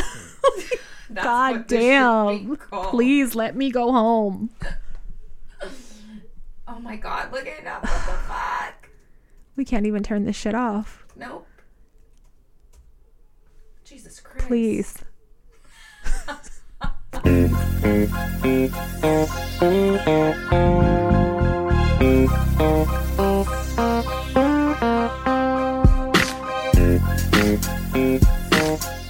God damn. Please let me go home. Oh my god, look at that. What the fuck? We can't even turn this shit off. Nope. Jesus Christ. Please. Thank you. Thank you.